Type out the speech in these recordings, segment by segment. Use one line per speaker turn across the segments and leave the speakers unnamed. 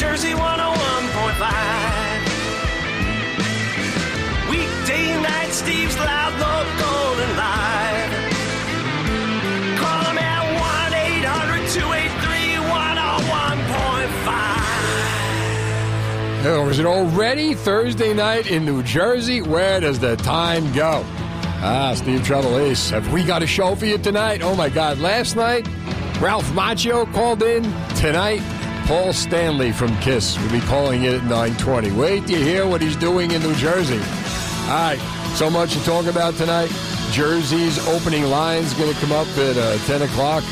Jersey 101.5. Weekday night, Steve's live, local, and live. Call him at 1 800 283 101.5.
Oh, is it already Thursday night in New Jersey? Where does the time go? Ah, Steve Trevelise. Have we got a show for you tonight? Oh, my God. Last night, Ralph Macchio called in. Tonight, Paul Stanley from KISS will be calling in at 920. Wait to hear what he's doing in New Jersey. All right, so much to talk about tonight. Jersey's opening line's going to come up at uh, 10 o'clock.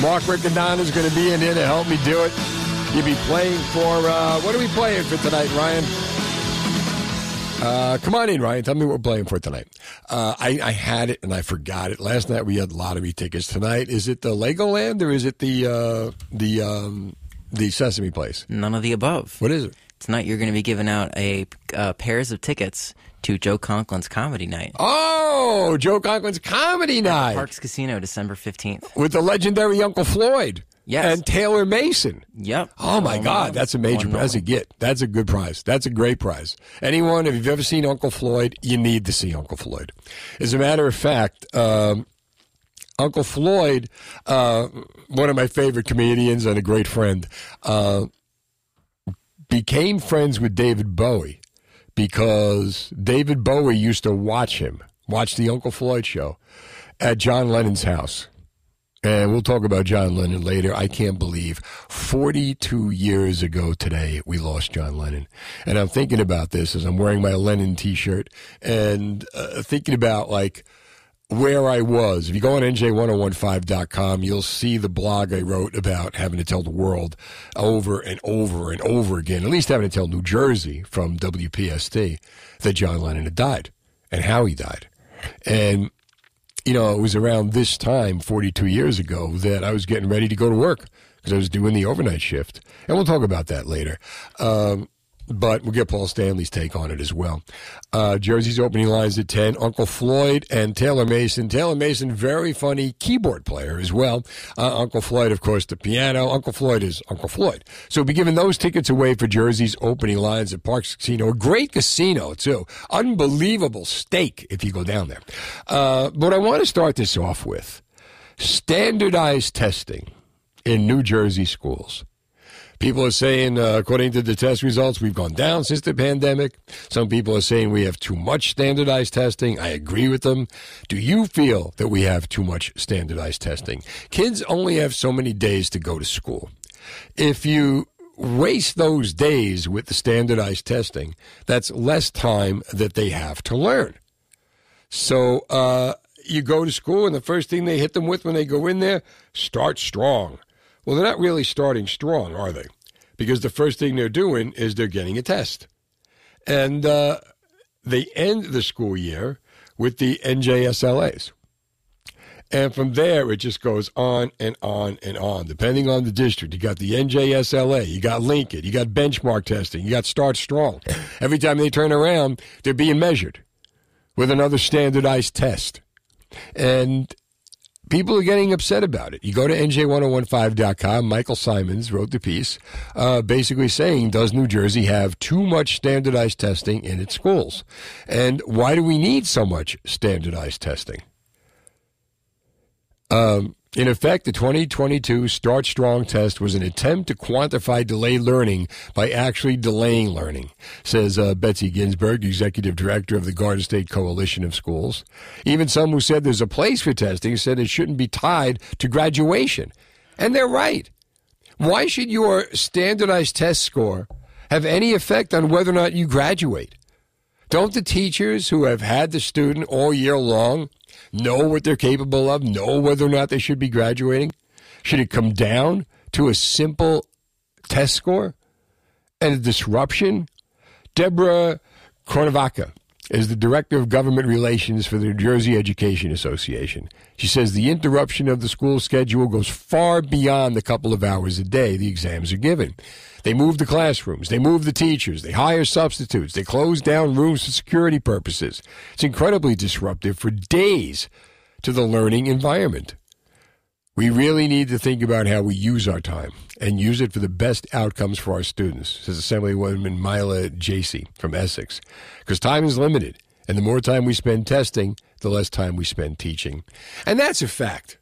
Mark Riccadonna is going to be in here to help me do it. You'll be playing for, uh, what are we playing for tonight, Ryan? Uh, come on in, Ryan. Tell me what we're playing for tonight. Uh, I, I had it and I forgot it. Last night we had lottery tickets. Tonight, is it the Legoland or is it the uh, the um, the Sesame Place?
None of the above.
What is it?
Tonight you're going to be giving out a uh, pairs of tickets to Joe Conklin's comedy night.
Oh, Joe Conklin's comedy night
Parx Casino, December 15th.
with the legendary Uncle Floyd.
Yes.
and Taylor Mason.
Yep.
Oh my
One
God,
more.
that's a major.
One
That's a get. That's a good prize. That's a great prize. Anyone, if you've ever seen Uncle Floyd, you need to see Uncle Floyd. As a matter of fact, um, Uncle Floyd, uh, one of my favorite comedians and a great friend, uh, became friends with David Bowie because David Bowie used to watch him, watch the Uncle Floyd show at John Lennon's house. And we'll talk about John Lennon later. I can't believe 42 years ago today we lost John Lennon. And I'm thinking about this as I'm wearing my Lennon t shirt and uh, thinking about like where I was. If you go on NJ1015.com, you'll see the blog I wrote about having to tell the world over and over and over again, at least having to tell New Jersey from WPST that John Lennon had died and how he died. And you know, it was around this time, 42 years ago, that I was getting ready to go to work because I was doing the overnight shift. And we'll talk about that later. Um, but we'll get Paul Stanley's take on it as well. Uh, Jersey's opening lines at 10. Uncle Floyd and Taylor Mason. Taylor Mason, very funny keyboard player as well. Uh, Uncle Floyd, of course, the piano. Uncle Floyd is Uncle Floyd. So we'll be giving those tickets away for Jersey's opening lines at Parx Casino. A great casino, too. Unbelievable steak if you go down there. Uh, but I want to start this off with standardized testing in New Jersey schools. People are saying, uh, according to the test results, we've gone down since the pandemic. Some people are saying we have too much standardized testing. I agree with them. Do you feel that we have too much standardized testing? Kids only have so many days to go to school. If you waste those days with the standardized testing, that's less time that they have to learn. So uh, you go to school, and the first thing they hit them with when they go in there, start strong. Well, they're not really starting strong, are they? Because the first thing they're doing is they're getting a test. And uh, they end the school year with the NJSLAs. And from there, it just goes on and on and on, depending on the district. You got the NJSLA, you got Lincoln, you got benchmark testing, you got Start Strong. Every time they turn around, they're being measured with another standardized test. And people are getting upset about it. You go to NJ1015.com. Michael Simons wrote the piece uh, basically saying, Does New Jersey have too much standardized testing in its schools? And why do we need so much standardized testing? Um, in effect, the 2022 Start Strong test was an attempt to quantify delayed learning by actually delaying learning, says uh, Betsy Ginsburg, executive director of the Garden State Coalition of Schools. Even some who said there's a place for testing said it shouldn't be tied to graduation. And they're right. Why should your standardized test score have any effect on whether or not you graduate? Don't the teachers who have had the student all year long know what they're capable of, know whether or not they should be graduating? Should it come down to a simple test score and a disruption. Deborah Cornavaca is the Director of Government Relations for the New Jersey Education Association. She says the interruption of the school schedule goes far beyond the couple of hours a day the exams are given. They move the classrooms, they move the teachers, they hire substitutes, they close down rooms for security purposes. It's incredibly disruptive for days to the learning environment. We really need to think about how we use our time and use it for the best outcomes for our students, says Assemblywoman Mila Jasey from Essex. Because time is limited, and the more time we spend testing, the less time we spend teaching. And that's a fact.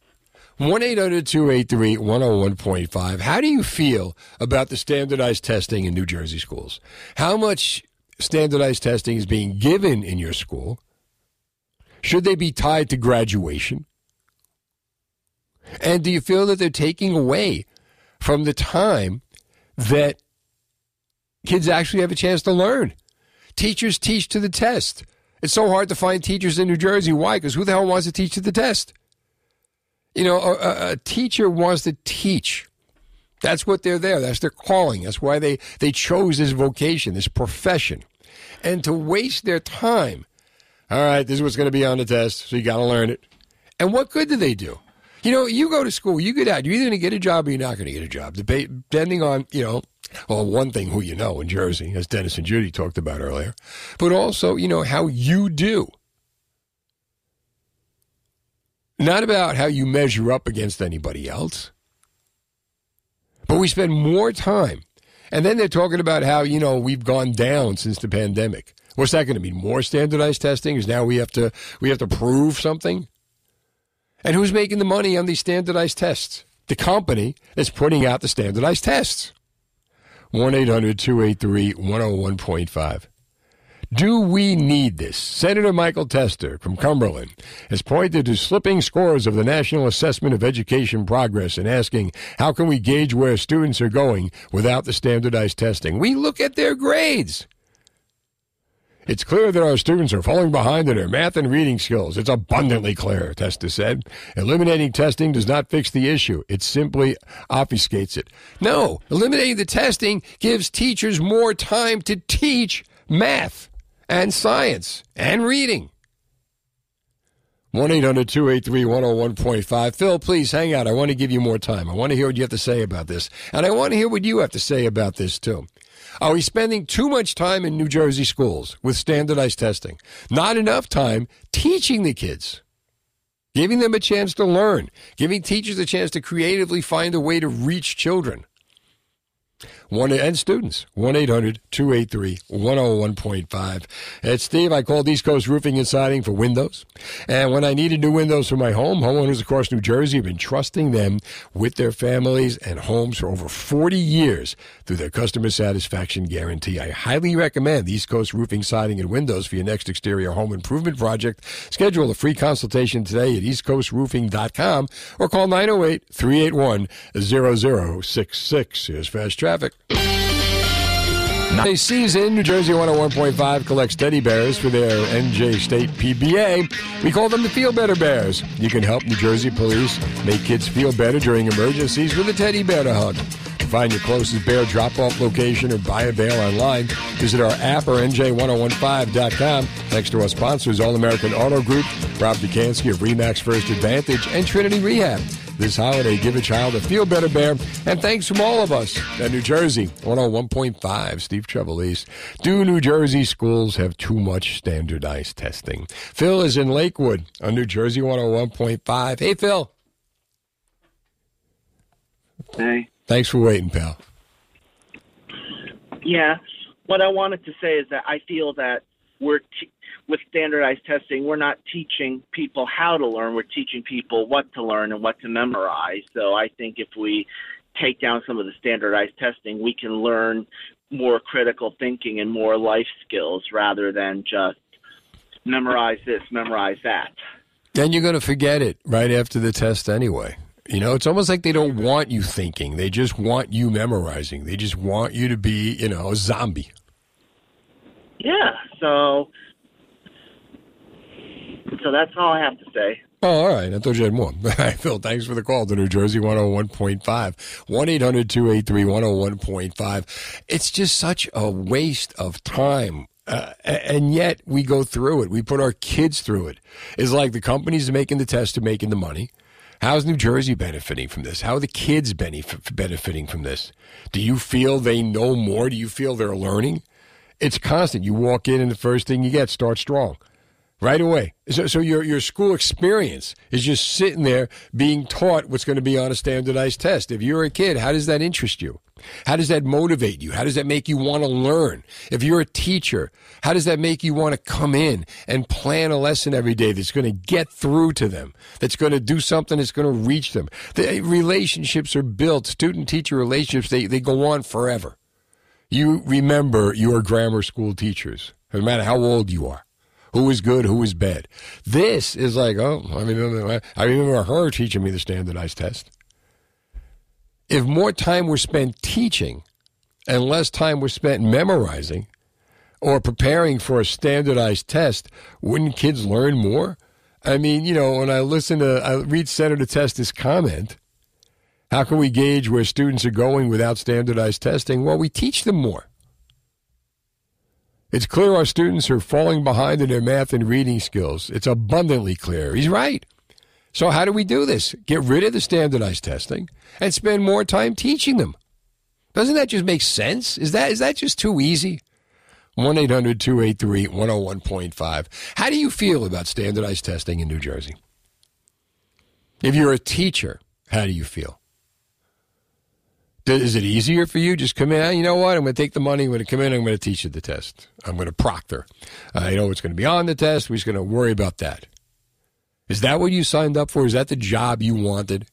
1 800 283 101.5. How do you feel about the standardized testing in New Jersey schools? How much standardized testing is being given in your school? Should they be tied to graduation? And do you feel that they're taking away from the time that kids actually have a chance to learn? Teachers teach to the test. It's so hard to find teachers in New Jersey. Why? Because who the hell wants to teach to the test? You know, a, a, teacher wants to teach. That's what they're there. That's their calling. That's why they, they chose this vocation, this profession. And to waste their time, all right, this is what's going to be on the test, so you got to learn it. And what good do they do? You know, you go to school, you get out, you're either going to get a job or you're not going to get a job, depending on, you know, well, one thing who you know in Jersey, as Dennis and Judy talked about earlier, but also, you know, how you do. Not about how you measure up against anybody else. But we spend more time. And then they're talking about how, you know, we've gone down since the pandemic. What's that going to mean? More standardized testing? Is now we have to we have to prove something? And who's making the money on these standardized tests? The company that's putting out the standardized tests. 1 800 283 101.5. Do we need this? Senator Michael Testa from Cumberland has pointed to slipping scores of the National Assessment of Education Progress and asking, how can we gauge where students are going without the standardized testing? We look at their grades. It's clear that our students are falling behind in their math and reading skills. It's abundantly clear, Testa said. Eliminating testing does not fix the issue. It simply obfuscates it. No, eliminating the testing gives teachers more time to teach math and science and reading. 1 800 283 101.5. Phil, please hang out. I want to give you more time. I want to hear what you have to say about this. And I want to hear what you have to say about this, too. Are we spending too much time in New Jersey schools with standardized testing? Not enough time teaching the kids, giving them a chance to learn, giving teachers a chance to creatively find a way to reach children. One and students. One 101.5. It's Steve. I called East Coast Roofing and Siding for windows. And when I needed new windows for my home, homeowners across New Jersey have been trusting them with their families and homes for over 40 years through their customer satisfaction guarantee. I highly recommend East Coast Roofing, Siding, and Windows for your next exterior home improvement project. Schedule a free consultation today at eastcoastroofing.com or call 908 381 0066. Here's fast traffic. A season, New Jersey 101.5 collects teddy bears for their NJ State PBA. We call them the Feel Better Bears. You can help New Jersey police make kids feel better during emergencies with a teddy bear hug. Find your closest bear drop off location or buy a bear online, visit our app or NJ1015.com. Thanks to our sponsors, All American Auto Group, Rob Dekanski of Remax First Advantage, and Trinity Rehab. This holiday, give a child a feel better bear. And thanks from all of us at New Jersey 101.5, Steve Trevelise. Do New Jersey schools have too much standardized testing? Phil is in Lakewood on New Jersey 101.5. Hey, Phil.
Hey.
Thanks for waiting, pal.
Yeah. What I wanted to say is that I feel that we're t- with standardized testing, we're not teaching people how to learn. We're teaching people what to learn and what to memorize. So I think if we take down some of the standardized testing, we can learn more critical thinking and more life skills rather than just memorize this, memorize that.
Then you're going to forget it right after the test anyway. You know, it's almost like they don't want you thinking. They just want you memorizing. They just want you to be, you know, a zombie.
Yeah. So so that's all I have to say.
Oh, all right. I thought you had more. All right, Phil, thanks for the call to New Jersey 101.5. 1 800 283 101.5. It's just such a waste of time. Uh, and yet we go through it. We put our kids through it. It's like the companies making the test are making the money. How's New Jersey benefiting from this? How are the kids benef- benefiting from this? Do you feel they know more? Do you feel they're learning? It's constant. You walk in and the first thing you get, start strong right away. So, so your your school experience is just sitting there being taught what's going to be on a standardized test. If you're a kid, how does that interest you? How does that motivate you? How does that make you want to learn? If you're a teacher, how does that make you want to come in and plan a lesson every day that's going to get through to them, that's going to do something that's going to reach them? The eh, relationships are built, student teacher relationships, they, they go on forever. You remember your grammar school teachers, no matter how old you are who was good, who was bad. This is like, oh, I remember, I remember her teaching me the standardized test. If more time were spent teaching and less time was spent memorizing or preparing for a standardized test, wouldn't kids learn more? I mean, you know, when I listen to, I read Senator Testa's comment, how can we gauge where students are going without standardized testing? Well, we teach them more. It's clear our students are falling behind in their math and reading skills. It's abundantly clear. He's right. So, how do we do this? Get rid of the standardized testing and spend more time teaching them. Doesn't that just make sense? Is that, is that just too easy? 1 800 283 101.5. How do you feel about standardized testing in New Jersey? If you're a teacher, how do you feel? Is it easier for you? Just come in. Ah, you know what? I'm going to take the money. I'm going to come in. I'm going to teach you the test. I'm going to proctor. Uh, I know what's going to be on the test. We're just going to worry about that. Is that what you signed up for? Is that the job you wanted?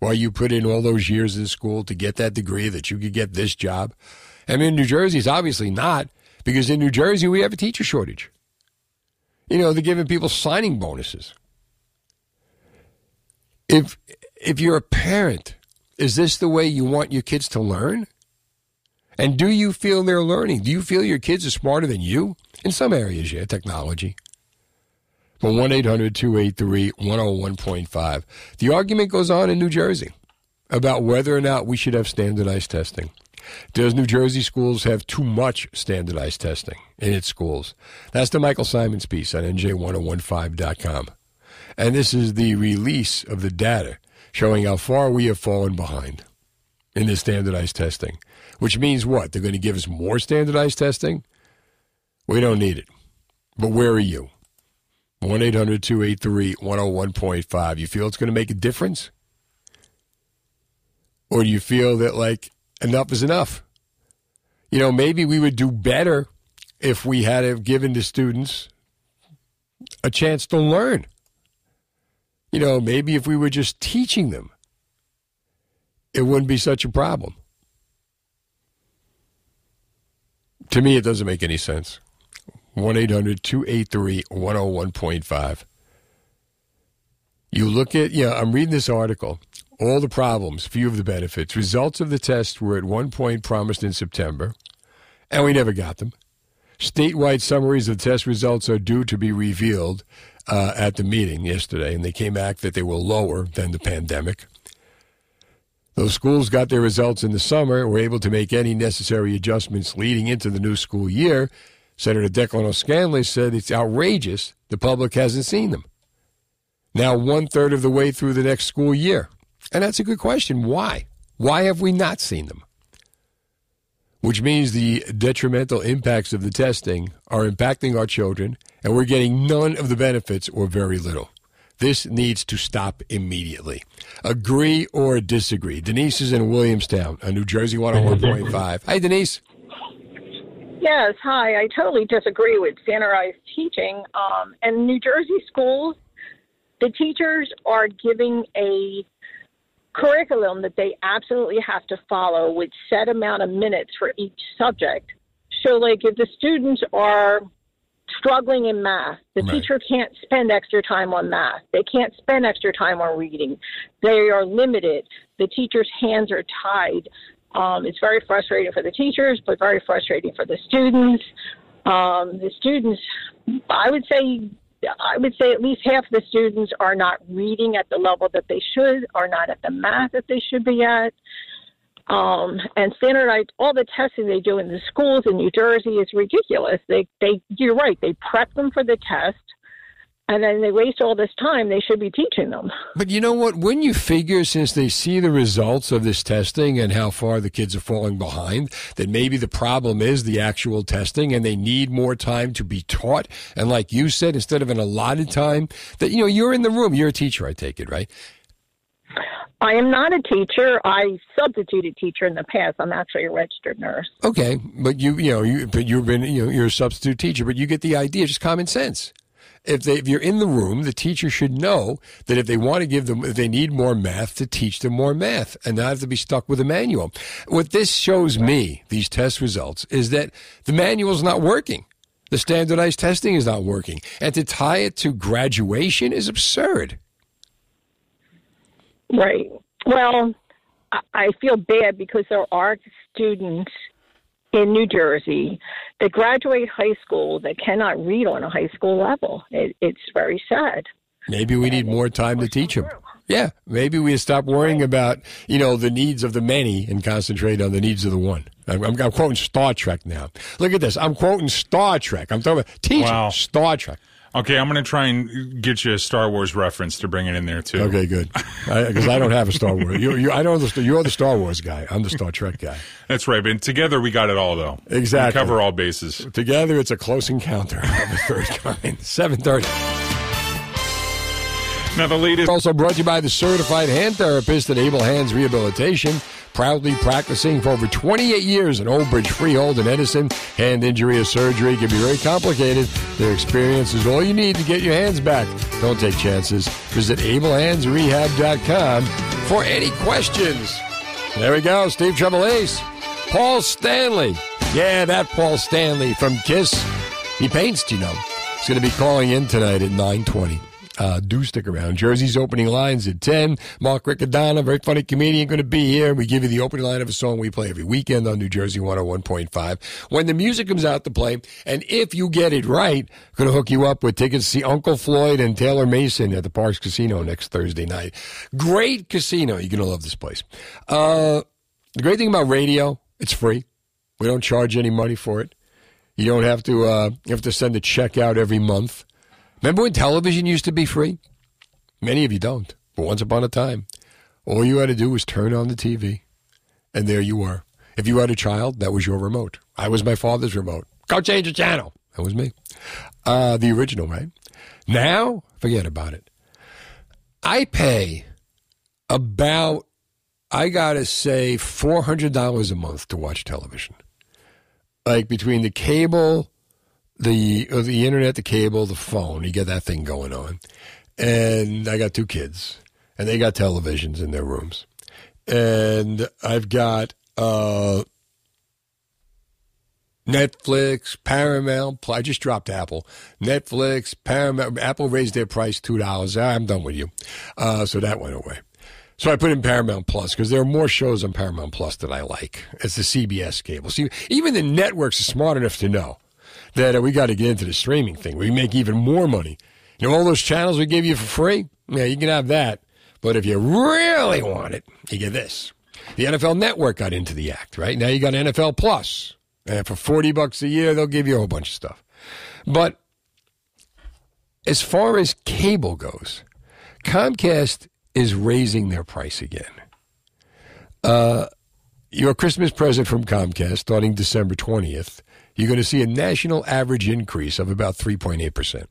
Why you put in all those years in school to get that degree that you could get this job? I mean, New Jersey, it's obviously not because in New Jersey we have a teacher shortage. You know, they're giving people signing bonuses. If if you're a parent is this the way you want your kids to learn? And do you feel they're learning? Do you feel your kids are smarter than you? In some areas, yeah, technology. But 1 800 283 101.5. The argument goes on in New Jersey about whether or not we should have standardized testing. Does New Jersey schools have too much standardized testing in its schools? That's the Michael Simons piece on NJ1015.com. And this is the release of the data showing how far we have fallen behind in this standardized testing. Which means what? They're going to give us more standardized testing? We don't need it. But where are you? 1 800 283 101.5. You feel it's going to make a difference? Or do you feel that, like, enough is enough? You know, maybe we would do better if we had given the students a chance to learn. You know, maybe if we were just teaching them, it wouldn't be such a problem. To me, it doesn't make any sense. 1 800 283 101.5. You look at, yeah, I'm reading this article. All the problems, few of the benefits. Results of the test were at one point promised in September, and we never got them. Statewide summaries of test results are due to be revealed uh, at the meeting yesterday, and they came back that they were lower than the pandemic. Those schools got their results in the summer, were able to make any necessary adjustments leading into the new school year. Senator Declan O'Scanlon said it's outrageous the public hasn't seen them. Now, one third of the way through the next school year. And that's a good question. Why? Why have we not seen them? Which means the detrimental impacts of the testing are impacting our children and we're getting none of the benefits or very little. This needs to stop immediately. Agree or disagree? Denise is in Williamstown, a New Jersey 101.5. Hi, Denise.
Yes, hi. I totally disagree with standardized teaching. Um, and New Jersey schools, the teachers are giving a curriculum that they absolutely have to follow with set amount of minutes for each subject. So, like, if the students are struggling in math. The right. teacher can't spend extra time on math. They can't spend extra time on reading. They are limited. The teacher's hands are tied. Um, it's very frustrating for the teachers, but very frustrating for the students. Um, the students, I would say, I would say at least half the students are not reading at the level that they should, are not at the math that they should be at. Um, and standardized all the testing they do in the schools in New Jersey is ridiculous. They, they, you're right. They prep them for the test, and then they waste all this time. They should be teaching them.
But you know what? When you figure, since they see the results of this testing and how far the kids are falling behind, that maybe the problem is the actual testing and they need more time to be taught. And like you said, instead of an allotted time, that, you know, you're in the room. You're a teacher, I take it, right?
I am not a teacher. I substituted teacher in the past. I'm actually a registered nurse.
Okay, but you, you know, you, but you've been, you know, you're a substitute teacher, but you get the idea, just common sense. If they, if you're in the room, the teacher should know that if they want to give them, if they need more math, to teach them more math, and not have to be stuck with a manual. What this shows me, these test results, is that the manual's not working. The standardized testing is not working, and to tie it to graduation is absurd.
Right. Well, I- feel bad because there are students in New Jersey that graduate high school that cannot read on a high school level. It, it's very sad.
Maybe we need more time to teach them. Yeah, maybe we stop worrying about you know the needs of the many and concentrate on the needs of the one. I'm, I'm, I'm quoting Star Trek now. Look at this. I'm quoting Star Trek. I'm talking about teaching
Wow.
Star Trek.
Okay, I'm going to try and get you a Star Wars reference to bring it in there too.
Okay, good. Because I, don't have a Star Wars. You, you, I know the, you're the Star Wars guy. I'm the Star Trek guy.
That's right. But together we got it all though.
Exactly.
We cover all bases.
Together, it's a close encounter of the third kind. Seven thirty.
Now the latest.
Also brought to you by the certified hand therapist at Able Hands Rehabilitation. Proudly practicing for over 28 years in Old Bridge, Freehold, and Edison. Hand injury or surgery can be very complicated. Their experience is all you need to get your hands back. Don't take chances. Visit AbleHandsRehab.com for any questions. There we go. Steve Trevelise. Paul Stanley. Yeah, that Paul Stanley from KISS. He paints, you know. He's going to be calling in tonight at 920. Uh, do stick around. Jersey's opening lines at 10. Mark Riccadonna, very funny comedian, going to be here. We give you the opening line of a song we play every weekend on New Jersey 101.5. When the music comes out to play, and if you get it right, going to hook you up with tickets to see Uncle Floyd and Taylor Mason at the Parx Casino next Thursday night. Great casino. You're going to love this place. Uh, the great thing about radio, it's free. We don't charge any money for it. You don't have to. Uh, you have to send a check out every month. Remember when television used to be free? Many of you don't. But once upon a time, all you had to do was turn on the TV, and there you were. If you had a child, that was your remote. I was my father's remote. Go change the channel. That was me. Uh, the original, right? Now, forget about it. I pay about, I got to say, $400 a month to watch television. Like between the cable, the uh, the internet, the cable, the phone, you get that thing going on. And I got two kids, and they got televisions in their rooms. And I've got uh, Netflix, Paramount. I just dropped Apple. Netflix, Paramount. Apple raised their price two dollars. I'm done with you. Uh, so that went away. So I put in Paramount Plus because there are more shows on Paramount Plus that I like. It's the CBS cable. See, even the networks are smart enough to know that uh, we got to get into the streaming thing. We make even more money. You know, all those channels we give you for free? Yeah, you can have that. But if you really want it, you get this. The NFL Network got into the act, right? Now you got NFL Plus. And for 40 bucks a year, they'll give you a whole bunch of stuff. But as far as cable goes, Comcast is raising their price again. Uh, your Christmas present from Comcast starting December 20th, you're going to see a national average increase of about 3.8%.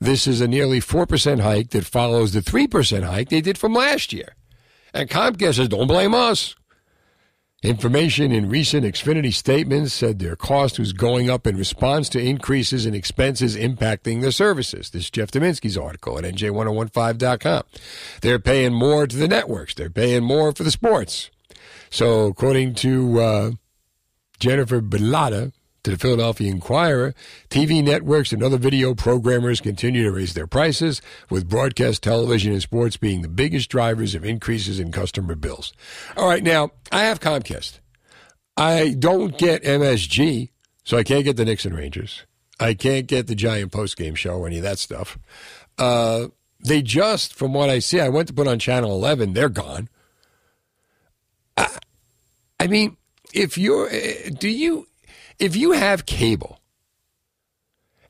This is a nearly 4% hike that follows the 3% hike they did from last year. And Comcast says, don't blame us. Information in recent Xfinity statements said their cost was going up in response to increases in expenses impacting their services. This is Jeff Deminski's article at NJ1015.com. They're paying more to the networks. They're paying more for the sports. So, according to uh, Jennifer Bellotta to the Philadelphia Inquirer, TV networks and other video programmers continue to raise their prices, with broadcast television and sports being the biggest drivers of increases in customer bills. All right, now, I have Comcast. I don't get MSG, so I can't get the Knicks and Rangers. I can't get the Giant post game show or any of that stuff. Uh, they just, from what I see, I went to put on Channel 11. They're gone. I, I mean, if you're, eh, do you, if you have cable,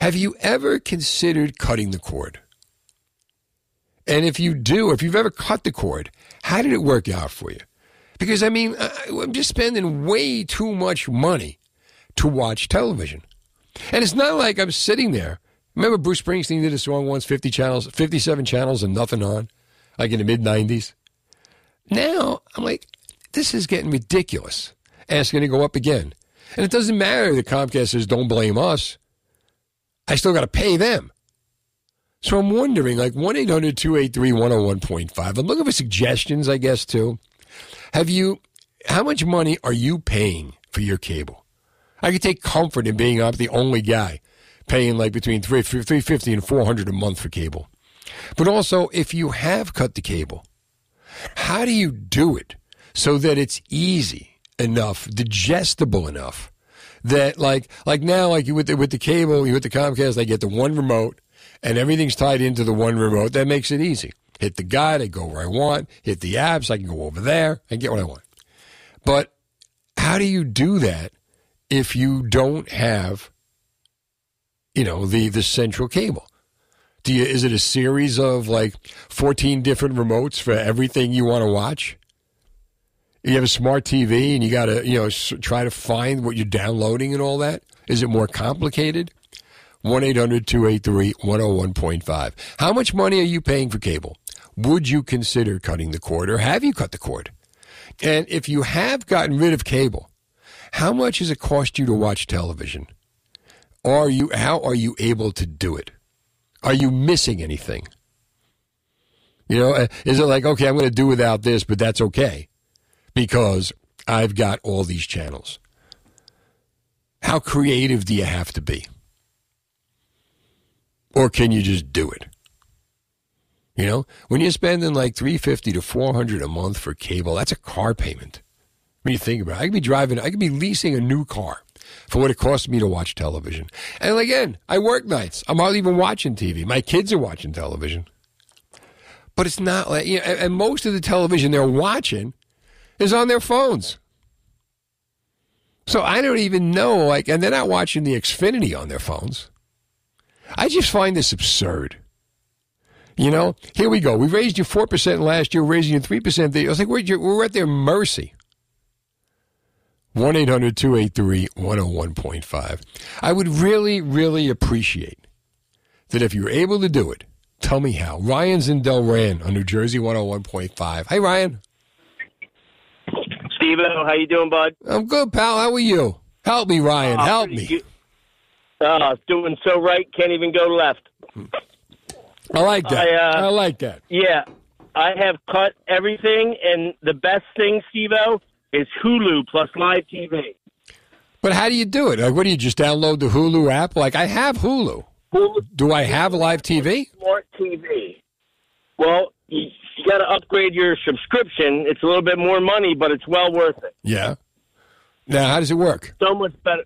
have you ever considered cutting the cord? And if you do, if you've ever cut the cord, how did it work out for you? Because I mean, I'm just spending way too much money to watch television. And it's not like I'm sitting there. Remember Bruce Springsteen did a song once, 50 channels, 57 channels and nothing on, like in the mid 90s. Now I'm like, this is getting ridiculous. Going to go up again. And it doesn't matter that Comcast says don't blame us. I still got to pay them. So I'm wondering, like 1 800 283 101.5. I'm looking for suggestions, I guess, too. Have you, how much money are you paying for your cable? I could take comfort in being I'm the only guy paying like between 350 and 400 a month for cable. But also, if you have cut the cable, how do you do it so that it's easy enough, digestible enough that like like now like with the, with the cable, you with the Comcast, I get the one remote and everything's tied into the one remote. That makes it easy. Hit the guide, I go where I want. Hit the apps, I can go over there and get what I want. But how do you do that if you don't have, you know, the the central cable? Do you is it a series of like fourteen different remotes for everything you want to watch? You have a smart TV and you got to you know try to find what you're downloading and all that. Is it more complicated? 1 800 283 101.5. How much money are you paying for cable? Would you consider cutting the cord or have you cut the cord? And if you have gotten rid of cable, how much does it cost you to watch television? Are you how are you able to do it? Are you missing anything? You know, uh, is it like okay, I'm going to do without this, but that's okay because I've got all these channels. How creative do you have to be? Or can you just do it? You know, when you're spending like 350 to 400 a month for cable, that's a car payment. When you think about it, I could be driving, I could be leasing a new car for what it costs me to watch television. And again, I work nights. I'm hardly even watching TV. My kids are watching television. But it's not like, you know, and most of the television they're watching is on their phones. So I don't even know, like, and they're not watching the Xfinity on their phones. I just find this absurd. You know, here we go. We raised you 4% last year, raising you 3%. I was like, we're, we're at their mercy. 1 800 283 101.5. I would really, really appreciate that if you're able to do it, tell me how. Ryan's in Delran on New Jersey 101.5. Hey, Ryan.
Steve, how you doing, bud?
I'm good, pal. How are you? Help me, Ryan.
Uh,
Help me.
good. Uh, doing so right, can't even go left.
I like that.
I, uh,
I like that.
Yeah, I have cut everything, and the best thing, Steve-O, is Hulu plus live TV.
But how do you do it? Like, what do you just download the Hulu app? Like, I have Hulu.
Hulu
Do I have live TV?
Smart TV. Well, you, you got to upgrade your subscription. It's a little bit more money, but it's well worth it.
Yeah. Now, how does it work?
So much better.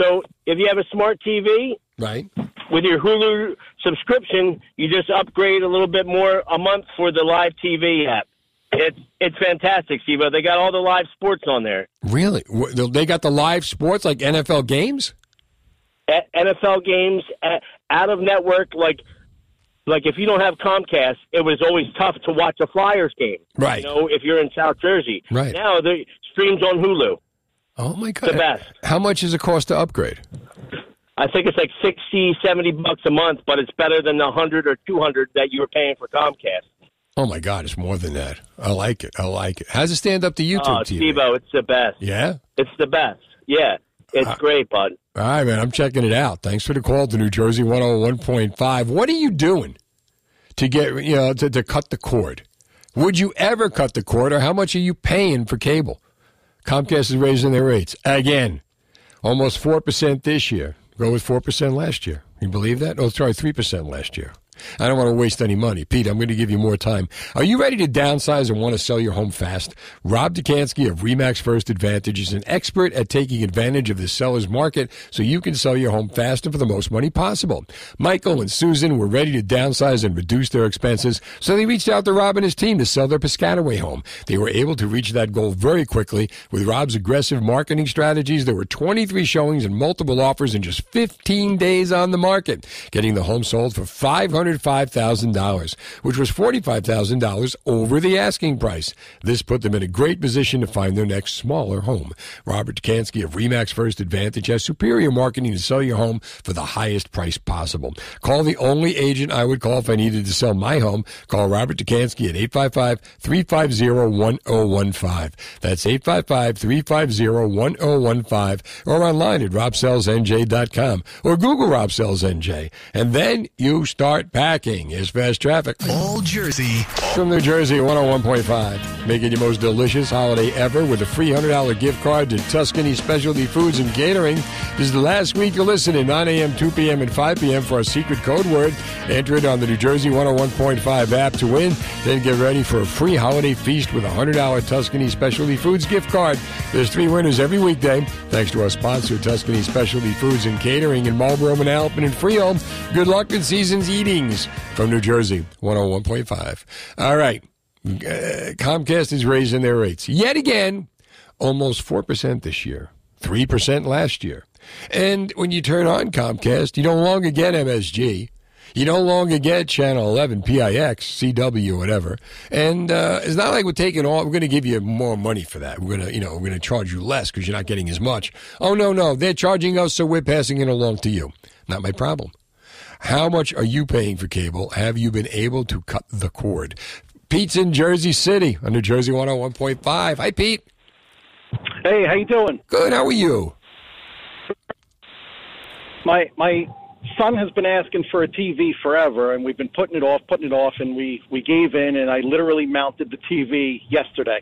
So if you have a smart TV,
Right.
with your Hulu subscription, you just upgrade a little bit more a month for the live TV app. It's it's fantastic, Steve. They got all the live sports on there.
Really? They got the live sports like NFL games?
NFL games, out of network, like like if you don't have Comcast, it was always tough to watch a Flyers game.
Right.
You know, if you're in South Jersey.
Right.
Now the streams on Hulu.
Oh, my God.
The best.
How much does it cost to upgrade?
I think it's like 60, 70 bucks a month, but it's better than the 100 or 200 that you were paying for Comcast.
Oh, my God. It's more than that. I like it. I like it. How's it stand up to YouTube
Oh,
TV?
Steve-O, it's the best.
Yeah?
It's the best. Yeah. It's
Uh,
great, bud.
All right, man. I'm checking it out. Thanks for the call to New Jersey 101.5. What are you doing to get, you know, to, to cut the cord? Would you ever cut the cord, or how much are you paying for cable? Comcast is raising their rates again. Almost 4% this year. Go with 4% last year. You believe that? Oh, sorry, 3% last year. I don't want to waste any money. Pete, I'm going to give you more time. Are you ready to downsize and want to sell your home fast? Rob Dekanski of Remax First Advantage is an expert at taking advantage of the seller's market so you can sell your home fast and for the most money possible. Michael and Susan were ready to downsize and reduce their expenses, so they reached out to Rob and his team to sell their Piscataway home. They were able to reach that goal very quickly with Rob's aggressive marketing strategies. There were 23 showings and multiple offers in just 15 days on the market, getting the home sold for $505,000, which was $45,000 over the asking price. This put them in a great position to find their next smaller home. Robert Dekanski of Remax First Advantage has superior marketing to sell your home for the highest price possible. Call the only agent I would call if I needed to sell my home. Call Robert Dekanski at 855-350-1015. That's 855-350-1015 or online at robsellsnj.com or Google Rob. And then you start packing. is fast traffic.
All Jersey.
From New Jersey, 101.5. Making your most delicious holiday ever with a free $100 gift card to Tuscany Specialty Foods and Catering. This is the last week to listen listening, 9 a.m., 2 p.m., and 5 p.m. for our secret code word. Enter it on the New Jersey 101.5 app to win. Then get ready for a free holiday feast with a $100 Tuscany Specialty Foods gift card. There's three winners every weekday. Thanks to our sponsor, Tuscany Specialty Foods and Catering in Marlboro, Manalapan, and Freehold. Good luck in season's from New Jersey 101.5. All right. Uh, Comcast is raising their rates yet again, almost 4% this year, 3% last year. And when you turn on Comcast, you no longer get MSG. You no longer get Channel 11, PIX, CW, whatever. And uh, it's not like we're taking all, we're going to give you more money for that. We're going to, you know, we're going to charge you less because you're not getting as much. Oh, no, no. They're charging us, so we're passing it along to you. Not my problem. How much are you paying for cable? Have you been able to cut the cord? Pete's in Jersey City on New Jersey 101.5. Hi, Pete.
Hey, how you doing?
Good. How are you?
My my son has been asking for a TV forever, and we've been putting it off, putting it off, and we we gave in, and I literally mounted the TV yesterday.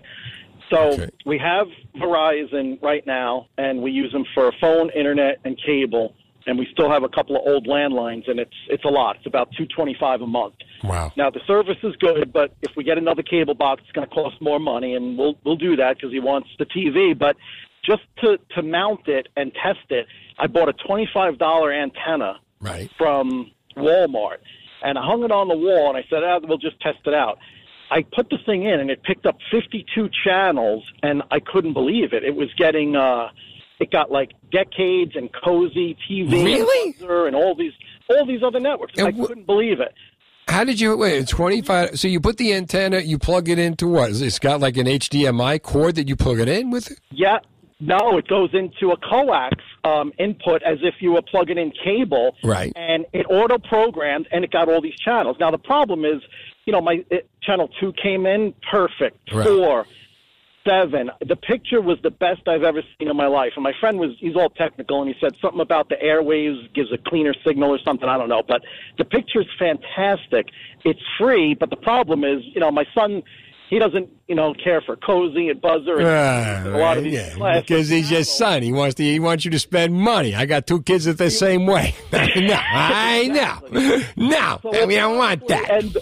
So
Okay.
we have Verizon right now, and we use them for phone, internet, and cable. And we still have a couple of old landlines, and it's it's a lot. It's about two twenty five a month.
Wow.
Now the service is good, but if we get another cable box, it's going to cost more money, and we'll we'll do that because he wants the TV. But just to to mount it and test it, I bought a twenty five dollar antenna
Right.
from Walmart, and I hung it on the wall, and I said, ah, we'll just test it out. I put the thing in, and it picked up 52 channels, and I couldn't believe it. It was getting, uh, it got like Decades and Cozi TV,
Really?
and, and all these, all these other networks.
And
I
wh-
couldn't believe it.
How did you wait? Twenty five. So you put the antenna, you plug it into what? It's got like an HDMI cord that you plug it in with.
Yeah, no, it goes into a coax um, input as if you were plugging in cable,
Right.
And it auto programmed, and it got all these channels. Now the problem is, you know, my it, channel two came in perfect,
Right.
four, seven. The picture was the best I've ever seen in my life. And my friend was he's all technical, and he said something about the airwaves gives a cleaner signal or something. I don't know, but the picture's fantastic. It's free, but the problem is, you know, my son. He doesn't, you know, care for Cozi and Buzzr and
Ah,
a lot of these
yeah, because he's your son. He wants to. He wants you to spend money. I got two kids that the same way. no, I know. No,
So
we don't want that.
And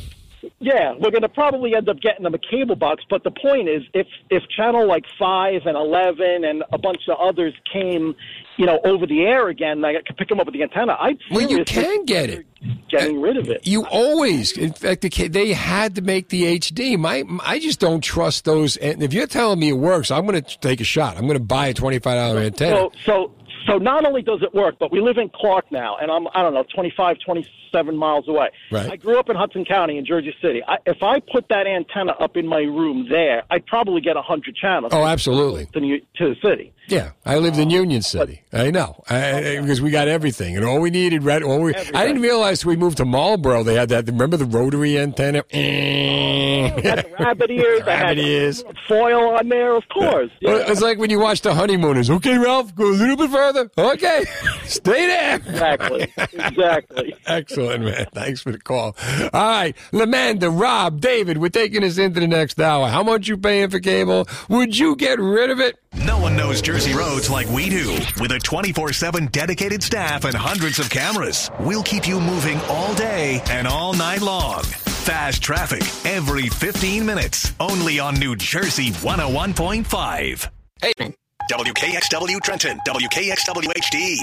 yeah, we're going to probably end up getting them a cable box. But the point is, if if channel like five and eleven and a bunch of others came, you know, over the air again, I could pick them up with the antenna. I'd
Well, you can get it.
getting rid of it.
You always, in fact, they had to make the HD. My, I just don't trust those. And if you're telling me it works, I'm going to take a shot. I'm going to buy a twenty-five dollar antenna.
So so so not only does it work, but we live in Clark now, and I'm I don't know 25, 27 miles away.
Right.
I grew up in Hudson County in Jersey City. I, if I put that antenna up in my room there, I'd probably get hundred channels.
Oh, absolutely.
To, New- to the city.
Yeah, I lived in Union City. I know I, I- because we got everything, and all we needed. Red. All we, I didn't realize we moved to Marlboro. They had that. Remember the rotary antenna?
Oh, the rabbit ears.
Rabbit ears.
foil on there, of course.
Well, It's like when you watch The Honeymooners. Okay, Ralph, go a little bit further. Okay. Stay there.
Exactly. exactly.
Excellent, man. Thanks for the call. All right, Lamanda, Rob, David, we're taking us into the next hour. How much you paying for cable? Would you get rid of it?
No one knows Jersey roads like we do. With a 24 7 dedicated staff and hundreds of cameras, we'll keep you moving all day and all night long. Fast traffic every 15 minutes. Only on New Jersey 101.5.
Hey.
WKXW Trenton, WKXW HD.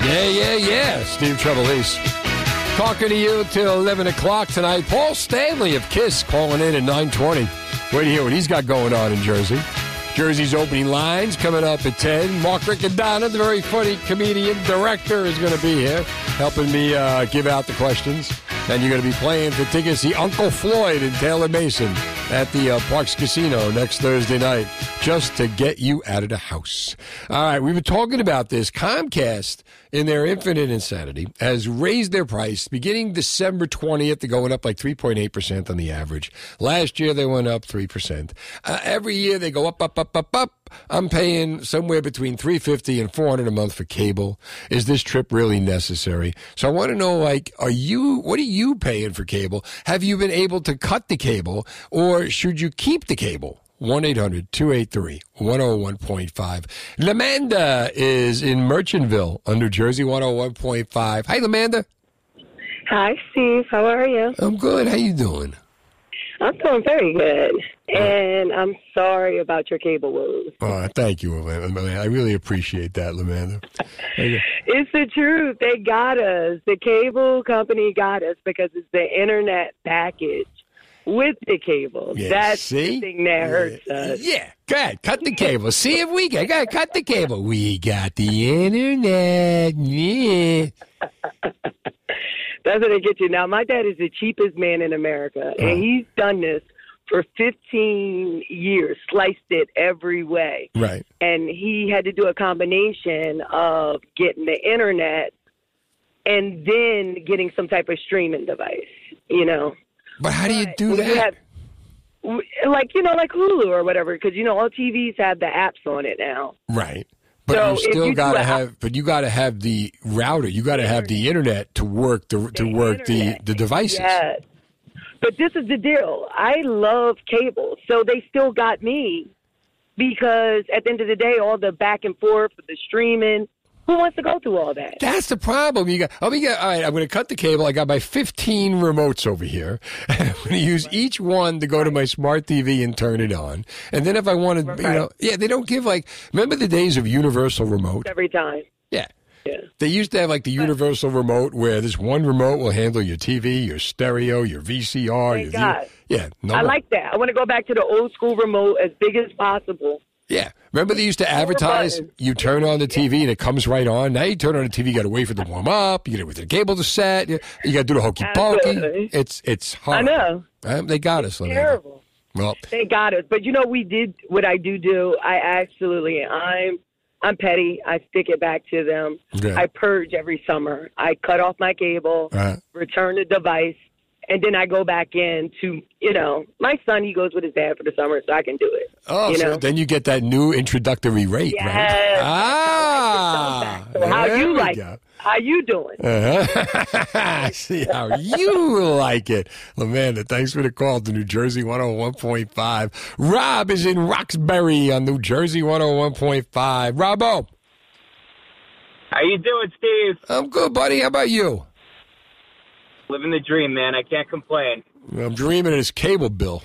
Yeah, yeah, yeah. Steve Trevelise. Talking to you till 11 o'clock tonight. Paul Stanley of KISS calling in at 920. Wait to hear what he's got going on in Jersey. Jersey's opening lines coming up at 10. Mark Riccadonna, the very funny comedian director, is going to be here helping me uh, give out the questions. And you're going to be playing for tickets Uncle Floyd and Taylor Mason at the uh, Parx Casino next Thursday night just to get you out of the house. All right, we've been talking about this. Comcast, in their infinite insanity, has raised their price beginning December 20th. They're going up like 3.8% on the average. Last year, they went up 3%. Uh, every year, they go up, up, up, up, up. I'm paying somewhere between 350 and 400 a month for cable. Is this trip really necessary? So I want to know, like, are you, what are you paying for cable? Have you been able to cut the cable or should you keep the cable? 1 800 283 101.5. Lamanda is in Merchantville on New Jersey 101.5. Hi, Lamanda.
Hi, Steve. How are you?
I'm good. How you doing?
I'm doing very good. Uh, and I'm sorry about your cable woes.
Oh, thank you, Lamanda. I really appreciate that, Lamanda.
It's the truth. They got us. The cable company got us because it's the internet package with the cable.
Yeah,
That's
see?
the thing that hurts us.
Yeah, go ahead. Cut the cable. See if we can. Go ahead, cut the cable. We got the internet. Yeah.
That's what they get you. Now, my dad is the cheapest man in America, and he's done this for 15 years, sliced it every way.
Right.
and he had to do a combination of getting the internet and then getting some type of streaming device, you know.
But how do you do that?
have- like you know, like Hulu or whatever, because you know all TVs have the apps on it now.
Right. But
So
you still
you
gotta have. But you gotta have the router. You gotta have the internet to work the, to work the the devices.
Yes. But this is the deal. I love cable, so they still got me because at the end of the day, all the back and forth, the streaming. Who wants to go through all that?
That's the problem. You got. Oh, Me get. All right. I'm going to cut the cable. I got my 15 remotes over here. I'm going to use each one to go to my smart TV and turn it on. And then if I want to, you know, yeah, they don't give like. Remember the days of universal remote?
Every time.
Yeah. Yeah. They used to have like the universal remote where this one remote will handle your TV, your stereo, your VCR. your
Thank God.
yeah. No
I
more.
like that. I want to go back to the old school remote as big as possible.
Yeah. Remember they used to advertise you turn on the TV and it comes right on. Now you turn on the TV, you got to wait for to warm up. You got to wait for the cable to set. You, got to do the hokey pokey. It's it's hard.
I know.
Um, they got us.
Terrible.
Well,
They got us. But you know, we did what I do do. I absolutely, I'm, I'm petty. I stick it back to them.
Okay.
I purge every summer. I cut off my cable,
Right.
return the device, and then I go back in to, you know, my son, he goes with his dad for the summer, so I can do it.
oh,
you
so
know?
then you get that new introductory rate, right?
Yes.
Ah,
So how you like
go.
it? How you doing?
Uh-huh. See how you like it. Lamanda, thanks for the call to New Jersey 101.5. Rob is in Roxbury on New Jersey 101.5. Robbo.
How you doing, Steve?
I'm good, buddy. How about you?
Living the dream, man. I can't complain.
I'm dreaming of this cable bill.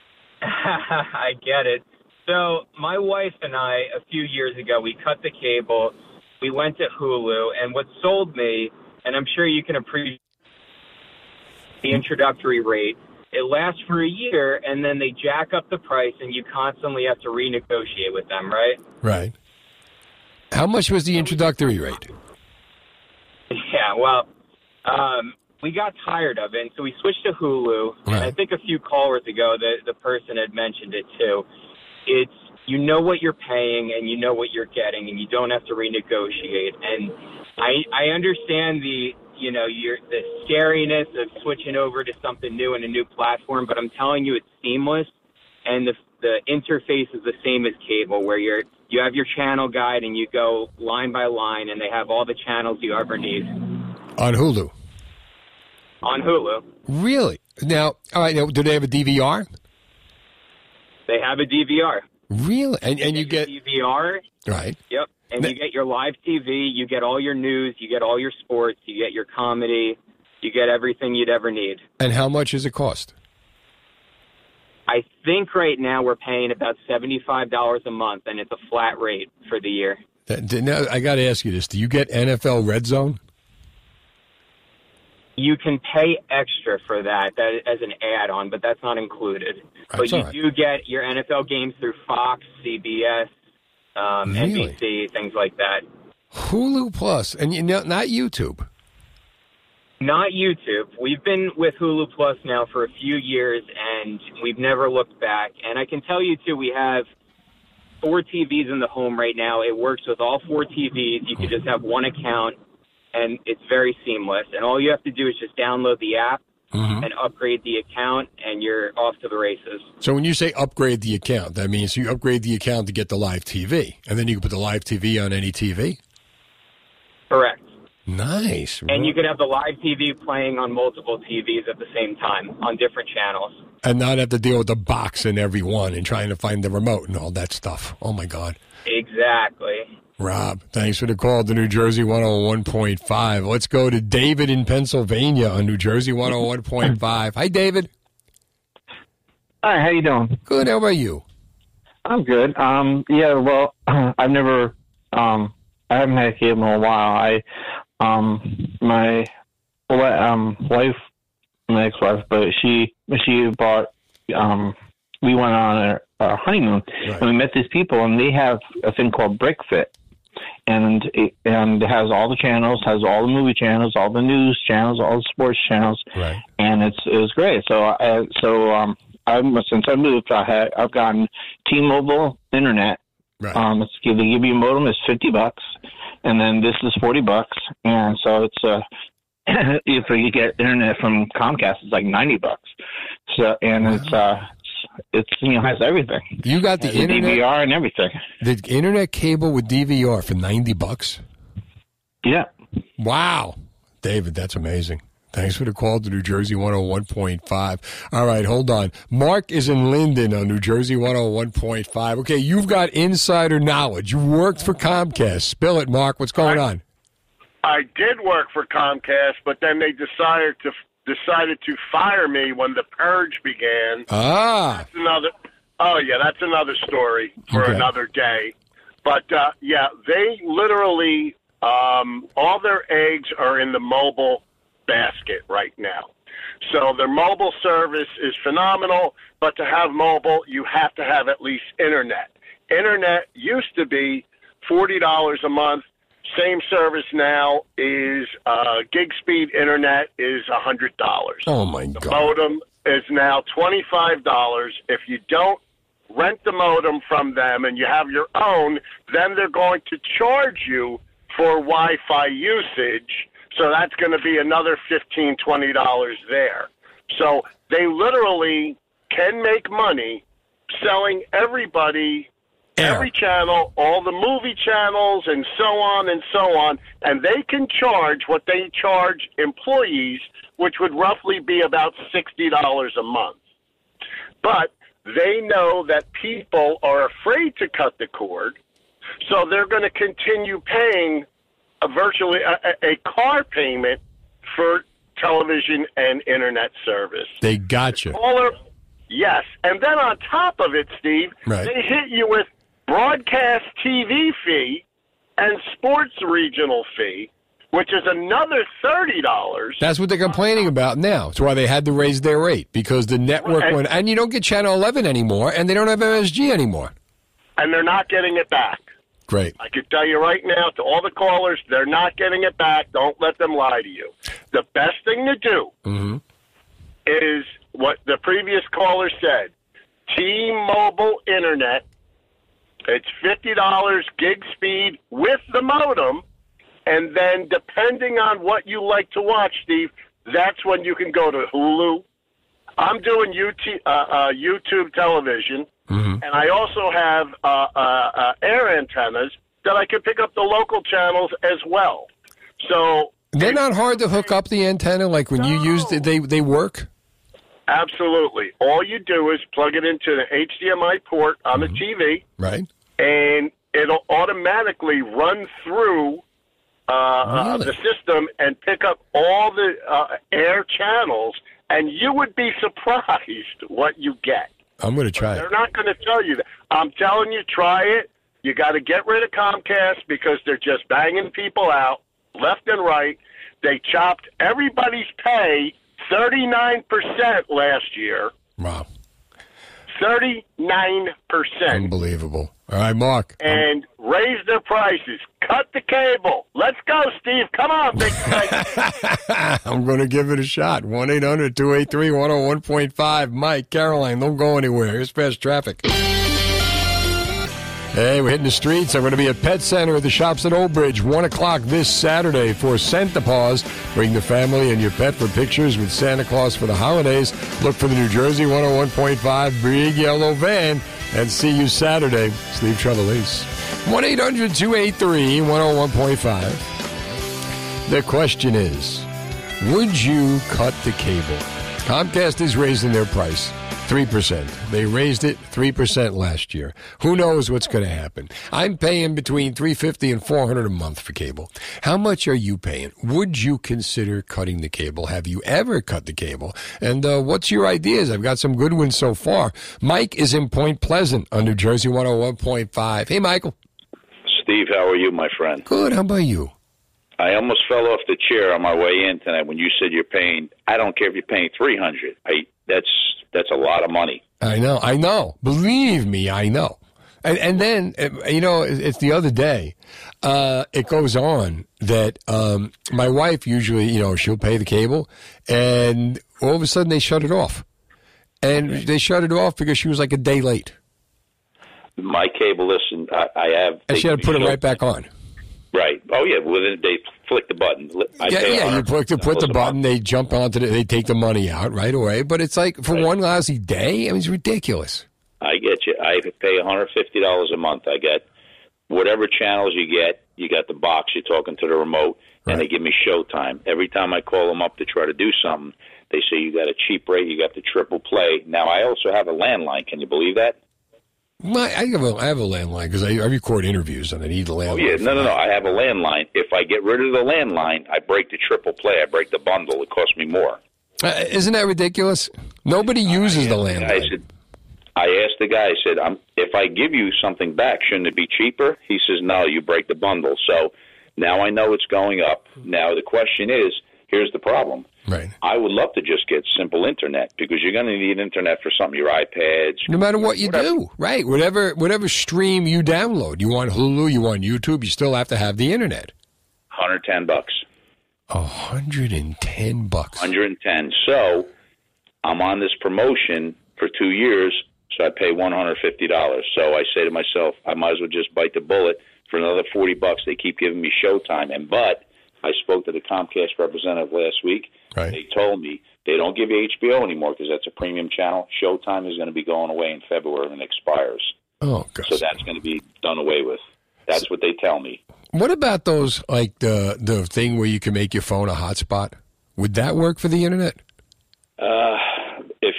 I get it. So my wife and I, a few years ago, we cut the cable. We went to Hulu, and what sold me, and I'm sure you can appreciate the introductory rate. It lasts for a year, and then they jack up the price, and you constantly have to renegotiate with them, right?
Right. How much was the introductory rate?
Yeah, well, um, we got tired of it, and so we switched to Hulu. And I think a few callers ago, the the person had mentioned it too. It's you know what you're paying, and you know what you're getting, and you don't have to renegotiate. And I I understand the you know, your the scariness of switching over to something new and a new platform. But I'm telling you, it's seamless, and the the interface is the same as cable, where you're you have your channel guide and you go line by line, and they have all the channels you ever need
On Hulu.
On Hulu.
Really? Now, all right. Now, do they have a DVR?
They have a DVR.
Really? And and you get
DVR.
right.
Yep. And you get your live TV, you get all your news, you get all your sports, you get your comedy, you get everything you'd ever need.
And how much does it cost?
I think right now we're paying about $75 a month, and it's a flat rate for the year.
Now, I got to ask you this: Do you get NFL Red Zone?
You can pay extra for that, that as an add-on, but that's not included. but you
right.
do get your NFL games through Fox, CBS, um,
Really?
NBC, things like that.
Hulu Plus, and you know, not YouTube.
Not YouTube. We've been with Hulu Plus now for a few years, and we've never looked back. And I can tell you too, we have four TVs in the home right now. It works with all four TVs. You can just have one account, and it's very seamless. And all you have to do is just download the app
Mm-hmm.
and upgrade the account, and you're off to the races.
So when you say upgrade the account, that means you upgrade the account to get the live TV, and then you can put the live TV on any TV.
Correct.
Nice.
And you could have the live TV playing on multiple TVs at the same time on different channels.
and not have to deal with the box in every one and trying to find the remote and all that stuff. Oh my God.
Exactly.
Rob, thanks for the call to New Jersey 101.5. Let's go to David in Pennsylvania on New Jersey 101.5. Hi, David.
Hi, how you doing?
Good. How about you?
I'm good. Um, yeah, well, I've never, um, I haven't had a cable in a while. I, um, my, um, wife, my ex-wife, but she, she bought, um, we went on our, our honeymoon and we met these people and they have a thing called BrickFit. And it, and it has all the channels, has all the movie channels, all the news channels, all the sports channels,
right?
And it's it was great. So I so um I since I moved, I had I've gotten T-Mobile internet.
Right.
Um, it's give they give you a modem is fifty bucks, and then this is forty bucks, and so it's uh if you get internet from Comcast, it's like ninety bucks. So and it's uh it's you know has everything.
You got the
Has
internet?
DVR and everything.
The internet cable with DVR for 90 bucks?
Yeah.
Wow. David, that's amazing. Thanks for the call to New Jersey 101.5. All right, hold on. Mark is in Linden on New Jersey 101.5. Okay, you've got insider knowledge. You worked for Comcast. Spill it, Mark. What's going on?
I did work for Comcast, but then they decided to decided to fire me when the purge began.
Ah.
That's another. Oh yeah, that's another story for
Okay.
another day. But uh, yeah, they literally um, all their eggs are in the mobile basket right now. So their mobile service is phenomenal, but to have mobile, you have to have at least internet. Internet used to be forty dollars a month. Same service now is uh, gig speed internet is a hundred dollars.
Oh my
The
God.
modem is now twenty five dollars. If you don't rent the modem from them and you have your own, then they're going to charge you for Wi-Fi usage. So that's going to be another fifteen twenty dollars there. So they literally can make money selling everybody every channel, all the movie channels, and so on and so on, and they can charge what they charge employees, which would roughly be about sixty dollars a month. But they know that people are afraid to cut the cord, so they're going to continue paying a virtually a, a a car payment for television and internet service.
They got you.
Yes. And then on top of it, Steve,
Right.
they hit you with broadcast TV fee and sports regional fee, which is another thirty dollars.
That's what they're complaining about now. That's why they had to raise their rate because the network
Right.
went, and you don't get Channel 11 anymore, and they don't have MSG anymore.
And they're not getting it back.
Great.
I can tell you right now to all the callers, they're not getting it back. Don't let them lie to you. The best thing to do
Mm-hmm.
is what the previous caller said. T-Mobile Internet. It's fifty dollars gig speed with the modem, And then, depending on what you like to watch, Steve, that's when you can go to Hulu. I'm doing UT, uh, uh, YouTube television, and I also have uh, uh, uh, air antennas that I can pick up the local channels as well. So
They're not hard to hook up the antenna. Like when you use it, they they work.
Absolutely. All you do is plug it into the HDMI port on the TV,
Right.
and it'll automatically run through uh, uh, the system and pick up all the uh, air channels, and you would be surprised what you get.
I'm going to try it.
They're not going to tell you that. I'm telling you, try it. You got to get rid of Comcast because they're just banging people out left and right. They chopped everybody's pay 39% last year.
Wow.
39%.
Unbelievable. All right, Mark.
And raise their prices. Cut the cable. Let's go, Steve. Come on, big
I'm going to give it a shot. 1 800 283 101.5. Mike, Caroline, don't go anywhere. Here's fast traffic. Hey, we're hitting the streets. I'm going to be at Pet Center at the shops at Old Bridge, 1 o'clock this Saturday for Santa Paws. Bring the family and your pet for pictures with Santa Claus for the holidays. Look for the New Jersey 101.5 big yellow van and see you Saturday. Steve Trevelise. 1 800 283 101.5. The question is Would you cut the cable? Comcast is raising their price 3%. They raised it 3% last year. Who knows what's going to happen? I'm paying between 350 and 400 a month for cable. How much are you paying? Would you consider cutting the cable? Have you ever cut the cable? And uh, what's your ideas? I've got some good ones so far. Mike is in Point Pleasant on New Jersey 101.5. Hey, Michael.
Steve, how are you, my friend?
Good. How about you?
I almost fell off the chair on my way in tonight when you said you're paying. I don't care if you're paying three hundred. I that's that's a lot of money.
I know, I know. Believe me, I know. And, and then, uh, you know, it's the other day. Uh, it goes on that um, my wife usually, you know, she'll pay the cable, and all of a sudden they shut it off, and they shut it off because she was like a day late,
My cable, listen, I, I have.
and she had to put it right back on.
Right. Oh yeah. Within they flick the button. I
yeah, yeah. You put, to put the
dollars a month.
button, they jump onto the, they take the money out right away. But it's like for one lousy day, I mean, it's ridiculous.
I get you. I pay one hundred fifty dollars a month. I get whatever channels you get. You got the box. You're talking to the remote, and they give me Showtime. Every time I call them up to try to do something, they say you got a cheap rate. You got the triple play. Now I also have a landline. Can you believe that?
My, I have a I have a landline because I, I record interviews and I need a landline.
Oh yeah, no, no, no. I have a landline. If I get rid of the landline, I break the triple play. I break the bundle. It costs me more.
Uh, isn't that ridiculous? Nobody uses the landline.
I said, I asked the guy. I said, I'm, if I give you something back, shouldn't it be cheaper? He says, No, you break the bundle. So now I know it's going up. Now the question is, here's the problem.
Right.
I would love to just get simple internet because you're going to need internet for something, your iPads.
No matter what you do, right? Whatever whatever stream you download, you want Hulu, you want YouTube, you still have to have the internet.
110 bucks.
A hundred and ten bucks.
110. So I'm on this promotion for two years, so I pay $150. So I say to myself, I might as well just bite the bullet for another 40 bucks. They keep giving me showtime, and but I spoke to the Comcast representative last week.
Right.
They told me they don't give you HBO anymore because that's a premium channel. Showtime is going to be going away in February and expires.
Oh.
So that's going to be done away with. That's what they tell me.
What about those like the the thing where you can make your phone a hotspot? Would that work for the internet?
Uh,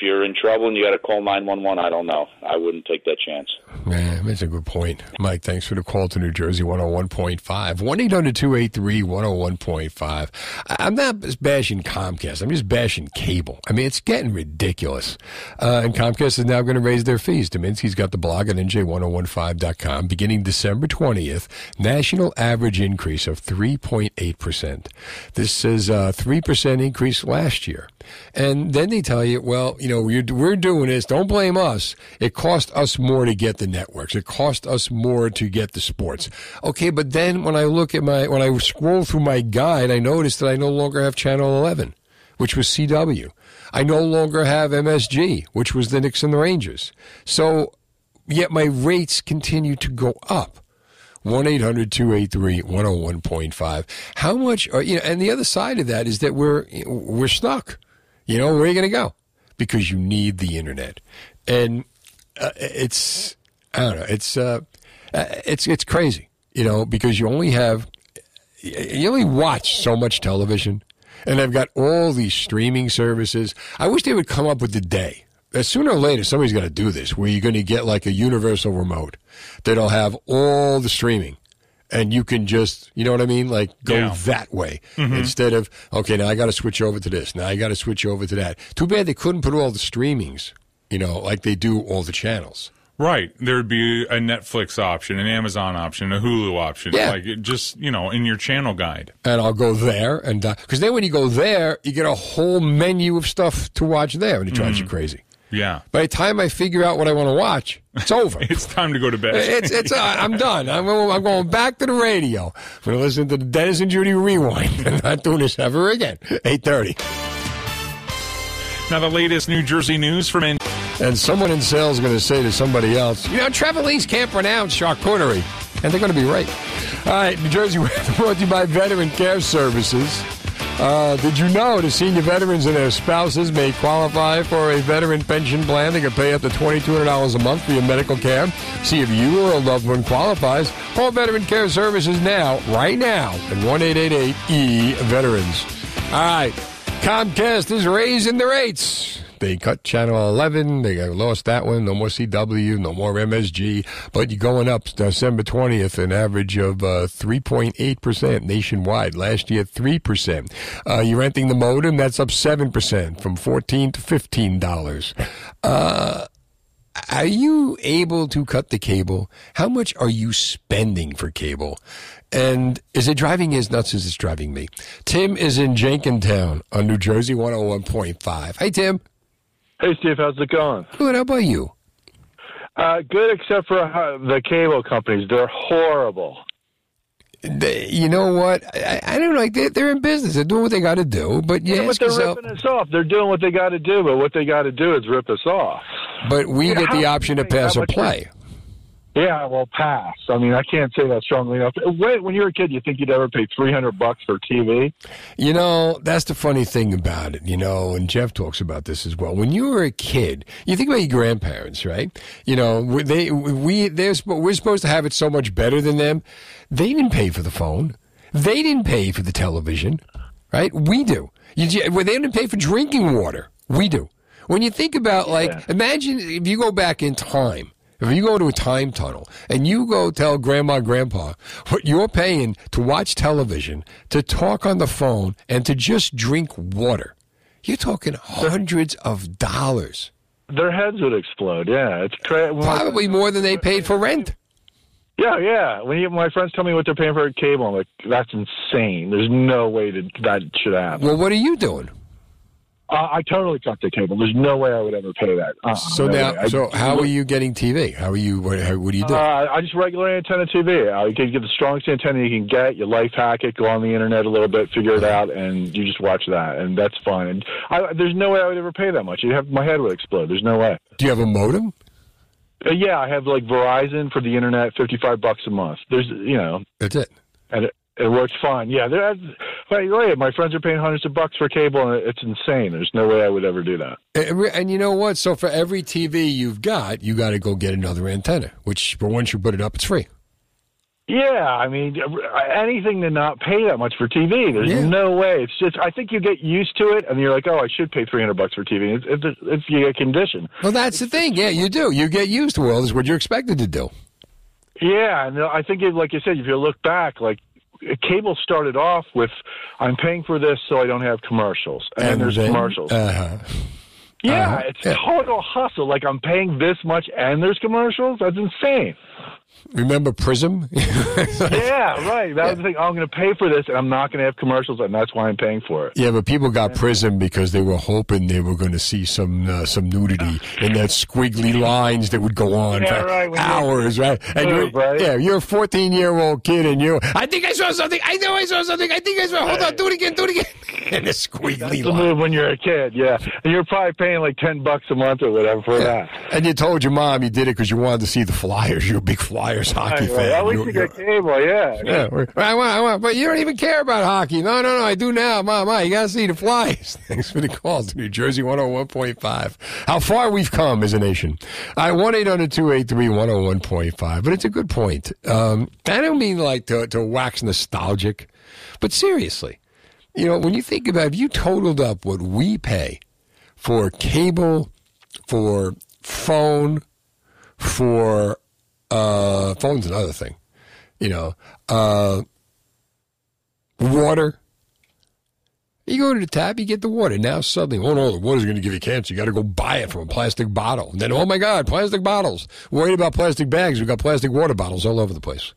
you're in trouble and you got to call 911, I don't know. I wouldn't take that chance.
Man, that's a good point. Mike, thanks for the call to New Jersey 101.5. 1 800 283 101.5. I'm not bashing Comcast, I'm just bashing cable. I mean, it's getting ridiculous. Uh, and Comcast is now going to raise their fees. Deminski's got the blog at NJ1015.com. Beginning December 20th, national average increase of 3.8%. This is a 3% increase last year. And then they tell you, well, you know, we're, doing this. Don't blame us. It cost us more to get the networks. It cost us more to get the sports. Okay, but then when I look at my, when I scroll through my guide, I notice that I no longer have Channel 11, which was CW. I no longer have MSG, which was the Knicks and the Rangers. So, yet my rates continue to go up. 1 800 283 101.5. How much are, you know, and the other side of that is that we're, we're stuck. You know, where are you going to go? Because you need the internet. And uh, it's, I don't know, it's, uh, uh, it's, it's crazy, you know, because you only have, you only watch so much television and I've got all these streaming services. I wish they would come up with the day. Sooner or later, somebody's going to do this where you're going to get like a universal remote that'll have all the streaming. And you can just, you know what I mean? Like go
Yeah.
that way
Mhm.
instead of, okay, now I got to switch over to this. Now I got to switch over to that. Too bad they couldn't put all the streamings, you know, like they do all the channels.
Right. There'd be a Netflix option, an Amazon option, a Hulu option.
Yeah.
Like just, you know, in your channel guide.
and I'll go there and because then when you go there, you get a whole menu of stuff to watch there, and it drives you crazy.
Yeah.
By the time I figure out what I want to watch, it's over.
it's time to go to bed.
it's it's uh, I'm done. I'm, I'm going back to the radio. I'm going to listen to the Dennis and Judy rewind. I'm not doing this ever again. Eight thirty.
Now the latest New Jersey news from in-
And someone in sales is going to say to somebody else, you know, Trevelise can't pronounce charcuterie. And they're going to be right. All right, New Jersey weather brought to you by Veteran Care Services. Uh, did you know the senior veterans and their spouses may qualify for a veteran pension plan that can pay up to $2,200 a month for your medical care? See if you or a loved one qualifies. Call Veteran Care Services now, right now, at 1 888 E Veterans. All right, Comcast is raising the rates. They cut channel 11. They lost that one. No more CW. No more MSG. But you're going up December 20th, an average of uh, 3.8% nationwide. Last year, 3%. Uh, you're renting the modem. That's up 7% from 14 to $15. Uh, are you able to cut the cable? How much are you spending for cable? And is it driving you as nuts as it's driving me? Tim is in Jenkintown on New Jersey 101.5. Hey, Tim.
Hey, Steve, how's it going?
Good. How about you?
Uh, good, except for uh, the cable companies. They're horrible.
They, you know what? I, I don't know. Like they're, they're in business. They're doing what they got to do. But
Yeah, but they're
yourself,
ripping us off. They're doing what they got to do, but what they got to do is rip us off.
but we
Yeah,
get the option to pass or play.
Yeah, well, pass. I mean, I can't say that strongly enough. When, when you were a kid, you think you'd ever pay three hundred bucks for TV?
You know, that's the funny thing about it, you know, and Jeff talks about this as well. When you were a kid, you think about your grandparents, right? You know, they, we, they're, we're supposed to have it so much better than them. They didn't pay for the phone. They didn't pay for the television, right? We do. You, they didn't pay for drinking water. We do. When you think about, like, imagine if you go back in time, if you go to a time tunnel and you go tell grandma, grandpa what you're paying to watch television, to talk on the phone, and to just drink water, you're talking hundreds of dollars.
Their heads would explode. Yeah, it's.
Probably more than they paid for rent.
Yeah, yeah. When you, my friends tell me what they're paying for a cable, I'm like, that's insane. There's no way that that should happen.
Well, what are you doing?
Uh, I totally cut the cable. There's no way I would ever pay that. Uh,
So
no
now.
I-
so how are you getting TV? How are you? What, how, what do you do?
Uh, I just regular antenna TV. Uh, you can get the strongest antenna you can get. You life hack it, go on the internet a little bit, figure it out, and you just watch that, and that's fine. And I, there's no way I would ever pay that much. You have my head would explode. There's no way.
Do you have a modem?
Uh, yeah, I have like Verizon for the internet, fifty-five bucks a month. There's, you know,
That's it.
and it, it works fine. Yeah, there. Hey, wait, my friends are paying hundreds of bucks for cable, and it's insane. There's no way I would ever do that.
Eh, and, and you know what? So for every TV you've got, you got to go get another antenna. Which, but once you put it up, it's free.
Yeah, I mean, uh, anything to not pay that much for TV. There's no way. It's just, I think you get used to it, and you're like, oh, I should pay 300 bucks for TV. It's, it's, it's you get conditioned.
Well, that's the thing. Yeah, you do. You get used to it. Well, is what you're expected to do.
Yeah, and uh, I think, it, like you said, if you look back, like cable started off with, I'm paying for this so I don't have commercials, and, then there's
then-
commercials.
Uh-huh.
yeah,
uh-huh,
it's
yeah.
total hustle. Like I'm paying this much, and there's commercials. That's insane.
Remember Prism?
yeah, right. That was the thing. I'm going to pay for this, and I'm not going to have commercials, and that's why I'm paying for it.
Yeah, but people got Prism because they were hoping they were going to see some uh, some nudity in that squiggly lines that would go on
Yeah,
for
right,
hours, right? And you're,
Right.
yeah, you're a 14 year old kid, and you, I think I saw something. I know I saw something. I think I saw. Hold on, do it again, do it again. and the squiggly
That's the
line.
move when you're a kid, yeah. And you're probably paying like ten bucks a month or whatever for that.
And you told your mom you did it because you wanted to see the flyers You're a big Flyers hockey
Right, right.
fan.
At least
You-
you got cable, yeah.
yeah, I want, I want, but you don't even care about hockey. No, no, no, I do now. Ma, ma, you got to see the Flyers. Thanks for the call to New Jersey 101.5. How far we've come as a nation. I 1 800 283 101.5, but it's a good point. Um, I don't mean like to, to wax nostalgic, but seriously, you know, when you think about if you totaled up what we pay for cable, for phone, for uh, phone's another thing, you know, uh, water. You go to the tap, you get the water. Now suddenly, oh no, the water's going to give you cancer. You got to go buy it from a plastic bottle. And then, oh my God, plastic bottles. Worried about plastic bags. We've got plastic water bottles all over the place.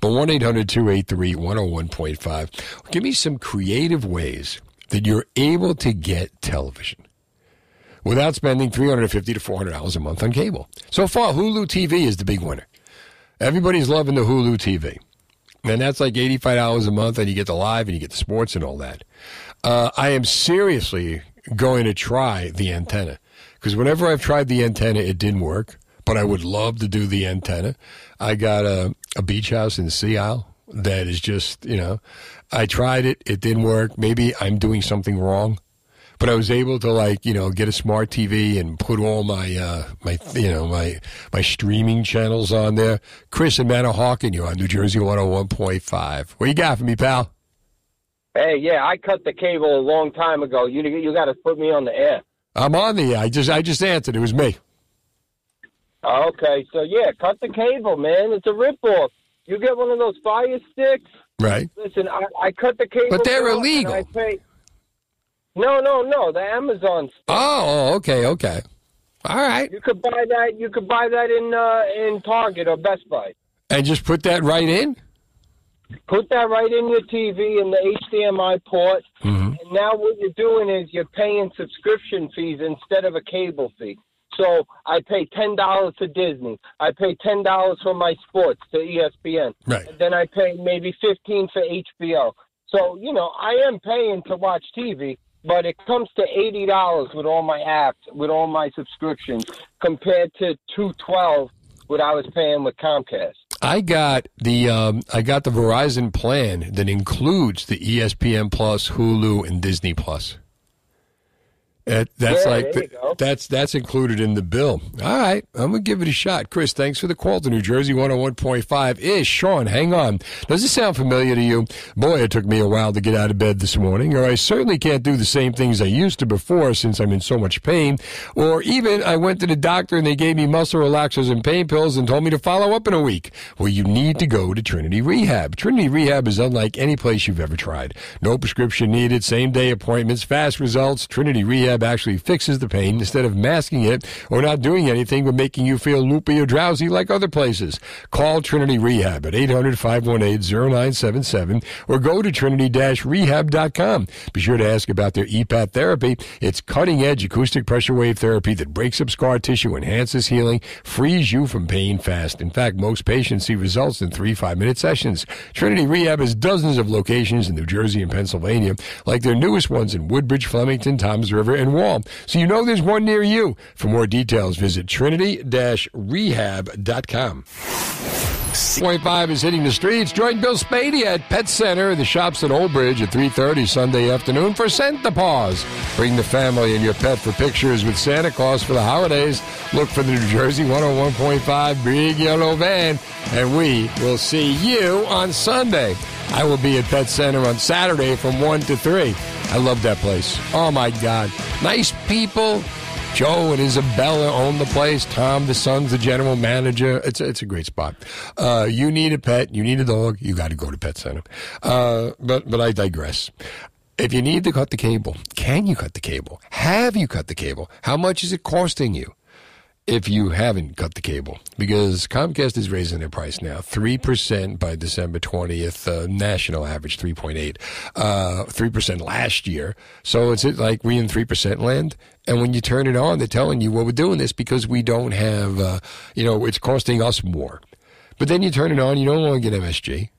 But 1 800 283 101.5. Give me some creative ways that you're able to get television without spending 350 to $400 a month on cable. So far, Hulu TV is the big winner. Everybody's loving the Hulu TV. And that's like $85 a month, and you get the live and you get the sports and all that. Uh, I am seriously going to try the antenna because whenever I've tried the antenna, it didn't work. But I would love to do the antenna. I got a, a beach house in Sea Isle that is just, you know, I tried it, it didn't work. Maybe I'm doing something wrong but I was able to like you know get a smart TV and put all my uh, my you know my my streaming channels on there. Chris and Manahawkin, you on New Jersey one hundred one point five. What you got for me, pal?
Hey, yeah, I cut the cable a long time ago. You you got to put me on the air.
I'm on the. I just I just answered. It was me.
Okay, so yeah, cut the cable, man. It's a ripoff. You get one of those fire sticks.
Right.
Listen, I, I cut the cable.
But they're illegal.
No, no, no. The Amazon.
Oh, oh, okay, okay. All right.
You could buy that. You could buy that in uh, in Target or Best Buy.
And just put that right in.
Put that right in your TV in the HDMI port.
Mm-hmm.
And now what you're doing is you're paying subscription fees instead of a cable fee. So I pay ten dollars to Disney. I pay ten dollars for my sports to ESPN.
Right.
And then I pay maybe fifteen for HBO. So you know I am paying to watch TV, but it comes to eighty dollars with all my apps, with all my subscriptions, compared to two twelve what I was paying with Comcast.
I got the um, I got the Verizon plan that includes the ESPN Plus, Hulu, and Disney Plus. Uh, that's
Yeah,
like the- that's that's included in the bill. All right, I'm gonna give it a shot. Chris, thanks for the call to New Jersey 101.5 ish. Sean, hang on. Does this sound familiar to you? Boy, it took me a while to get out of bed this morning, or I certainly can't do the same things I used to before since I'm in so much pain. Or even I went to the doctor and they gave me muscle relaxers and pain pills and told me to follow up in a week. Well, you need to go to Trinity Rehab. Trinity Rehab is unlike any place you've ever tried. No prescription needed, same day appointments, fast results. Trinity Rehab actually fixes the pain instead of masking it or not doing anything but making you feel loopy or drowsy like other places. Call Trinity Rehab at 800 518 0977 or go to trinity rehab.com. Be sure to ask about their EPAT therapy. It's cutting edge acoustic pressure wave therapy that breaks up scar tissue, enhances healing, frees you from pain fast. In fact, most patients see results in three five minute sessions. Trinity Rehab has dozens of locations in New Jersey and Pennsylvania, like their newest ones in Woodbridge, Flemington, Toms River, and Wall. So you know there's one near you. For more details, visit trinity rehab.com. 0.5 is hitting the streets. Join Bill Spadea at Pet Center, the shops at Old Bridge at 3.30 Sunday afternoon for Santa Paws. Bring the family and your pet for pictures with Santa Claus for the holidays. Look for the New Jersey 101.5 Big Yellow Van, and we will see you on Sunday. I will be at Pet Center on Saturday from 1 to 3. I love that place. Oh, my God. Nice people. Joe and Isabella own the place. Tom, the son's the general manager. It's a, it's a great spot. Uh, you need a pet, you need a dog, you got to go to Pet Center. Uh, but but I digress. If you need to cut the cable, can you cut the cable? Have you cut the cable? How much is it costing you? If you haven't cut the cable, because Comcast is raising their price now, three percent by December twentieth, uh, national average three point eight, uh, three percent last year. So it's like we in three percent land. And when you turn it on, they're telling you, well, we're doing this because we don't have, uh, you know, it's costing us more. But then you turn it on, you no longer get MSG.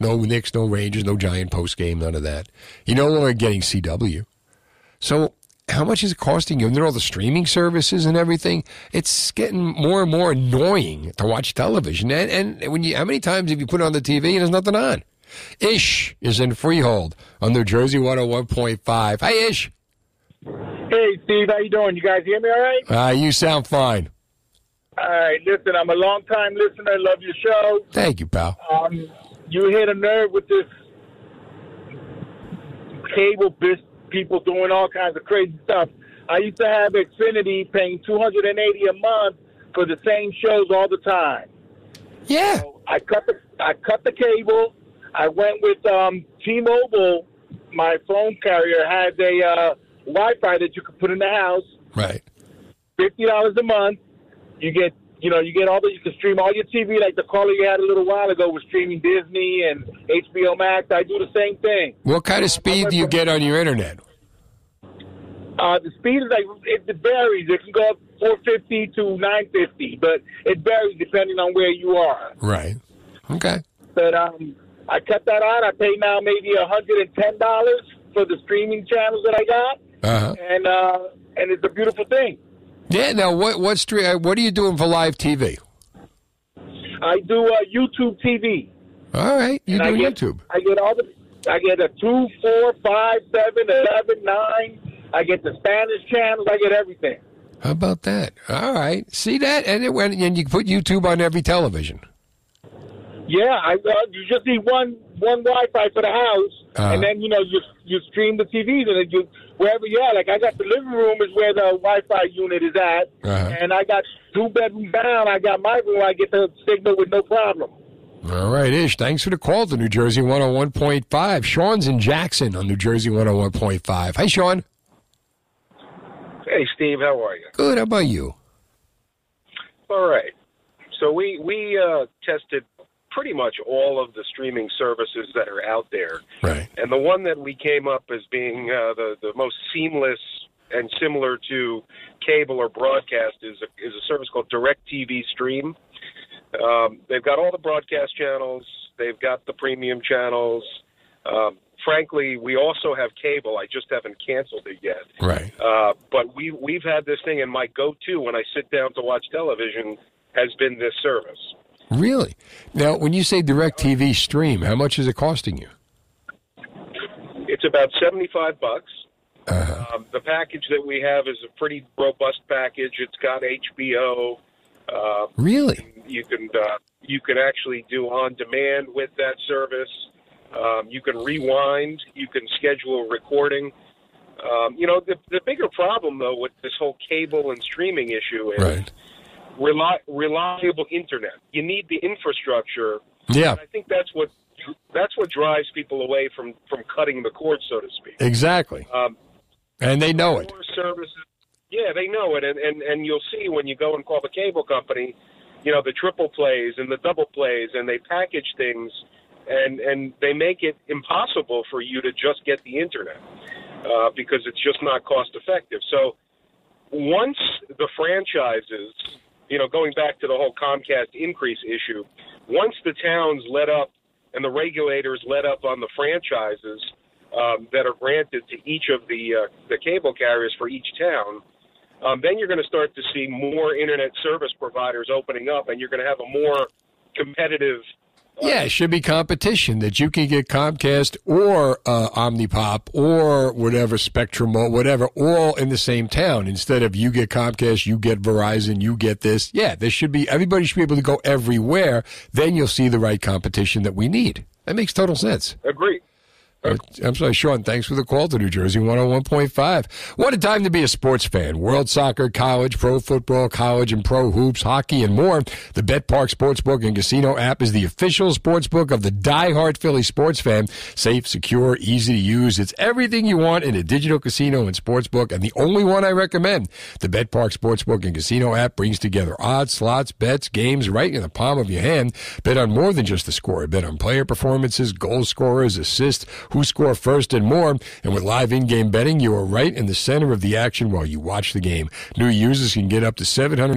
No Knicks, no Rangers, no Giant post game, none of that. You're no longer getting CW. So how much is it costing you? And then all the streaming services and everything. It's getting more and more annoying to watch television. And, and when you, how many times have you put on the TV and there's nothing on? Ish is in Freehold on New Jersey 101.5. Hey, Ish.
Hey, Steve, how you doing? You guys hear me all right?
Uh, you sound fine.
All right, listen, I'm a long time listener. Love your show.
Thank you, pal.
Um, you hit a nerve with this cable bis- people doing all kinds of crazy stuff. I used to have Xfinity paying 280 a month for the same shows all the time.
Yeah.
So I cut the I cut the cable. I went with um, T-Mobile. My phone carrier has a uh, Wi-Fi that you can put in the house.
Right.
Fifty dollars a month. You get you know you get all the you can stream all your TV like the caller you had a little while ago was streaming Disney and HBO Max. I do the same thing.
What kind of speed do you get on your internet?
Uh, the speed is like it varies. It can go up 450 to 950, but it varies depending on where you are.
Right. Okay.
But um, I cut that out. I pay now maybe 110 dollars for the streaming channels that I got,
Uh-huh.
and uh, and it's a beautiful thing.
Yeah. Now, what what stream? uh, What are you doing for live TV?
I do uh, YouTube TV.
All right, you
And I
do
get-
YouTube.
I get all the. I get a two, four, five, seven, eleven, nine. I get the Spanish channels. I get everything.
How about that? All right. See that, and it went, and you put YouTube on every television.
Yeah, I uh, you just need one one Wi-Fi for the house,
Uh-huh.
and then you know you you stream the TVs and then you wherever you are. Like I got the living room is where the Wi-Fi unit is at,
Uh-huh.
and I got two bedrooms down. I got my room. I get the signal with no problem.
All right, Ish. Thanks for the call to New Jersey 101.5. Sean's in Jackson on New Jersey 101.5. Hi, Sean.
Hey, Steve, how are you?
Good. How about you?
All right. So we we uh, tested pretty much all of the streaming services that are out there,
right?
And the one that we came up as being uh, the the most seamless and similar to cable or broadcast is a, is a service called DirecTV Stream. Um, they've got all the broadcast channels. They've got the premium channels. Um, frankly, we also have cable. I just haven't canceled it yet.
Right.
Uh, but we we've had this thing, and my go-to when I sit down to watch television has been this service.
Really? Now, when you say DirecTV stream, how much is it costing you?
It's about seventy-five bucks.
Uh-huh.
Um, the package that we have is a pretty robust package. It's got HBO. Uh,
Really?
you can uh, you can actually do on demand with that service. Um, you can rewind. You can schedule a recording. Um, you know, the, the bigger problem though with this whole cable and streaming issue is
Right.
Reli- reliable internet. You need the infrastructure.
Yeah.
I think that's what that's what drives people away from from cutting the cord, so to speak.
Exactly.
Um,
And they know it.
services. Yeah, they know it, and, and and you'll see when you go and call the cable company, you know the triple plays and the double plays, and they package things, and and they make it impossible for you to just get the internet uh, because it's just not cost effective. So once the franchises, you know, going back to the whole Comcast increase issue, once the towns let up and the regulators let up on the franchises um, that are granted to each of the uh, the cable carriers for each town, um, then you're going to start to see more internet service providers opening up, and you're going to have a more competitive.
Yeah, it should be competition that you can get Comcast or uh, Omnipop or whatever Spectrum or whatever all in the same town instead of you get Comcast, you get Verizon, you get this. Yeah, there should be everybody should be able to go everywhere. Then you'll see the right competition that we need. That makes total sense.
Agree.
Uh, I'm sorry, Sean. Thanks for the call to New Jersey 101.5. What a time to be a sports fan. World soccer, college, pro football, college and pro hoops, hockey, and more. The BetParx Sportsbook and Casino app is the official sportsbook of the die-hard Philly sports fan. Safe, secure, easy to use. It's everything you want in a digital casino and sportsbook, and the only one I recommend. The BetParx Sportsbook and Casino app brings together odds, slots, bets, games right in the palm of your hand. Bet on more than just the score. Bet on player performances, goal scorers, assists, who score first and more. And with live in-game betting, you are right in the center of the action while you watch the game. New users can get up to $750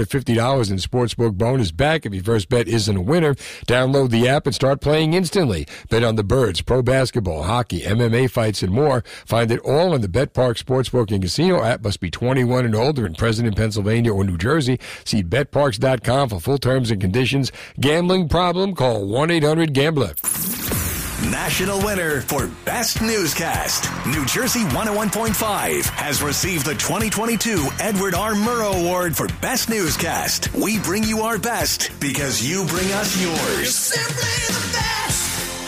in sportsbook bonus back if your first bet isn't a winner. Download the app and start playing instantly. Bet on the birds, pro basketball, hockey, MMA fights, and more. Find it all on the BetParx Sportsbook and Casino app. Must be 21 and older and present in Pennsylvania or New Jersey. See betparx.com for full terms and conditions. Gambling problem? Call 1-800-GAMBLER.
National winner for Best Newscast. New Jersey 101.5 has received the 2022 Edward R. Murrow Award for Best Newscast. We bring you our best because you bring us yours.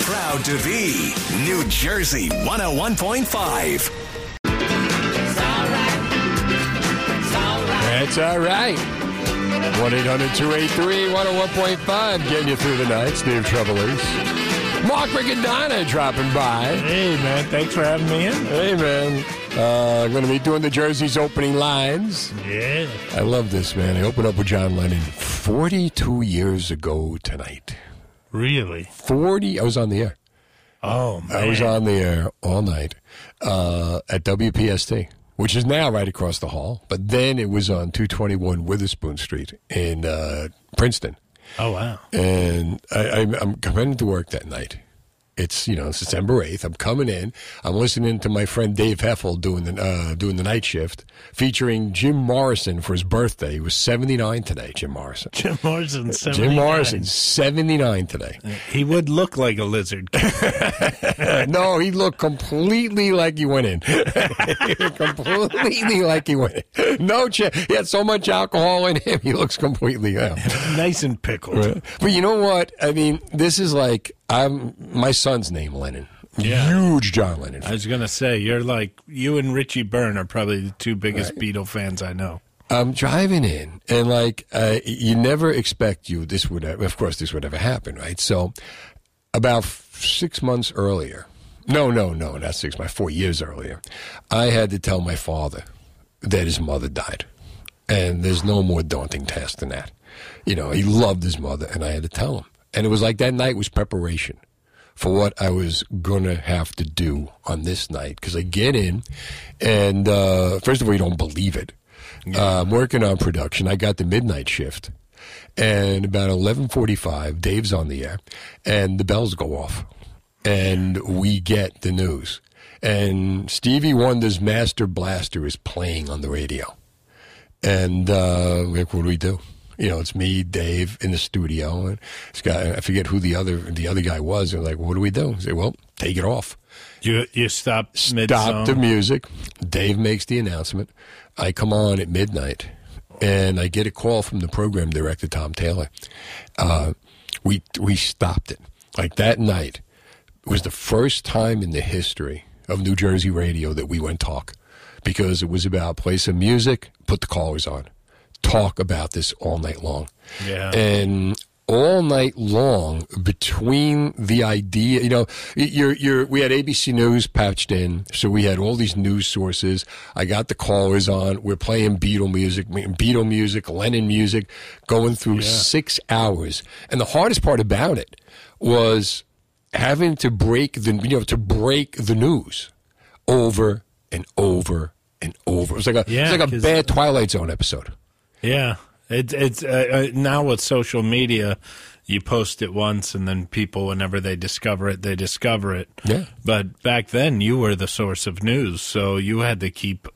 Proud to be New Jersey 101.5.
That's all right. 1-800-283-101.5 getting you through the night. Steve Trevelise. Mark Riccadonna dropping by.
Hey, man. Thanks for having me in.
Hey, man. Uh, going to be doing the Jersey's opening lines.
Yeah.
I love this, man. I opened up with John Lennon 42 years ago tonight.
Really?
40. I was on the air.
Oh, man.
I was on the air all night uh, at WPST, which is now right across the hall. But then it was on 221 Witherspoon Street in uh, Princeton.
Oh, wow.
And I, I'm, I'm coming to work that night. It's you know it's December eighth. I'm coming in. I'm listening to my friend Dave Heffel doing the uh, doing the night shift, featuring Jim Morrison for his birthday. He was 79 today. Jim Morrison.
Jim Morrison, 79.
Jim Morrison, 79 today.
He would look like a lizard.
no, he looked completely like he went in. completely like he went in. No chance. He had so much alcohol in him. He looks completely uh,
nice and pickled.
But you know what? I mean, this is like I'm my son's name, Lennon.
Yeah.
Huge John Lennon.
I was gonna say you're like you and Richie Byrne are probably the two biggest Beatle fans I know.
I'm driving in, and like uh, you never expect you this would have, of course this would ever happen, right? So about f- six months earlier, no, no, no, not six months, four years earlier, I had to tell my father that his mother died, and there's no more daunting task than that. You know, he loved his mother, and I had to tell him, and it was like that night was preparation for what I was going to have to do on this night. Because I get in, and uh, first of all, you don't believe it. Uh, I'm working on production. I got the midnight shift, and about 11:45, Dave's on the air, and the bells go off, and we get the news. And Stevie Wonder's Master Blaster is playing on the radio, and uh, like, what do we do? You know, it's me, Dave, in the studio, and this guy. I forget who the other the other guy was. They're like, "What do we do?" I say, "Well, take it off."
You you stop
Stop the music. Dave makes the announcement. I come on at midnight, and I get a call from the program director, Tom Taylor. Uh, we we stopped it like that night. was the first time in the history of New Jersey radio that we went talk because it was about play some music, put the callers on, talk about this all night long.
Yeah.
And all night long between the idea, you know, you're, you're, we had ABC News patched in, so we had all these news sources. I got the callers on. We're playing Beatle music, Beatle music, Lennon music, going through six hours. And the hardest part about it was having to break the, you know, to break the news over and over and over. It was like a,
Yeah,
it was like a bad Twilight Zone episode.
Yeah, it's it's uh, uh, now with social media, you post it once and then people, whenever they discover it, they discover it.
Yeah.
But back then, you were the source of news, so you had to keep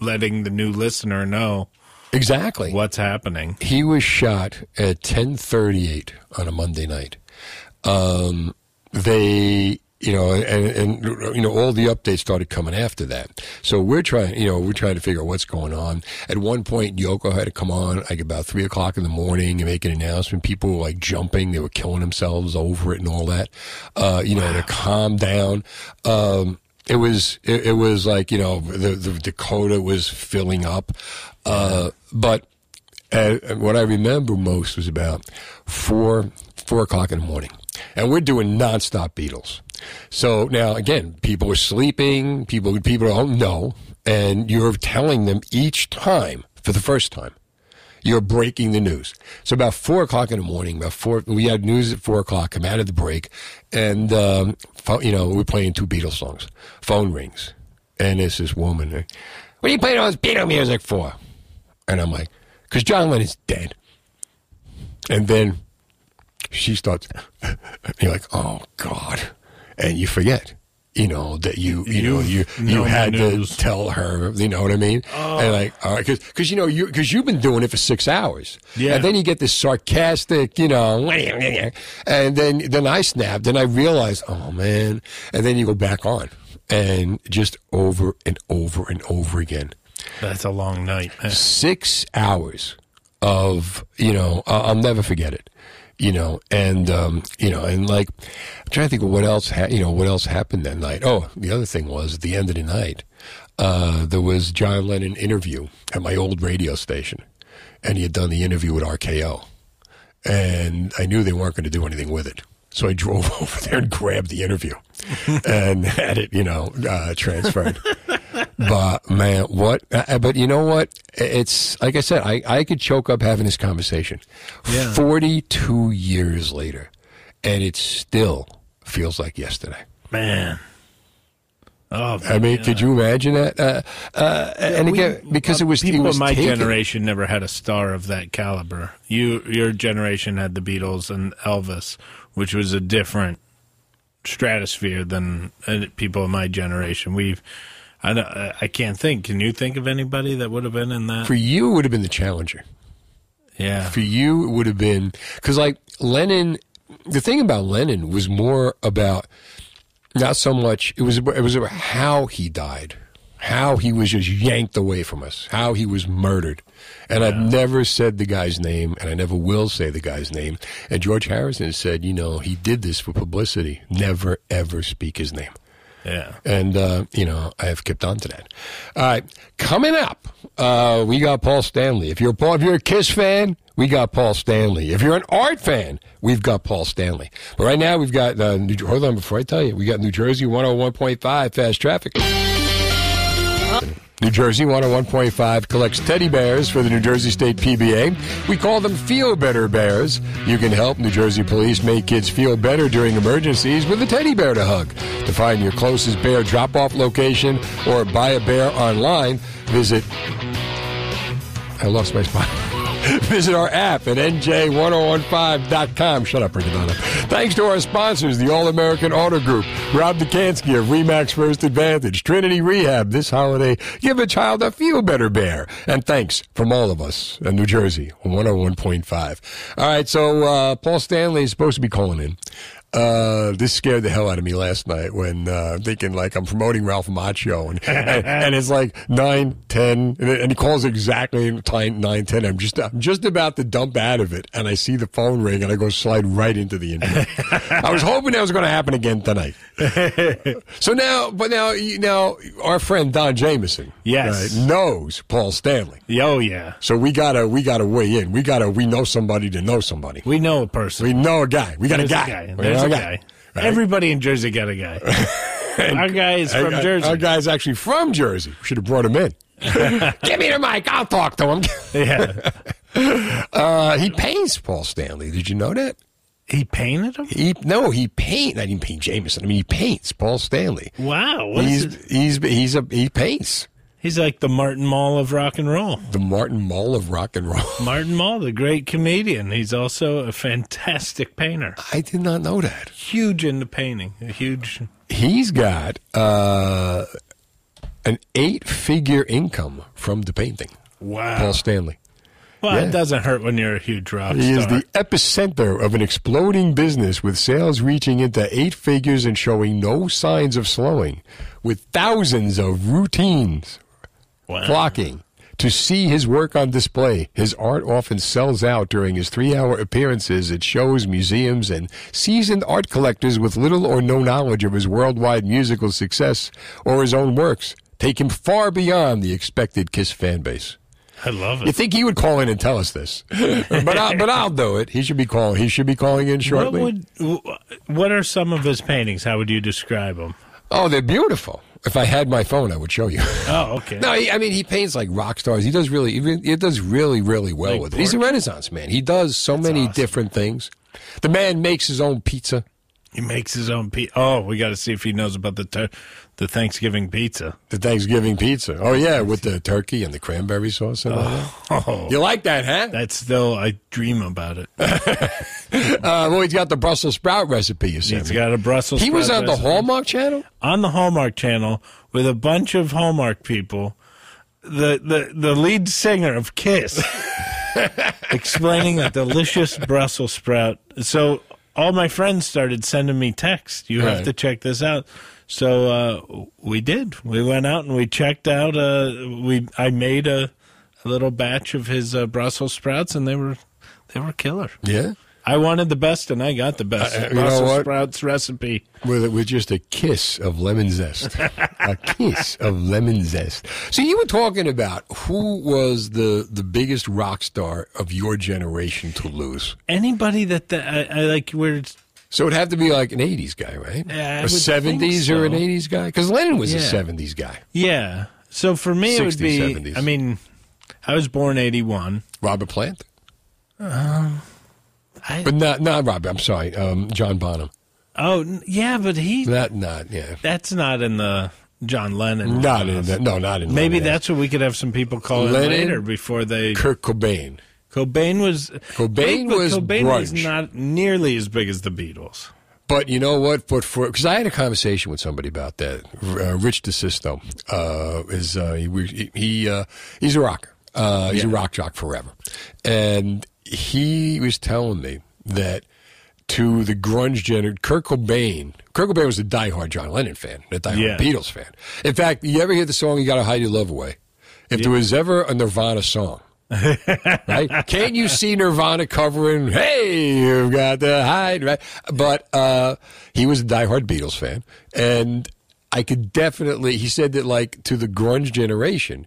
letting the new listener know
exactly
what's happening.
He was shot at 10:38 on a Monday night. Um, they, you know, and, and you know, all the updates started coming after that. So we're trying, you know, we're trying to figure out what's going on. At one point, Yoko had to come on like about three o'clock in the morning and make an announcement. People were like jumping; they were killing themselves over it and all that. Uh, you know, to calm down. Um, it was it, it was like you know the, the Dakota was filling up, uh, but uh, what I remember most was about four four o'clock in the morning, and we're doing nonstop Beatles. So now again, people are sleeping, people people don't know, and you're telling them each time for the first time, You're breaking the news. So about four o'clock in the morning, about four, we had news at four o'clock. Come out of the break, and um, you know we're playing two Beatles songs. Phone rings, and it's this woman. uh, What are you playing all this Beatle music for? And I'm like, because John Lennon's dead. And then she starts, you're like, oh God. And you forget, you know, that you, you know, you, you had to tell her, you know what I mean? Oh. And like, all right, cause, cause you know, you, cause you've been doing it for six hours.
Yeah.
And then you get this sarcastic, you know, and then, then I snapped and I realized, oh man. And then you go back on and just over and over and over again
That's a long night. man.
six hours of you know I'll never forget it you know and um, you know and like I'm trying to think of what else ha- you know what else happened that night. Oh the other thing was at the end of the night uh, there was John Lennon interview at my old radio station and he had done the interview with RKO and I knew they weren't going to do anything with it so I drove over there and grabbed the interview and had it you know uh, transferred but man, what? Uh, but you know what? It's like I said, I, I could choke up having this conversation.
Yeah.
42 years later, and it still feels like yesterday.
Man. Oh,
I mean, could you imagine that? Uh, uh, and
we-
again, because it was
people
it was
of my
taken.
generation never had a star of that caliber. You, your generation had the Beatles and Elvis, which was a different stratosphere than uh, people of my generation. We've, I, don't- I can't think. Can you think of anybody that would have been in that?
For you, it would have been the Challenger.
Yeah.
For you, it would have been because like Lennon. The thing about Lennon was more about not so much. It was it was about how he died, how he was just yanked away from us, how he was murdered. And I've never said the guy's name, and I never will say the guy's name. And George Harrison said, you know, he did this for publicity. Never ever speak his name.
Yeah.
And, uh, you know, I have kept on to that. All right. Coming up, uh, we got Paul Stanley. If you're, Paul, if you're a Kiss fan, we got Paul Stanley. If you're an art fan, we've got Paul Stanley. But right now, we've got, uh, New, hold on before I tell you, we got New Jersey 101.5 fast traffic. New Jersey 101.5 collects teddy bears for the New Jersey State PBA. We call them Feel Better Bears. You can help New Jersey police make kids feel better during emergencies with a teddy bear to hug. To find your closest bear drop off location or buy a bear online, visit. I lost my spot. Visit our app at nj1015.com. Shut up, on. Thanks to our sponsors, the All American Auto Group, Rob Dekanski of Remax First Advantage, Trinity Rehab. This holiday, give a child a feel better bear. And thanks from all of us in New Jersey on 101.5. All right, so uh, Paul Stanley is supposed to be calling in. Uh, this scared the hell out of me last night when uh, thinking like I'm promoting Ralph Macchio and, and and it's like nine ten and, and he calls exactly time nine ten. I'm just I'm just about to dump out of it and I see the phone ring and I go slide right into the interview. I was hoping that was going to happen again tonight. so now, but now you now our friend Don Jameson,
Yes.
right, knows Paul Stanley.
Oh yeah.
So we gotta we gotta weigh in. We gotta we know somebody to know somebody.
We know a person.
We know a guy. We got
There's
a guy.
There's
know
a guy.
Right?
Everybody in Jersey got a guy. Our guy is from
Our-
Jersey.
Our guy's actually from Jersey. We should have brought him in. Give me the mic. I'll talk to him.
Yeah.
Uh, he paints Paul Stanley. Did you know that?
He painted him?
He no, he paint. I didn't paint Jameson. I mean, he paints Paul Stanley.
Wow.
He's he's he's a he paints
He's like the Martin Mull of rock and roll.
the Martin Mull of rock and roll.
Martin Mull, the great comedian. He's also a fantastic painter.
I did not know that.
Huge into painting. A huge.
He's got uh, an eight-figure income from the painting.
Wow.
Paul Stanley.
Well,
Yeah.
it doesn't hurt when you're a huge rock star.
He is the epicenter of an exploding business with sales reaching into eight figures and showing no signs of slowing, with thousands of routines flocking to see his work on display. His art often sells out during his three hour appearances at shows, museums, and seasoned art collectors with little or no knowledge of his worldwide musical success or his own works take him far beyond the expected Kiss fan base.
I love it.
You think he would call in and tell us this, but I, but I'll do it. He should be calling. He should be calling in shortly.
What would? What are some of his paintings? How would you describe them?
oh, they're beautiful. If I had my phone, I would show you.
Oh, okay.
no, he, I mean he paints like rock stars. He does really, he, he does really, really well
Like
with it. He's a? Renaissance man. He does so many different things. The man makes his own pizza.
He makes his own pizza. Oh, we got to see if he knows about the tur- the Thanksgiving pizza.
The Thanksgiving pizza. Oh yeah, with the turkey and the cranberry sauce and all that.
Oh,
You like that, huh?
That's still I dream about it.
Uh, well, he's got the Brussels sprout recipe. You
He's got a Brussels.
He was
sprout
on the
recipe.
Hallmark Channel.
on the Hallmark Channel with a bunch of Hallmark people. The the the lead singer of Kiss explaining a delicious Brussels sprout. So all my friends started sending me texts. You have to check this out. So uh, we did. We went out and we checked out. Uh, we I made a, a little batch of his uh, Brussels sprouts, and they were they were killer.
Yeah.
I wanted the best, and I got the best
Uh, you know
Brussels
what?
sprouts recipe.
with with just a kiss of lemon zest, a kiss of lemon zest. So you were talking about who was the the biggest rock star of your generation to lose.
Anybody that the, I, I like, we're
So it'd have to be like an '80s guy, right?
Yeah, I
a
would
'70s
think
or an '80s guy? Because Lennon was a '70s guy.
Yeah. So for me, it would be.
70s.
I mean, I was born eighty one.
Robert Plant,
Um, I,
but not not Robert. I'm sorry, um, John Bonham.
oh yeah, but he.
Not not yeah.
That's not in the John Lennon.
Not in that. No, not in.
Maybe
Lennon.
that's what we could have some people call in later before they.
Kurt Cobain.
Cobain was.
Cobain was
Cobain was
grunge.
not nearly as big as the Beatles.
But you know what? But for because I had a conversation with somebody about that. Uh, Rich DeSisto uh, is uh, he he uh, he's a rocker. Uh, he's a rock jock forever, and he was telling me that to the grunge generation, Kurt Cobain. Kurt Cobain was a diehard John Lennon fan, a diehard
Yeah.
Beatles fan. In fact, you ever hear the song "You Gotta Hide Your Love Away"? If there was ever a Nirvana song. right? Can't you see Nirvana covering, hey, you've got to hide, right? But uh, he was a diehard Beatles fan. And I could definitely, he said that, like, to the grunge generation,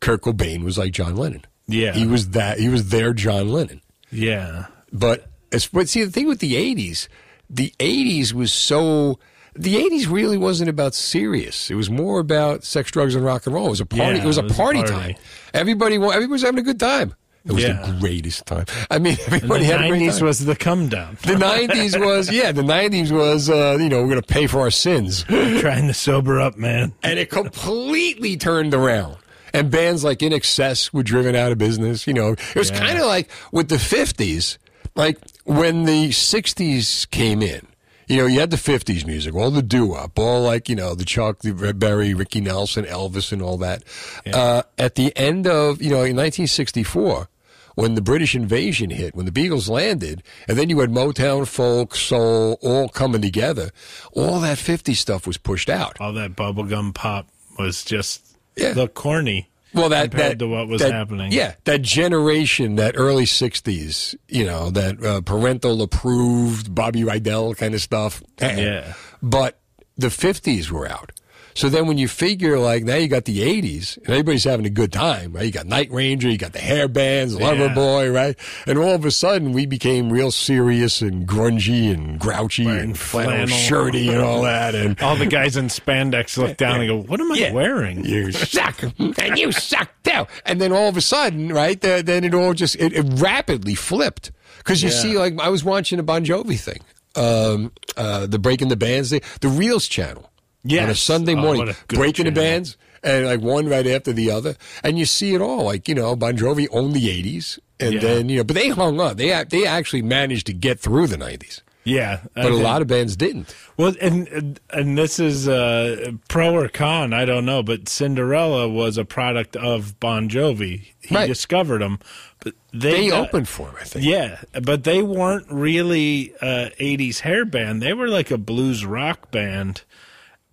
Kurt Cobain was like John Lennon.
Yeah.
He was that, he was their John Lennon.
Yeah.
But, as, but see, the thing with the 80s, the 80s was so. The '80s really wasn't about serious. It was more about sex, drugs, and rock and roll. It was a party.
Yeah,
it was a
it was a
party,
party.
time. Everybody, everybody was having a good time. It was
Yeah.
the greatest time. I mean, everybody
the
had a great
nineties
time.
was the come down.
the '90s was yeah. The '90s was uh, you know we're going to pay for our sins,
Trying to sober up, man.
and it completely turned around. And bands like INXS were driven out of business. You know, it was
Yeah.
kind of like with the '50s, like when the '60s came in. You know, you had the '50s music, all the doo-wop, all like you know the Chuck the Red Berry, Ricky Nelson, Elvis, and all that. Uh, at the end of you know in 1964, when the British invasion hit, when the Beatles landed, and then you had Motown, folk, soul, all coming together, all that '50s stuff was pushed out.
All that bubblegum pop was just
Yeah.
look corny.
Well, that
compared
that,
to what was
that-
happening.
Yeah, that generation, that early '60s, you know, that uh, parental approved Bobby Rydell kind of stuff. Eh.
Yeah.
But the '50s were out. So then when you figure like now you got the 80s and everybody's having a good time, right? You got Night Ranger, you got the hair bands, Lover
Yeah.
Boy, right? And all of a sudden we became real serious and grungy and grouchy and flannel,
flannel.
shirty and all that. And
All the guys in spandex look down and go, "What am I
Yeah.
wearing?"
you suck and you suck too and then all of a sudden right the, then it all just it, it rapidly flipped because you
Yeah.
see like i was watching a bon jovi thing um uh the breaking the bands thing the Reelz channel on a sunday
Oh,
morning
what a
breaking the bands and like one right after the other and you see it all like you know bon jovi owned the 80s and
Yeah.
then you know but they hung on they they actually managed to get through the 90s
Yeah, I
but a
think-
lot of bands didn't
Well, and and- and this is uh, pro or con, I don't know, but Cinderella was a product of Bon Jovi. He
Right.
discovered them, but they,
they
got-
opened for him i think
Yeah, but they weren't really uh, '80s hair band. They were like a blues rock band,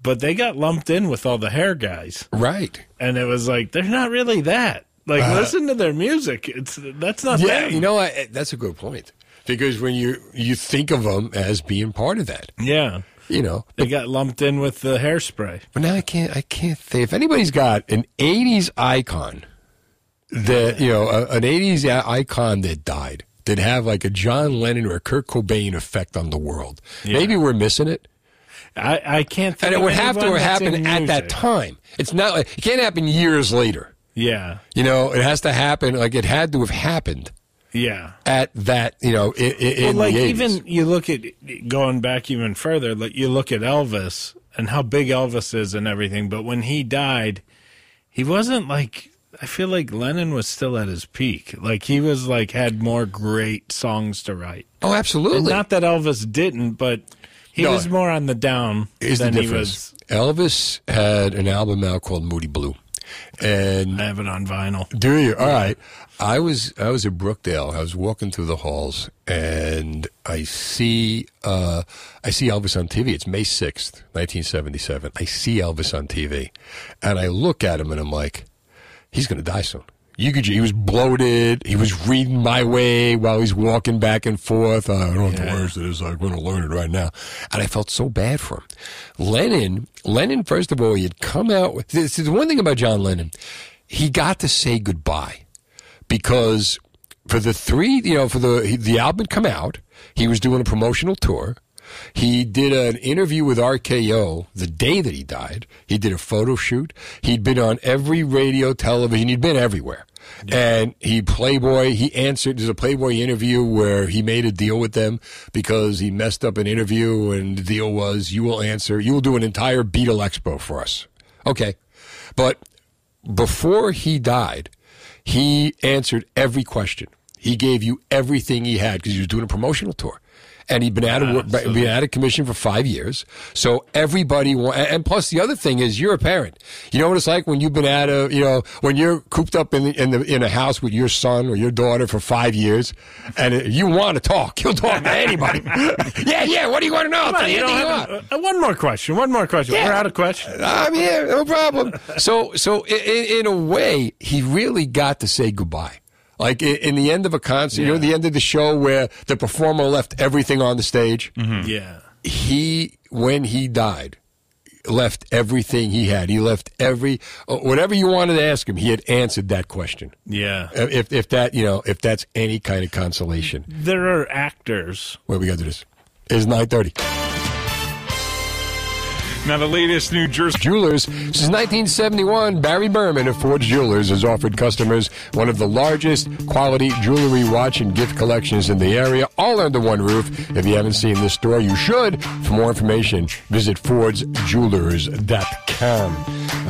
but they got lumped in with all the hair guys,
right
and it was like they're not really that. Like,
Uh,
listen to their music. It's that's not
Yeah,
them.
you know, I, that's a good point because when you you think of them as being part of that,
Yeah,
you know.
they got lumped in with the hairspray.
But now I can't I can't think if anybody's got an '80s icon that you know a, an '80s icon that died that have like a John Lennon or a Kurt Cobain effect on the world.
Yeah.
Maybe we're missing it.
I, I can't think
and it would have to
anyone
have
that's
happened at that time. It's not like it can't happen years later.
Yeah.
You know, it has to happen like it had to have happened
Yeah.
at that. You know, in, in
well, like
the 80s.
even you look at going back even further, like you look at Elvis and how big Elvis is and everything. But when he died, he wasn't like. I feel like Lennon was still at his peak. Like he was like had more great songs to write.
Oh, absolutely.
And not that Elvis didn't, but he
No.
was more on the down
Here's the
than he
difference.
was.
Elvis had an album out called Moody Blue, and
I have it on vinyl.
Do you? All right. I was I was at Brookdale. I was walking through the halls, and I see uh, I see Elvis on TV. It's May sixth, nineteen seventy seven. I see Elvis on TV, and I look at him, and I'm like, he's going to die soon. You could. He was bloated. He was reading my way while he's walking back and forth. I don't know what the words it is. I'm going to learn it right now. And I felt so bad for him. Lennon. Lennon. First of all, he had come out. with This is the one thing about John Lennon. He got to say goodbye because for the three, you know, for the the album had come out, he was doing a promotional tour. He did an interview with RKO the day that he died. He did a photo shoot. He'd been on every radio, television. He'd been everywhere. And he Playboy. He answered. There's a Playboy interview where he made a deal with them because he messed up an interview, and the deal was you will answer. You will do an entire Beatle Expo for us. Okay, but before he died, he answered every question. He gave you everything he had because he was doing a promotional tour. And he'd been out of work, been out of commission for five years. So everybody, and plus the other thing is you're a parent. You know what it's like when you've been out of, you know, when you're cooped up in the, in the in a house with your son or your daughter for five years, and you want to talk, you'll talk to anybody. yeah, yeah. What do you want to know? I'll
on,
tell you
you
anything you want.
uh, one more question. One more question.
Yeah.
We're out of questions.
I'm here, no problem. So, so in, in a way, he really got to say goodbye. Like in, in the end of a concert, you know, the end of the show where the performer left everything on the stage.
Yeah.
He, when he died, left everything he had. He left every uh, whatever you wanted to ask him. He had answered that question.
Yeah.
Uh, If if that you know if that's any kind of consolation.
There are actors.
Where we got to do this? It's nine thirty.
Now, the latest New Jersey
Jewelers. Since 1971, Barry Berman of Ford's Jewelers has offered customers one of the largest quality jewelry, watch, and gift collections in the area, all under one roof. If you haven't seen this store, you should. For more information, visit Ford'sJewelers.com.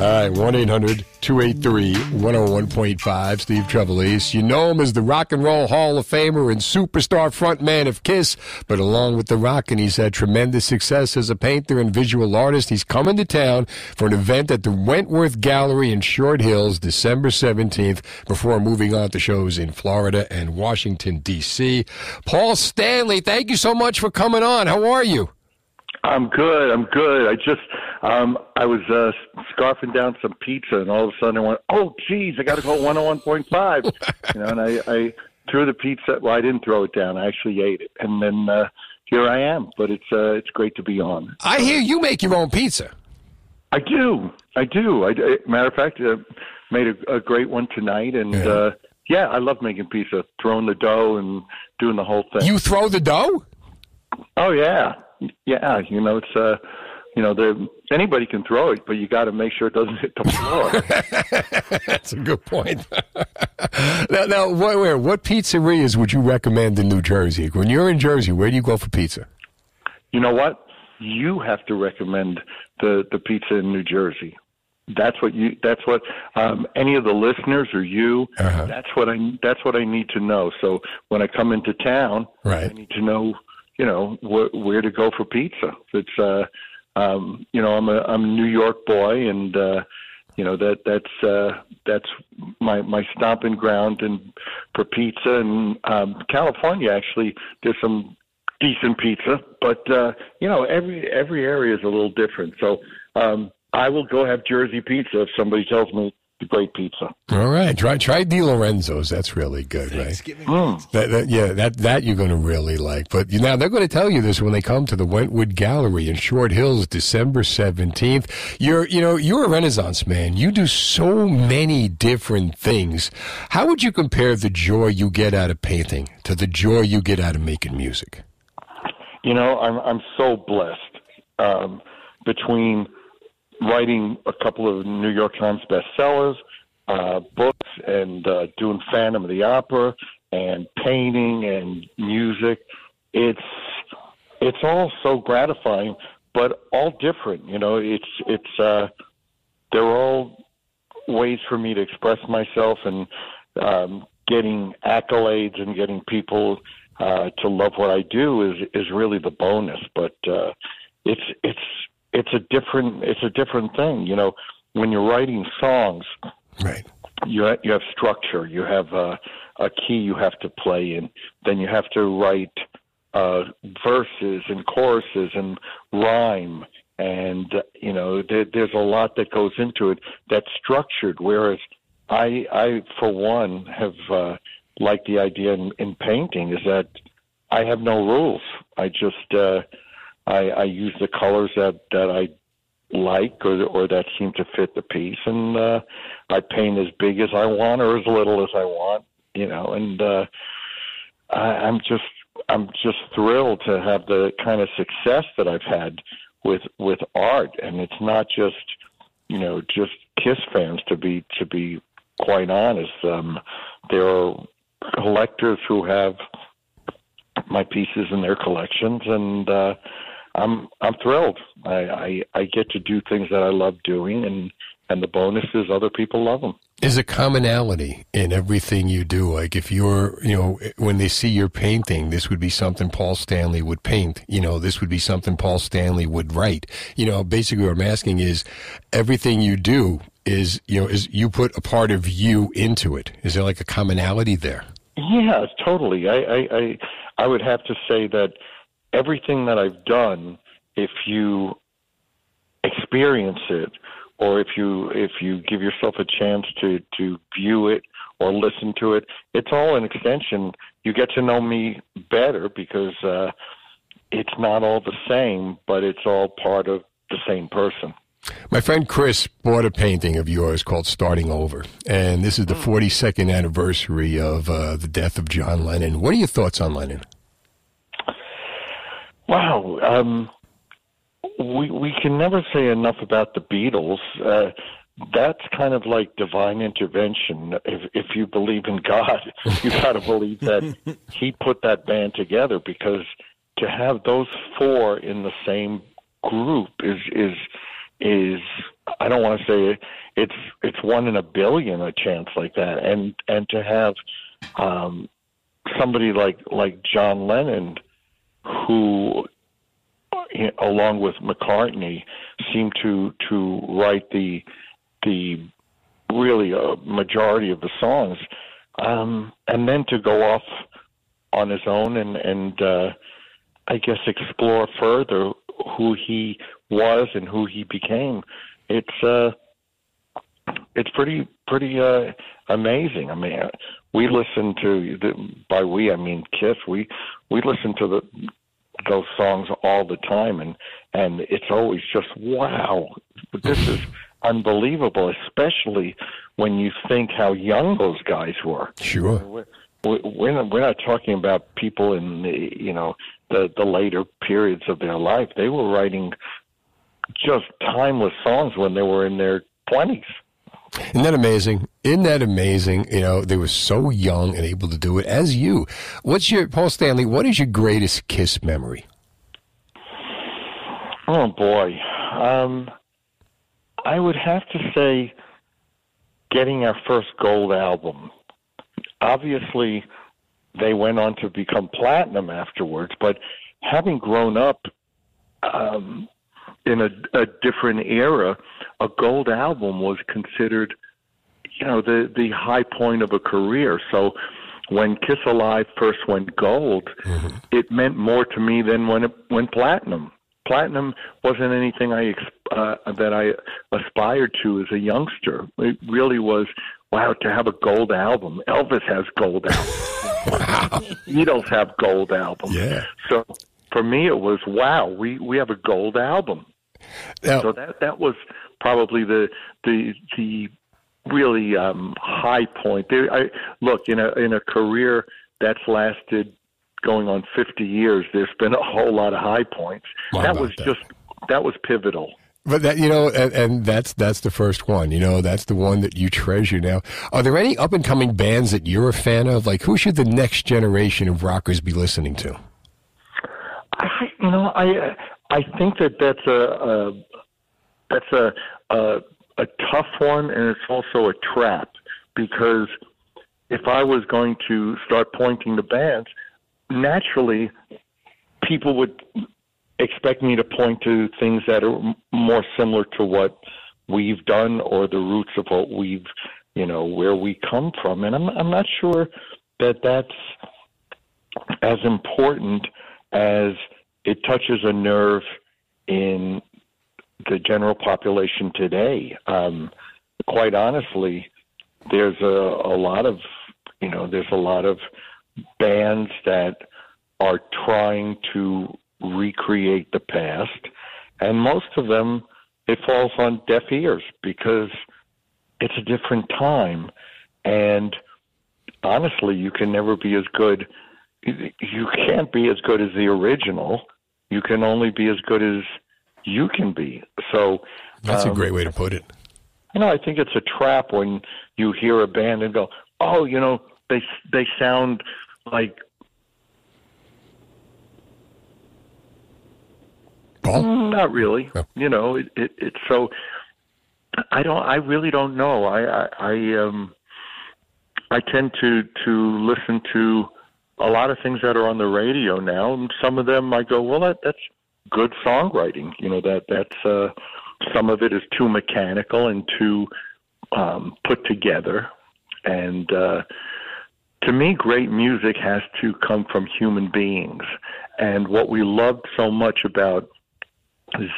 All right, 1 800 283 101.5. Steve Trevelise. You know him as the Rock and Roll Hall of Famer and superstar frontman of Kiss, but along with the rock, and he's had tremendous success as a painter and visual artist. He's coming to town for an event at the Wentworth Gallery in Short Hills, December 17th, before moving on to shows in Florida and Washington, D.C. Paul Stanley, thank you so much for coming on. How are you?
I'm good. I'm good. I just um I was uh scarfing down some pizza and all of a sudden I went, "Oh geez, I got to go 101.5." you know, and I I threw the pizza. Well, I didn't throw it down. I actually ate it. And then uh here I am, but it's uh it's great to be on.
I hear you make your own pizza.
I do. I do. I, matter of fact, uh, made a, a great one tonight and uh yeah, I love making pizza, throwing the dough and doing the whole thing.
You throw the dough?
Oh yeah, yeah. You know, it's uh, you know, there anybody can throw it, but you got to make sure it doesn't hit the floor.
That's a good point. now, now what, where, what pizzerias would you recommend in New Jersey? When you're in Jersey, where do you go for pizza?
you know what? You have to recommend the the pizza in New Jersey. That's what you. That's what um, any of the listeners or you.
Uh-huh.
That's what I. That's what I need to know. So when I come into town,
Right.
I need to know. You know wh- where to go for pizza. It's uh, um, you know, I'm a I'm a New York boy, and uh, you know that that's uh, that's my my stomping ground and for pizza. And um, California actually, there's some decent pizza, but uh, you know every every area is a little different. So um, I will go have Jersey pizza if somebody tells me great pizza.
All right, try try DeLorenzo's. That's really good, right?
Mm.
That, that, yeah, that that you're going to really like. But you, now they're going to tell you this when they come to the Wentworth Gallery in Short Hills, December seventeenth. You're you know you're a Renaissance man. You do so many different things. How would you compare the joy you get out of painting to the joy you get out of making music?
You know, I'm I'm so blessed. Um, between writing a couple of New York Times bestsellers, uh, books, and uh, doing Phantom of the Opera, and painting and music. It's it's all so gratifying, but all different. You know, it's it's uh, they're all ways for me to express myself and um, getting accolades and getting people uh, to love what I do is is really the bonus. But uh, it's it's it's a different it's a different thing. You know, when you're writing songs,
right?
You ha- you have structure. You have uh, a key you have to play in. Then you have to write uh, verses and choruses and rhyme. And uh, you know, there, there's a lot that goes into it that's structured. Whereas I, I for one, have uh, liked the idea in, in painting is that I have no rules. I just uh, I, I use the colors that that I like or or that seem to fit the piece, and uh, I paint as big as I want or as little as I want, you know. And uh, I, I'm just I'm just thrilled to have the kind of success that I've had with with art, and it's not just you know just Kiss fans to be to be quite honest. Um, there are collectors who have my pieces in their collections, and uh, I'm I'm thrilled. I, I I get to do things that I love doing, and and the bonus is other people love them.
Is a commonality in everything you do. Like if you're, you know, when they see your painting, this would be something Paul Stanley would paint. You know, this would be something Paul Stanley would write. You know, basically what I'm asking is everything you do is, you know, is you put a part of you into it. Is there like a commonality there?
Yeah, totally. I, I, I, I would have to say that everything that I've done, if you experience it, or if you if you give yourself a chance to to view it or listen to it, it's all an extension. You get to know me better because uh, it's not all the same, but it's all part of the same person.
My friend Chris bought a painting of yours called Starting Over. And this is the 42nd anniversary of uh, the death of John Lennon. What are your thoughts on Lennon?
Wow. Um, we, we can never say enough about the Beatles. Uh, that's kind of like divine intervention. If, if you believe in God, you got to believe that He put that band together because to have those four in the same group is is is I don't want to say it's it's one in a billion a chance like that, and and to have um, somebody like like John Lennon, who along with McCartney, seemed to to write the the really a majority of the songs, um, and then to go off on his own and and uh, I guess explore further who he was and who he became. It's uh, it's pretty pretty uh, amazing. I mean, we listen to the, by we I mean Kiss. We we listen to the those songs all the time, and and it's always just wow, this is unbelievable. Especially when you think how young those guys were.
Sure.
We're, we're not, we're not talking about people in the you know the the later periods of their life. They were writing just timeless songs when they were in their twenties.
Isn't that amazing? Isn't that amazing? You know, they were so young and able to do it as you. What's your, Paul Stanley, what is your greatest Kiss memory?
Oh, boy. Um, I would have to say getting our first gold album. Obviously, they went on to become platinum afterwards, but having grown up um, in a, a different era, a gold album was considered, you know, the the high point of a career. So when Kiss Alive first went gold, mm-hmm. it meant more to me than when it went platinum. Platinum wasn't anything I uh, that I aspired to as a youngster. It really was wow to have a gold album. Elvis has gold albums. wow. Beatles have gold albums.
Yeah.
So for me, it was wow. We we have a gold album.
Now,
so that that was probably the the the really um, high point. There, I look in a in a career that's lasted going on 50 years. There's been a whole lot of high points. That was
that.
just that was pivotal.
But that you know, and, and that's that's the first one. You know, that's the one that you treasure. Now, are there any up and coming bands that you're a fan of? Like, who should the next generation of rockers be listening to?
I, you know, I I think that that's a, a that's a, a a tough one, and it's also a trap because if I was going to start pointing the bands, naturally, people would expect me to point to things that are more similar to what we've done or the roots of what we've, you know, where we come from, and I'm I'm not sure that that's as important as it touches a nerve in the general population today. Um, quite honestly, there's a, a lot of you know there's a lot of bands that are trying to recreate the past, and most of them it falls on deaf ears because it's a different time, and honestly, you can never be as good. You can't be as good as the original. You can only be as good as you can be. So
That's a
um,
great way to put it.
you know, I think it's a trap when you hear a band and go, "Oh, you know, they they sound like." Mm, Not really. You know, it, it it's so. I don't. I really don't know. I I, I um. I tend to to listen to a lot of things that are on the radio now, and some of them I go, well, that that's good songwriting. You know that that's uh, some of it is too mechanical and too um, put together, and uh, to me, great music has to come from human beings. And what we loved so much about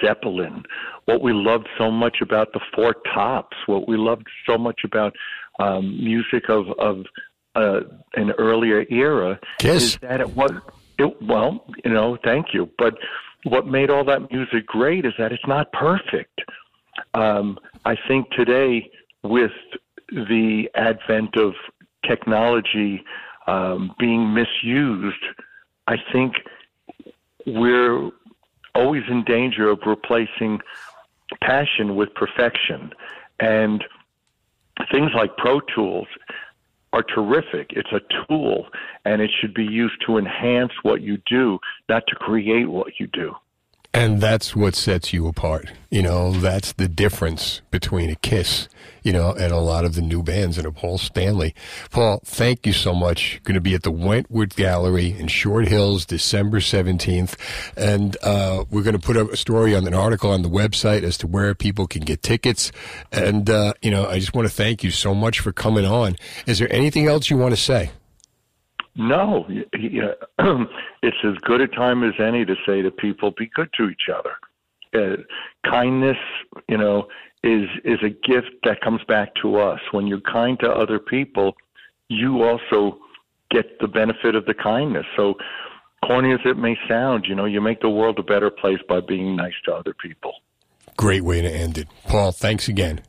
Zeppelin, what we loved so much about the Four Tops, what we loved so much about um, music of of uh, an earlier era is that it was it, well, you know, thank you, but what made all that music great is that it's not perfect. Um, I think today, with the advent of technology um, being misused, I think we're always in danger of replacing passion with perfection. And things like Pro Tools are terrific. It's a tool, and it should be used to enhance what you do, not to create what you do.
And that's what sets you apart. You know, that's the difference between a Kiss, you know, and a lot of the new bands and a Paul Stanley. Paul, thank you so much. Going to be at the Wentworth Gallery in Short Hills, December 17th. And uh, we're going to put a story on an article on the website as to where people can get tickets. And, uh, you know, I just want to thank you so much for coming on. Is there anything else you want to say?
No, y- it's as good a time as any to say to people, be good to each other. Uh, kindness, you know, is is a gift that comes back to us. When you're kind to other people, you also get the benefit of the kindness. So, corny as it may sound, you know, you make the world a better place by being nice to other people.
Great way to end it. Paul, thanks again.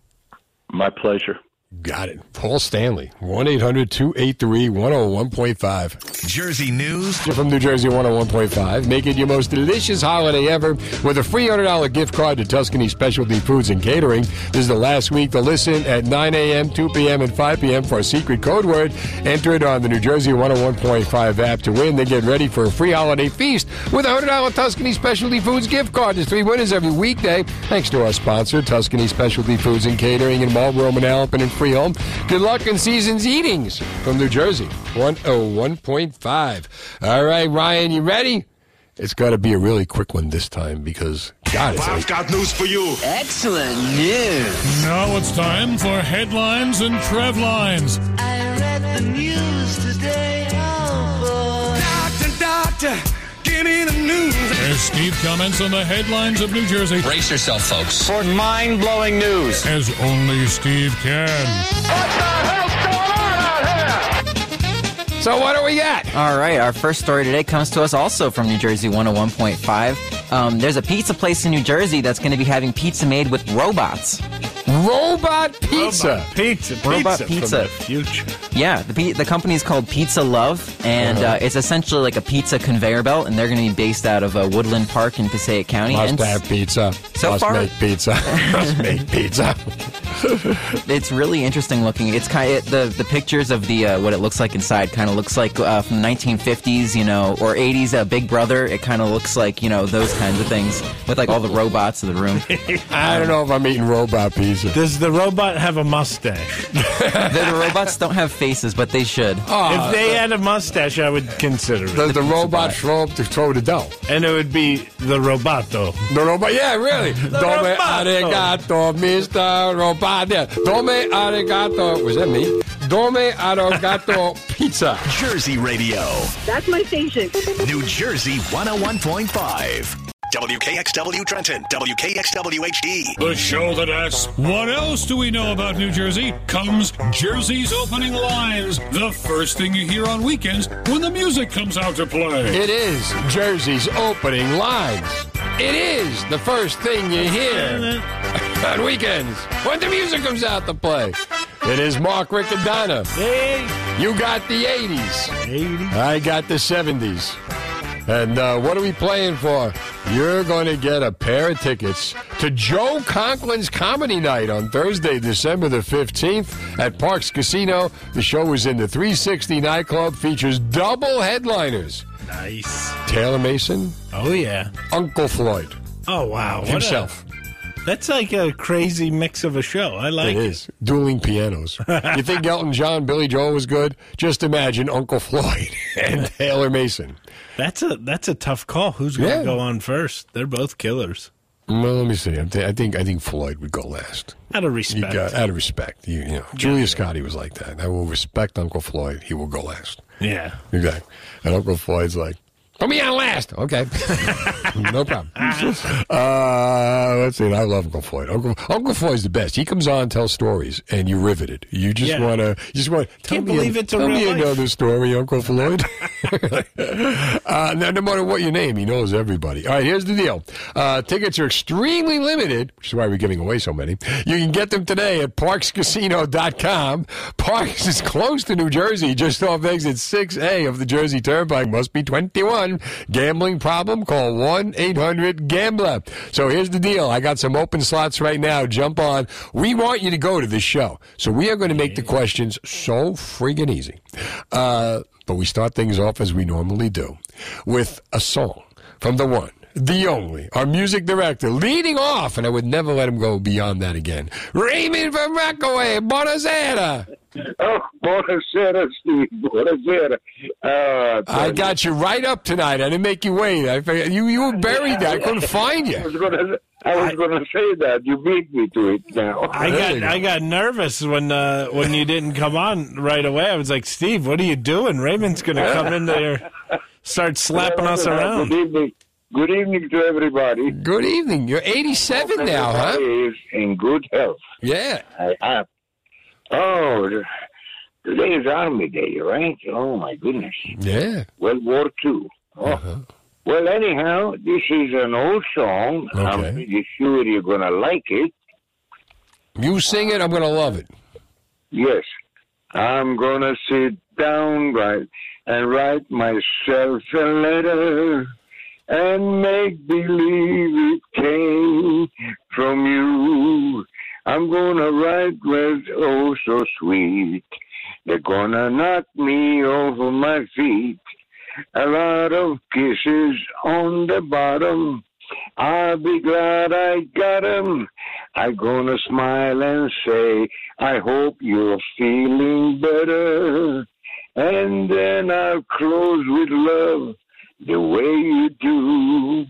My pleasure.
Got it. Paul Stanley, 1 800 283 101.5.
Jersey News.
From New Jersey 101.5, make it your most delicious holiday ever with a free $100 gift card to Tuscany Specialty Foods and Catering. This is the last week to listen at 9 a.m., 2 p.m., and 5 p.m. for a secret code word. Enter it on the New Jersey 101.5 app to win. Then get ready for a free holiday feast with a $100 Tuscany Specialty Foods gift card. There's three winners every weekday. Thanks to our sponsor, Tuscany Specialty Foods and Catering in Marlboro, Manalapan, and Freehold. Good luck in season's eatings from New Jersey 101.5. All right, Ryan, you ready? It's got to be a really quick one this time because, God, it's
I've got news for you.
Excellent news.
Now it's time for headlines and Trev lines.
I read the news today. Doctor, give the news.
As Steve comments on the headlines of New Jersey.
Brace yourself, folks, for mind blowing news.
As only Steve can.
So what do we got?
All right, our first story today comes to us also from New Jersey 101.5. Um, there's a pizza place in New Jersey that's going to be having pizza made with robots.
Robot pizza.
pizza.
Robot
pizza.
pizza.
From the future.
Yeah, the pi- the company's called Pizza Love, and
Uh-huh.
uh, it's essentially like a pizza conveyor belt, and they're going to be based out of uh, Woodland Park in Passaic County.
Must
and s-
have pizza.
So
Must
far-
make pizza. Must make pizza.
it's really interesting looking. It's kind of the the pictures of the uh, what it looks like inside kind of looks like uh, from the 1950s, you know, or 80s. Uh, Big Brother. It kind of looks like you know those kinds of things with like all the robots in the room.
I don't know if I'm eating robot pizza.
Does the robot have a mustache?
the, the robots don't have faces, but they should.
if they had a mustache, I would consider it.
Does the robot show up to throw the dough?
And it would be the roboto.
The robot, yeah, really.
The
Dome
roboto.
arigato, Mr. Robot. Yeah. Dome arigato. Was that me? Dome arigato pizza.
Jersey Radio.
That's my station.
New Jersey 101.5. WKXW Trenton, WKXW HD.
The show that asks, What else do we know about New Jersey? comes Jersey's opening lines. The first thing you hear on weekends when the music comes out to play.
It is Jersey's opening lines. It is the first thing you hear on weekends when the music comes out to play. It is Mark Riccadonna.
Hey.
You got the 80s.
80s.
I got the 70s. And uh, what are we playing for? You're going to get a pair of tickets to Joe Conklin's Comedy Night on Thursday, December the 15th at Parx Casino. The show is in the 360 nightclub, features double headliners
Nice.
Taylor Mason,
Oh yeah.
Uncle Floyd
Oh wow.
Himself.
that's like a crazy mix of a show. I like
it
it.
is. Dueling pianos. you think Elton John, Billy Joel was good? Just imagine Uncle Floyd and Taylor Mason.
That's a that's a tough call. Who's going to
Yeah.
go on first? They're both killers.
Well, let me see. I thi- I think I think Floyd would go last.
Out of
You
respect.
got, out of respect, you, you know, Julia Scotty was like that. I will respect Uncle Floyd. He will go last.
yeah.
Exactly. And Uncle Floyd's like, put me on last. Okay. no problem. Uh, let's see. I love Uncle Floyd. Uncle, Uncle Floyd's the best. He comes on, tells stories, and you're riveted. You just
Yeah.
want to, you just want to tell
Can't
me,
believe it's a
tell
real
me
life.
another story, Uncle Floyd. uh, no, no matter what your name, he knows everybody. All right, here's the deal. Uh, tickets are extremely limited, which is why we're giving away so many. You can get them today at parxcasino.com. Parx is close to New Jersey, just off exit 6A of the Jersey Turnpike. Must be 21. Gambling problem? Call 1-800-GAMBLER. So here's the deal. I got some open slots right now. Jump on. We want you to go to this show. So we are going to make the questions so friggin' easy. Uh, but we start things off as we normally do with a song from the one, the only, our music director, leading off, and I would never let him go beyond that again. Raymond from Rockaway, Buonasera.
Oh, buonasera, Steve. Buonasera. Uh,
I got you right up tonight. I didn't make you wait. I, figured- you you were buried there. I couldn't find
I was
you.
gonna, I was gonna say that. You beat me to it now.
I got I got nervous when uh, when you didn't come on right away. I was like, Steve, what are you doing? Raymond's going to come in there, start slapping us around.
Good evening. Good evening to everybody.
Good evening. You're 87 now, huh?
Everybody is in good health.
Yeah.
I am. Oh, today is Army Day, right? Oh my goodness.
Yeah.
World War Two. Oh.
Uh-huh.
Well, anyhow, this is an old song.
Okay.
I'm pretty sure you're gonna like it.
You sing it, I'm going to love it.
Yes. I'm gonna sit down right and write myself a letter and make believe it came from you. I'm gonna write words oh so sweet. They're gonna knock me over my feet. A lot of kisses on the bottom. I'll be glad I got 'em. I'm gonna smile and say, I hope you're feeling better. And then I'll close with love the way you do.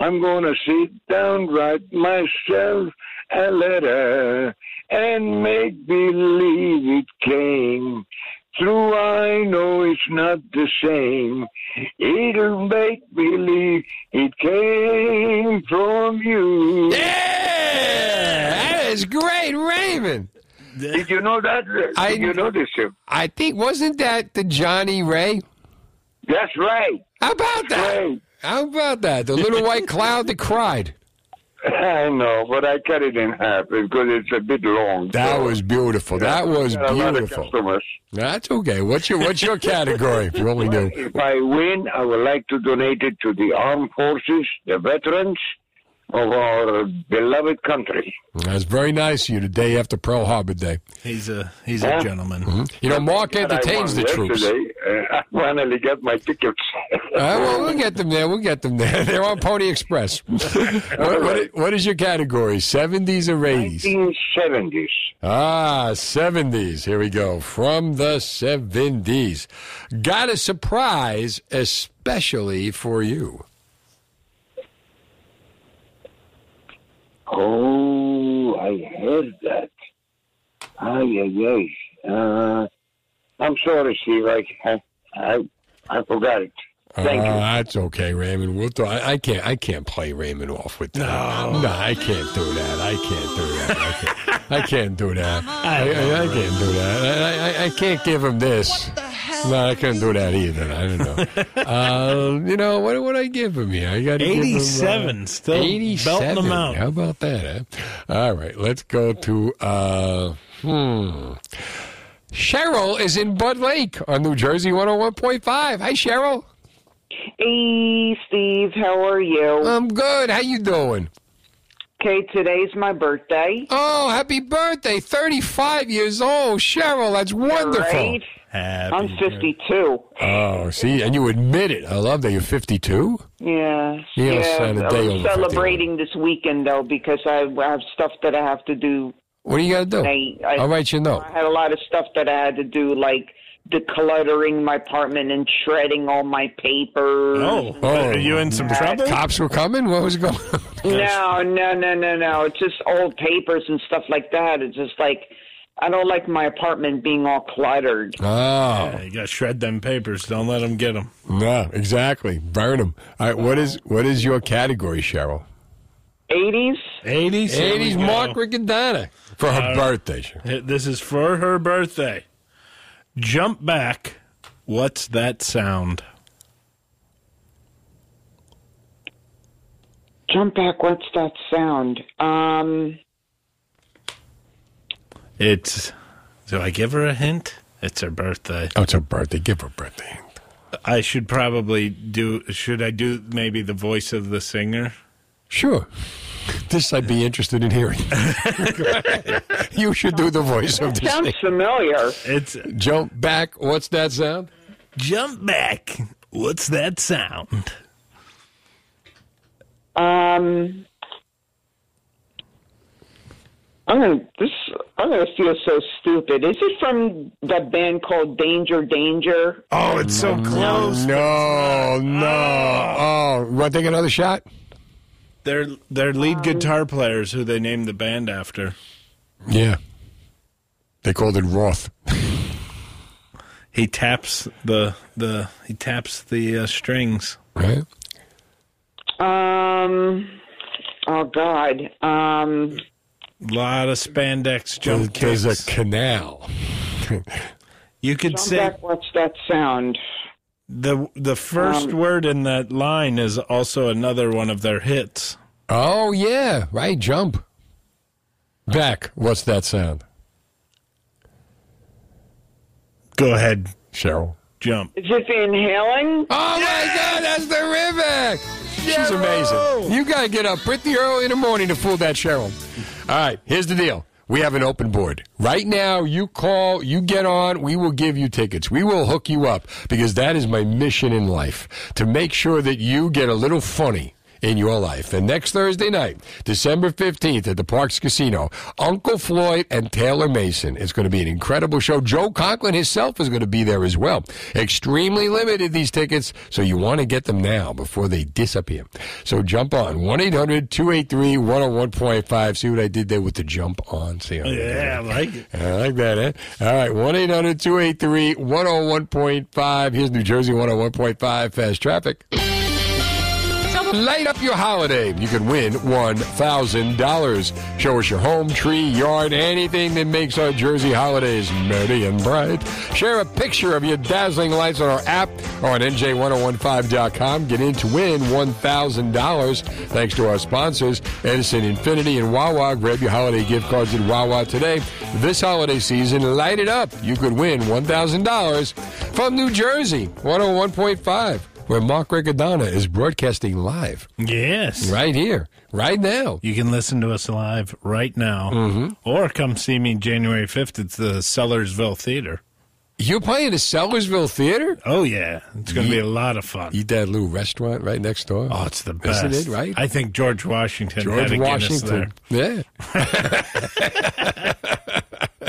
I'm gonna sit down, write myself a letter, and hmm. make believe it came through. I know it's not the same. It'll make believe it came from you.
Yeah, that is great, Raven.
Did you know that?
I-
Did you know this? sir?
I think wasn't that the Johnnie Ray?
That's right.
How about that?
Right.
How about that? The little white cloud that cried.
I know, but I cut it in half because it's a bit long.
That
so-
was beautiful. That was
got a lot of
beautiful.
customers.
That's okay. What's your What's your category? If you only knew.
If I win, I would like to donate it to the armed forces, the veterans of our beloved country.
That's very nice of you. The day after Pearl Harbor Day.
He's a he's
Huh?
a gentleman.
Mhm. You know, Mark
God,
entertains the troops.
yesterday. Uh, I finally got my tickets.
Uh, well, we'll get them there. We'll get them there. They're on Pony Express. what, what, what is your category? 70s or 80s?
1970s.
Ah, 70s. Here we go. From the 70s. Got a surprise especially for you.
Oh, I heard that. Ay, ay, ay. Uh, I'm sorry, Steve. I, I, I, I forgot it. Thank
Uh,
you.
That's okay, Raymond. We'll do, I, I can't. I can't play Raymond off with that. No, no, I can't do that. I can't do that. I can't, I can't do that. I, I, I can't do that. I, I, I can't give him this. No, I couldn't do that either. I don't know. uh, you know what? Would I give him here? I got
87, still belting them out.
How about that? Huh? All right, let's go to. Uh, hmm. Cheryl is in Bud Lake on New Jersey 101.5. Hi, Cheryl.
Hey, Steve, how are you?
I'm good. How you doing?
Okay, today's my birthday.
Oh, happy birthday. 35 years old. Cheryl, that's wonderful.
Right? I'm 52.
Oh, see, and you admit it. I love that you're 52.
Yeah.
You gotta a day
I'm
over
celebrating this weekend, though, because I have stuff that I have to do.
What do you got to do?
I, I,
I'll write you a note.
I had a lot of stuff that I had to do, like decluttering my apartment and shredding all my papers.
Oh, oh are you in some trouble?
Cops were coming? What was going on?
No, no, no, no, no. It's just old papers and stuff like that. It's just like I don't like my apartment being all cluttered.
Oh.
Yeah, you got to shred them papers. Don't let them get them.
No, exactly. Burn them. All right, what is what is your category, Cheryl?
80s?
80s? Here we
80s
go.
Mark Riccadonna for her
Uh,
birthday.
This is for her birthday. Jump back. What's that sound?
Jump back. What's that sound? Um,
It's. Do I give her a hint? It's her birthday.
Oh, it's her birthday. Give her a birthday.
I should probably do. Should I do maybe the voice of the singer?
Sure. This I'd be interested in hearing. you should do the voice of the
sounds
thing.
familiar.
It's
Jump back. What's that sound?
jump back. What's that sound?
Um, I'm gonna this. I'm gonna feel so stupid. Is it from that band called Danger Danger?
Oh, it's so close.
No, no. Oh, want to take another shot?
They're they're lead guitar players who they named the band after.
Yeah. They called it Roth.
He taps the the he taps the uh, strings.
Right.
Um. Oh God. Um.
A lot of spandex jump
There's
kicks.
a canal.
you could
Jump
say
back. What's that sound?
the the first
Um,
word in that line is also another one of their hits.
Oh, yeah. Right. Jump. Back. What's that sound?
Go ahead,
Cheryl.
jump.
Is it the inhaling?
Oh, my God. That's terrific. She's amazing. You got to get up pretty early in the morning to fool that Cheryl. All right. Here's the deal. We have an open board. Right now, you call, you get on, we will give you tickets. We will hook you up because that is my mission in life to make sure that you get a little funny in your life. And next Thursday night, December 15th at the Parx Casino, Uncle Floyd and Taylor Mason. It's going to be an incredible show. Joe Conklin himself is going to be there as well. Extremely limited, these tickets, so you want to get them now before they disappear. So jump on 1 800 283 101.5. See what I did there with the jump on? See I
Yeah, I like it.
I like that, eh? All right, 1 800 283 101.5. Here's New Jersey 101.5 Fast Traffic. Light up your holiday. You can win $1,000. Show us your home, tree, yard, anything that makes our Jersey holidays merry and bright. Share a picture of your dazzling lights on our app or on NJ1015.com. Get in to win $1,000 thanks to our sponsors, Edison Infiniti and Wawa. Grab your holiday gift cards at Wawa today. This holiday season, light it up. You could win $1,000 from New Jersey, 101.5 where Mark Riccadonna is broadcasting live.
Yes.
Right here, right now.
You can listen to us live right now.
Mhm.
Or come see me January 5th at the Sellersville Theater.
You're playing the Sellersville Theater?
Oh, yeah. It's going to be a lot of fun.
Eat that little restaurant right next door.
Oh, it's the best.
Isn't it, right?
I think George Washington
George
had a Guinness
Washington. Yeah.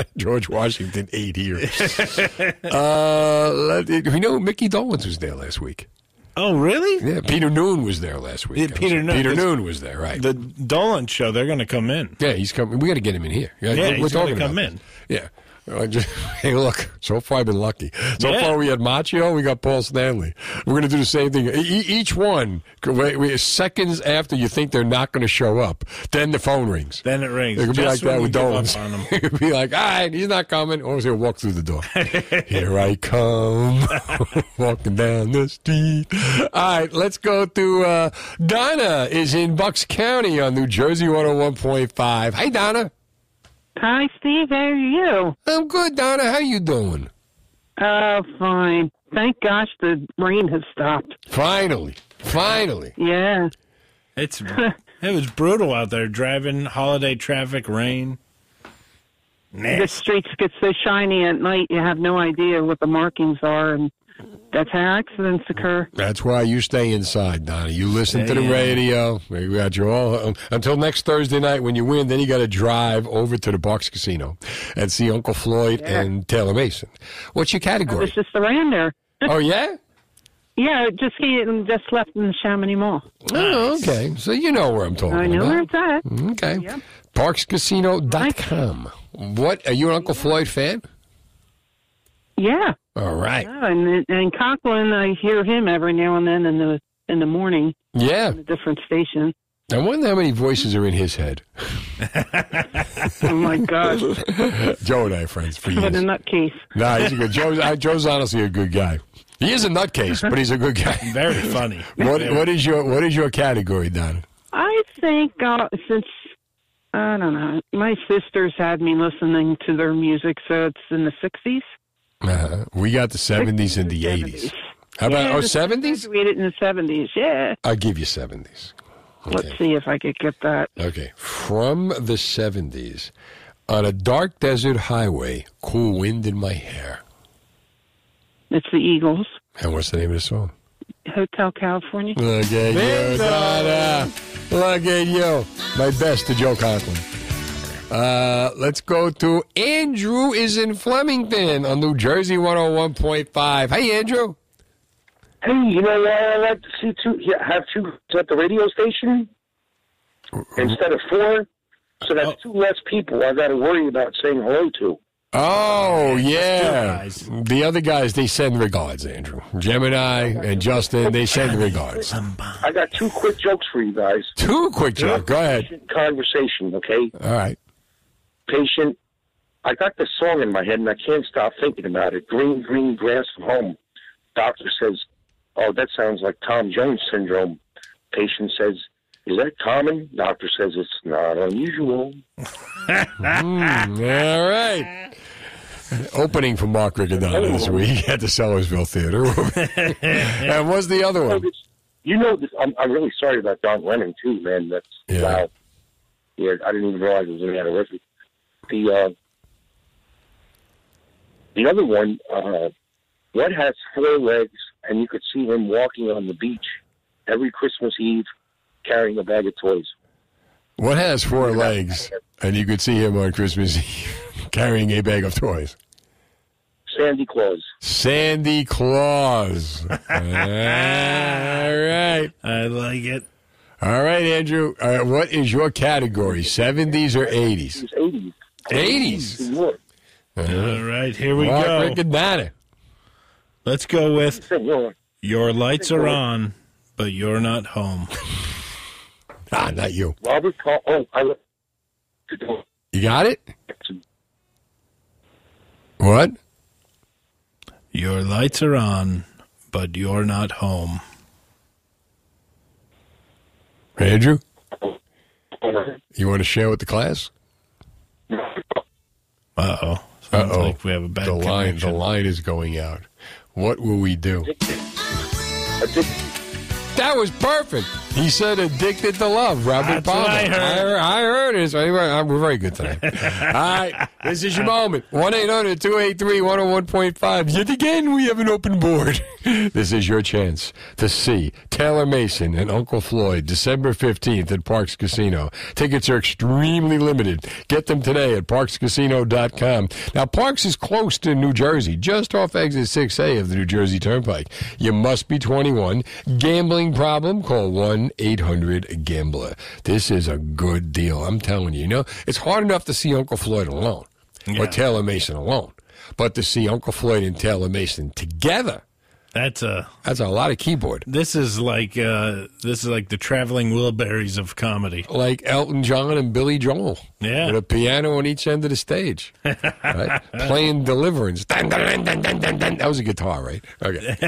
George Washington ate here. uh, let- we know Micky Dolenz was there last week.
Oh, really?
Yeah, Peter Noone was there last week.
Yeah, Peter Noone.
Peter Noone was there, right?
The Dolan show, they're going to come in.
Yeah, he's coming. We got to get him in here.
Yeah,
we're,
he's
talking
gonna come
about
in.
this. Yeah. Uh, just- hey, look. So far, I've been lucky. So
Yeah.
far, we had Macchio. We got Paul Stanley. We're going to do the same thing. E- each one, we, we, seconds after you think they're not going to show up, then the phone rings.
Then it rings.
It could be like that with
Dolenz.
it could be like, all right, he's not coming. Or he'll walk through the door. Here I come, walking down the street. All right, let's go to uh, Donna. Is in Bucks County on New Jersey 101.5. Hi, Donna.
Hi, Steve. How are you?
I'm good, Donna. How you doing?
Uh, fine. Thank gosh the rain has stopped.
Finally, finally.
Yeah.
It's it was brutal out there driving holiday traffic rain.
The streets get so shiny at night, you have no idea what the markings are, and that's how accidents occur.
That's why you stay inside, Donnie. You listen to the radio. We got you all um, until next Thursday night when you win. Then you got to drive over to the Parx Casino and see Uncle Floyd and Taylor Mason. What's your category?
was just around there.
oh yeah.
Yeah, just he just left in the Neshaminy Mall.
Oh, okay. So you know where I'm talking
I know
about.
where it's at.
Okay. ParxCasino.com. What? Are you an Uncle Floyd fan?
Yeah.
All right.
Yeah, and and Conklin, I hear him every now and then in the in the morning.
Yeah.
On a different station.
I wonder how many voices are in his head.
Oh my gosh.
Joe and I are friends for
What a
years.
nutcase.
Nah, he's a good. Joe's, uh, Joe's honestly a good guy. He is a nutcase, but he's a good guy.
Very funny.
What What is your What is your category, Don?
I think uh, since I don't know, my sisters had me listening to their music, so it's in the sixties.
Uh, we got the seventies and the eighties. How about oh seventies?
We Graduated in the seventies. Yeah.
I'll give you seventies.
Let's see if I could get that.
Okay, from the seventies, on a dark desert highway, cool wind in my hair.
It's the Eagles,
And what's the name of the song?
Hotel California.
Look at you, Donna. Look at you. My best to Joe Conklin. Uh, let's go to Andrew is in Flemington on New Jersey 101.5. Hey, Andrew.
Hey, you know what I like to see two have two at the radio station instead of four, so that's two less people I got to worry about saying hello to.
Oh, yeah. The other guys, they send regards, Andrew. Gemini and Justin, they send regards.
I got two quick jokes for you guys.
Two quick jokes. Go ahead.
Conversation, okay?
All right.
Patient. I got this song in my head and I can't stop thinking about it. Green, green grass from home. Doctor says, "Oh, that sounds like Tom Jones syndrome." Patient says, "Is that common?" Doctor says, "It's not unusual."
Mm, all right. Opening for Mark Riccadonna this week at the Sellersville Theater. and what's the other one?
You know, this, I'm, I'm really sorry about John Lennon too, man. That's
Yeah.
wow. Yeah, I didn't even realize it was in anniversary. The uh, the other one, uh, what has four legs, and you could see him walking on the beach every Christmas Eve, carrying a bag of toys.
What has four legs? And you could see him on Christmas Eve carrying a bag of toys.
Sandy Claus.
Sandy Claus. All right.
I like it.
All right, Andrew. Uh, what is your category? 70s or 80s?
80s.
80s.
All right, here we
Mark
go.
Riccadonna.
Let's go with Your Lights Are On but you're not home.
ah, not you.
Robert Paul. Oh, I.
You got it? What?
Your lights are on, but you're not home.
Andrew? You want to share with the class?
Uh oh.
Uh oh.
like we have a bad
the line. The
connection.
line is going out. What will we do? That was perfect. He said addicted to love. Robert
That's
Palmer.
I heard.
I, I heard it. Anyway, uh, We're very good tonight. All right. This is your moment. 1 800 283 101.5. Yet again, we have an open board. This is your chance to see Taylor Mason and Uncle Floyd December 15th at Parx Casino. Tickets are extremely limited. Get them today at parxcasino.com. Now, Parx is close to New Jersey, just off exit 6A of the New Jersey Turnpike. You must be 21. Gambling problem? Call 1 800 Gambler. This is a good deal. I'm telling you. You know, it's hard enough to see Uncle Floyd alone or Taylor Mason alone, but to see Uncle Floyd and Taylor Mason together.
That's a
that's a lot of keyboard.
This is like uh, this is like the traveling Wilburys of comedy.
Like Elton John and Billy Joel.
Yeah.
With a piano on each end of the stage. right? Playing Deliverance. Dun, dun, dun. That was a guitar, right? Okay.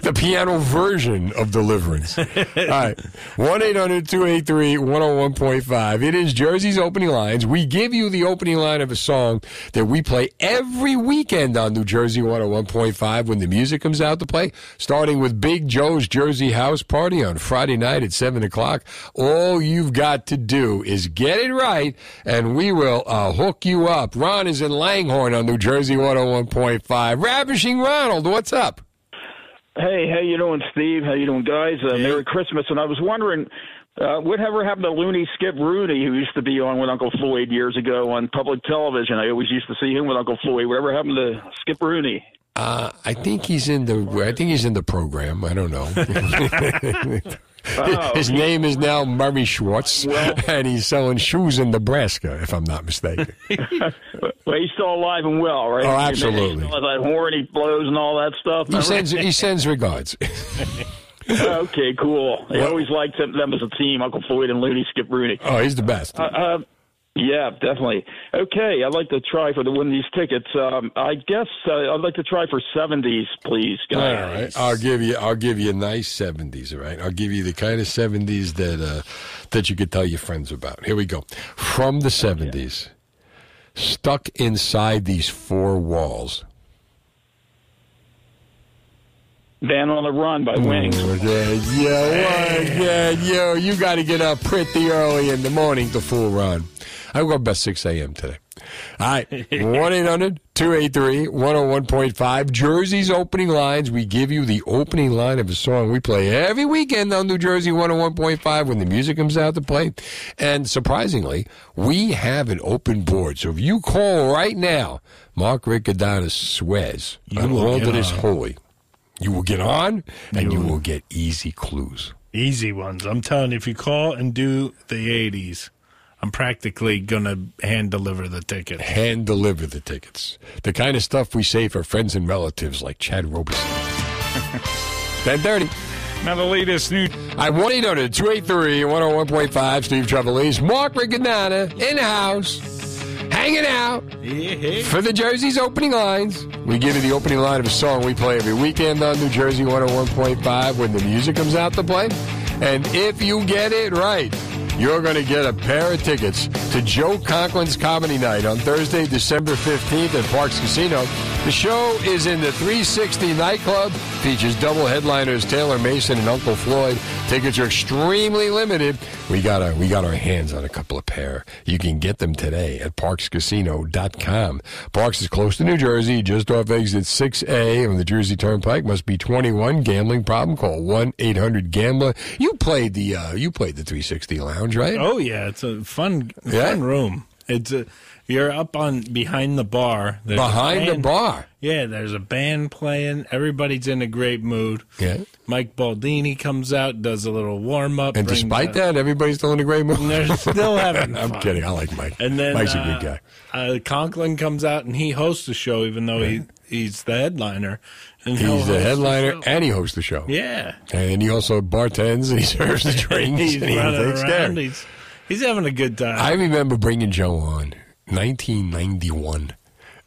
the piano version of Deliverance. All right. 1 800 283 101.5. It is Jersey's opening lines. We give you the opening line of a song that we play every weekend on New Jersey 101.5 when the music comes out to play, starting with Big Joe's Jersey House Party on Friday night at 7 o'clock. All you've got to do is get it right, and we will uh, hook you up. Ron is in Langhorne on New Jersey 101.5. Ravishing Ronald, what's up?
Hey, how you doing, Steve? How you doing, guys? Uh, Merry Christmas. And I was wondering, uh, whatever happened to Looney Skip Rooney, who used to be on with Uncle Floyd years ago on public television? I always used to see him with Uncle Floyd. Whatever happened to Skip Rooney?
Uh, I think he's in the. I think he's in the program. I don't know.
Oh,
His name is now Murray Schwartz, and he's selling shoes in Nebraska, if I'm not mistaken.
well, he's still alive and well, right?
Oh, absolutely.
That horn he blows and all that stuff.
He sends he sends regards.
okay, cool. I always liked them, them as a team, Uncle Floyd and Looney Skip Rooney.
Oh, he's the best.
Uh, uh, yeah, definitely. Okay, I'd like to try for the win these tickets. Um, I guess uh, I'd like to try for seventies, please,
All
guys.
right, I'll give you. I'll give you a nice seventies. All right, I'll give you the kind of seventies that uh, that you could tell your friends about. Here we go. From the seventies, stuck inside these four walls.
Band on the Run by Wings.
Oh, yeah, yeah, yeah, yo, you got to get up pretty early in the morning to fool run. I woke up about 6 a.m. today. All right, 1 800 283 101.5. Jersey's opening lines. We give you the opening line of a song we play every weekend on New Jersey 101.5 when the music comes out to play. And surprisingly, we have an open board. So if you call right now, Mark Riccadonna swears
You
on
will
all
get
that is holy. You will get on, and you,
You will.
get easy clues.
Easy ones. I'm telling you, if you call and do the 80s, I'm practically going to hand deliver the ticket.
Hand deliver the tickets. The kind of stuff we say for friends and relatives like Chad Robeson. 1030.
Now the latest new.
I 1 800 283 101.5. Steve Trevelise. Mark Riccadonna in the house. Hanging out for the Jersey's opening lines. We give you the opening line of a song we play every weekend on New Jersey 101.5 when the music comes out to play. And if you get it right, you're going to get a pair of tickets to Joe Conklin's Comedy Night on Thursday, December 15th at Parx Casino. The show is in the 360 nightclub, features double headliners Taylor Mason and Uncle Floyd. Tickets are extremely limited. We got our we got our hands on a couple of pair. You can get them today at parxcasino.com. Parx is close to New Jersey, just off exit 6A on the Jersey Turnpike. Must be 21. Gambling problem? Call 1-800-GAMBLER. You played the uh, you played the 360 lounge, right?
Oh yeah, it's a fun
Yeah?
fun room. It's a you're up on behind the bar. There's a
Behind the bar.
Yeah, there's a band playing. Everybody's in a great mood.
Yeah.
Mike Baldini comes out, does a little warm up.
And despite that, everybody's still in a great mood.
They're still having
I'm
fun.
kidding. I like Mike.
And then
Mike's a
uh,
good guy.
Uh, Conklin comes out and he hosts the show, even though he he's the headliner. And
He's the headliner
show.
and he hosts the show.
Yeah.
And he also bartends and he serves the drinks
he's
and he takes care.
He's, he's having a good time.
I remember bringing Joe on 1991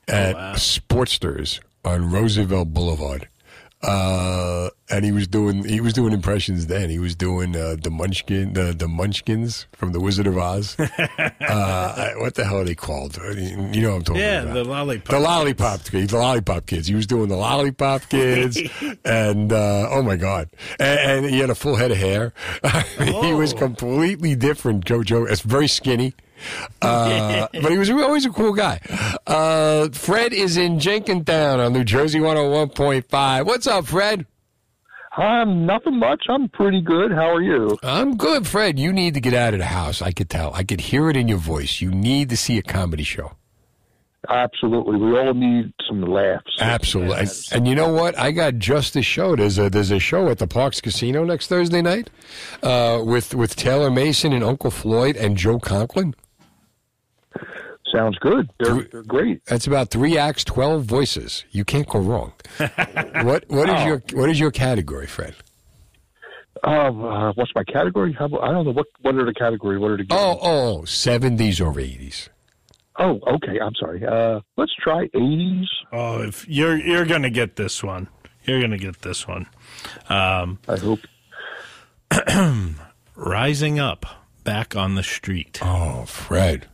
at oh, Sportsters on Roosevelt Boulevard. Uh, and he was doing he was doing impressions then. He was doing uh, the Munchkin the the Munchkins from the Wizard of Oz. uh, what the hell are they called? You know what I'm talking about.
yeah,
about.
the lollipop.
The lollipop kids, the lollipop kids. He was doing the lollipop kids, and uh, oh my god! And, and he had a full head of hair. he was completely different. Joe, it's very skinny. Uh, but he was always a cool guy. Uh, Fred is in Jenkintown on New Jersey 101.5. What's up, Fred?
I'm nothing much. I'm pretty good. How are you?
I'm good, Fred. You need to get out of the house. I could tell. I could hear it in your voice. You need to see a comedy show.
Absolutely. We all need some laughs.
Absolutely. And, and you know what? I got just a show. There's a there's a show at the Parx Casino next Thursday night uh, with with Taylor Mason and Uncle Floyd and Joe Conklin.
Sounds good. They're, they're great.
That's about three acts, twelve voices. You can't go wrong. what what is
Oh.
your what is your category, Fred?
Um, uh, what's my category? How about, I don't know what what are the category. What are the
Oh oh, 70s or eighties.
Oh, okay. I'm sorry. Uh, let's try 80s.
Oh, if you're you're gonna get this one, you're gonna get this one. Um,
I hope.
Rising up, back on the street.
Oh, Fred.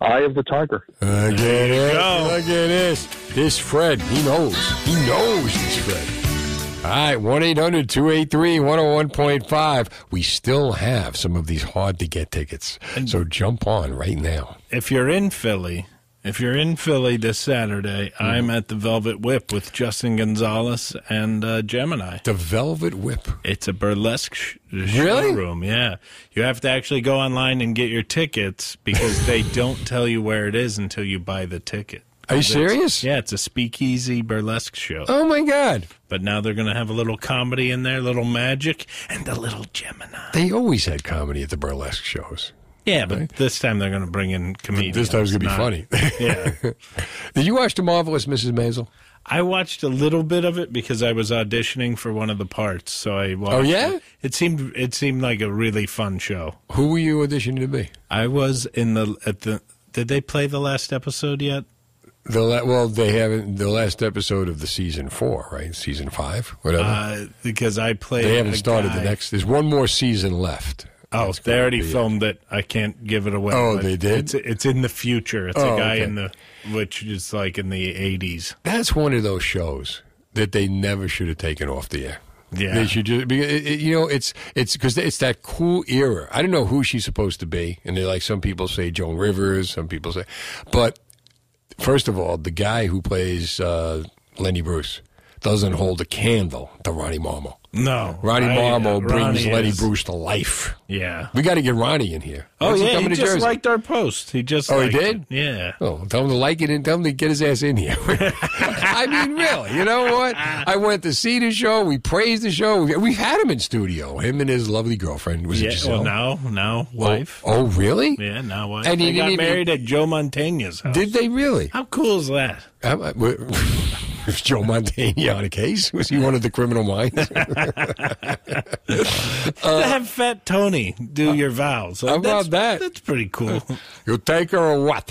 Eye of the Tiger.
Look at it. Look at this. This Fred, he knows. He knows this Fred. All right, 1 800 283 101.5. We still have some of these hard to get tickets. So jump on right now.
If you're in Philly, if you're in Philly this Saturday,
Hmm.
I'm at the Velvet Whip with Justin Gonzalez and uh, Gemini.
The Velvet Whip.
It's a burlesque sh-
Really?
showroom. Yeah, you have to actually go online and get your tickets because they don't tell you where it is until you buy the ticket.
Are you serious?
Yeah, it's a speakeasy burlesque show.
Oh, my God.
But now they're going to have a little comedy in there, little magic, and a little Gemini.
They always had comedy at the burlesque shows.
Yeah, but this time they're going to bring in comedians.
This time's going to be funny.
Yeah.
Did you watch The Marvelous Mrs. Maisel?
I watched a little bit of it because I was auditioning for one of the parts. So I watched
Oh, yeah?
It. It seemed it seemed like a really fun show.
Who were you auditioning to be?
I was in the at the. Did they play the last episode yet?
The la- well, they haven't. The last episode of the season four, right? Season five, whatever.
Uh, because I played.
they haven't started the next. There's one more season left.
Oh, they already filmed it. I can't give it away.
Oh, they did?
It's, it's in the future. It's
Oh,
a guy
okay.
in the which is like in the eighties.
That's one of those shows that they never should have taken off the air.
Yeah.
They should just, because you know, it's it's because it's that cool era. I don't know who she's supposed to be, and they're like some people say Joan Rivers, some people say, but first of all, the guy who plays uh, Lenny Bruce doesn't hold a candle to Ronnie Marmo.
No,
Ronnie
I-
Marmo
uh,
brings
Ronnie
Lenny
is-
Bruce to life.
Yeah.
We got to get Ronnie in here.
Oh
When's
yeah, he,
to
just
Jersey?
liked our post. He just
Oh, he did?
it. Yeah.
Oh, tell him to like it and tell him to get his ass in here. I mean, really, you know what? I went to see the show. We praised the show. We- We've had him in studio. Him and his lovely girlfriend. Was
yeah.
it Giselle?
Well, now, now wife.
Oh, really?
Yeah, now wife.
And he
got
even-
married at Joe Mantegna's house.
Did they really?
How cool is that?
Uh, Was Joe Mantegna on a case? Was he one of the criminal minds?
to have Fat Tony do your vows.
Uh, How about
that's,
that?
That's pretty cool.
You'll take her or what?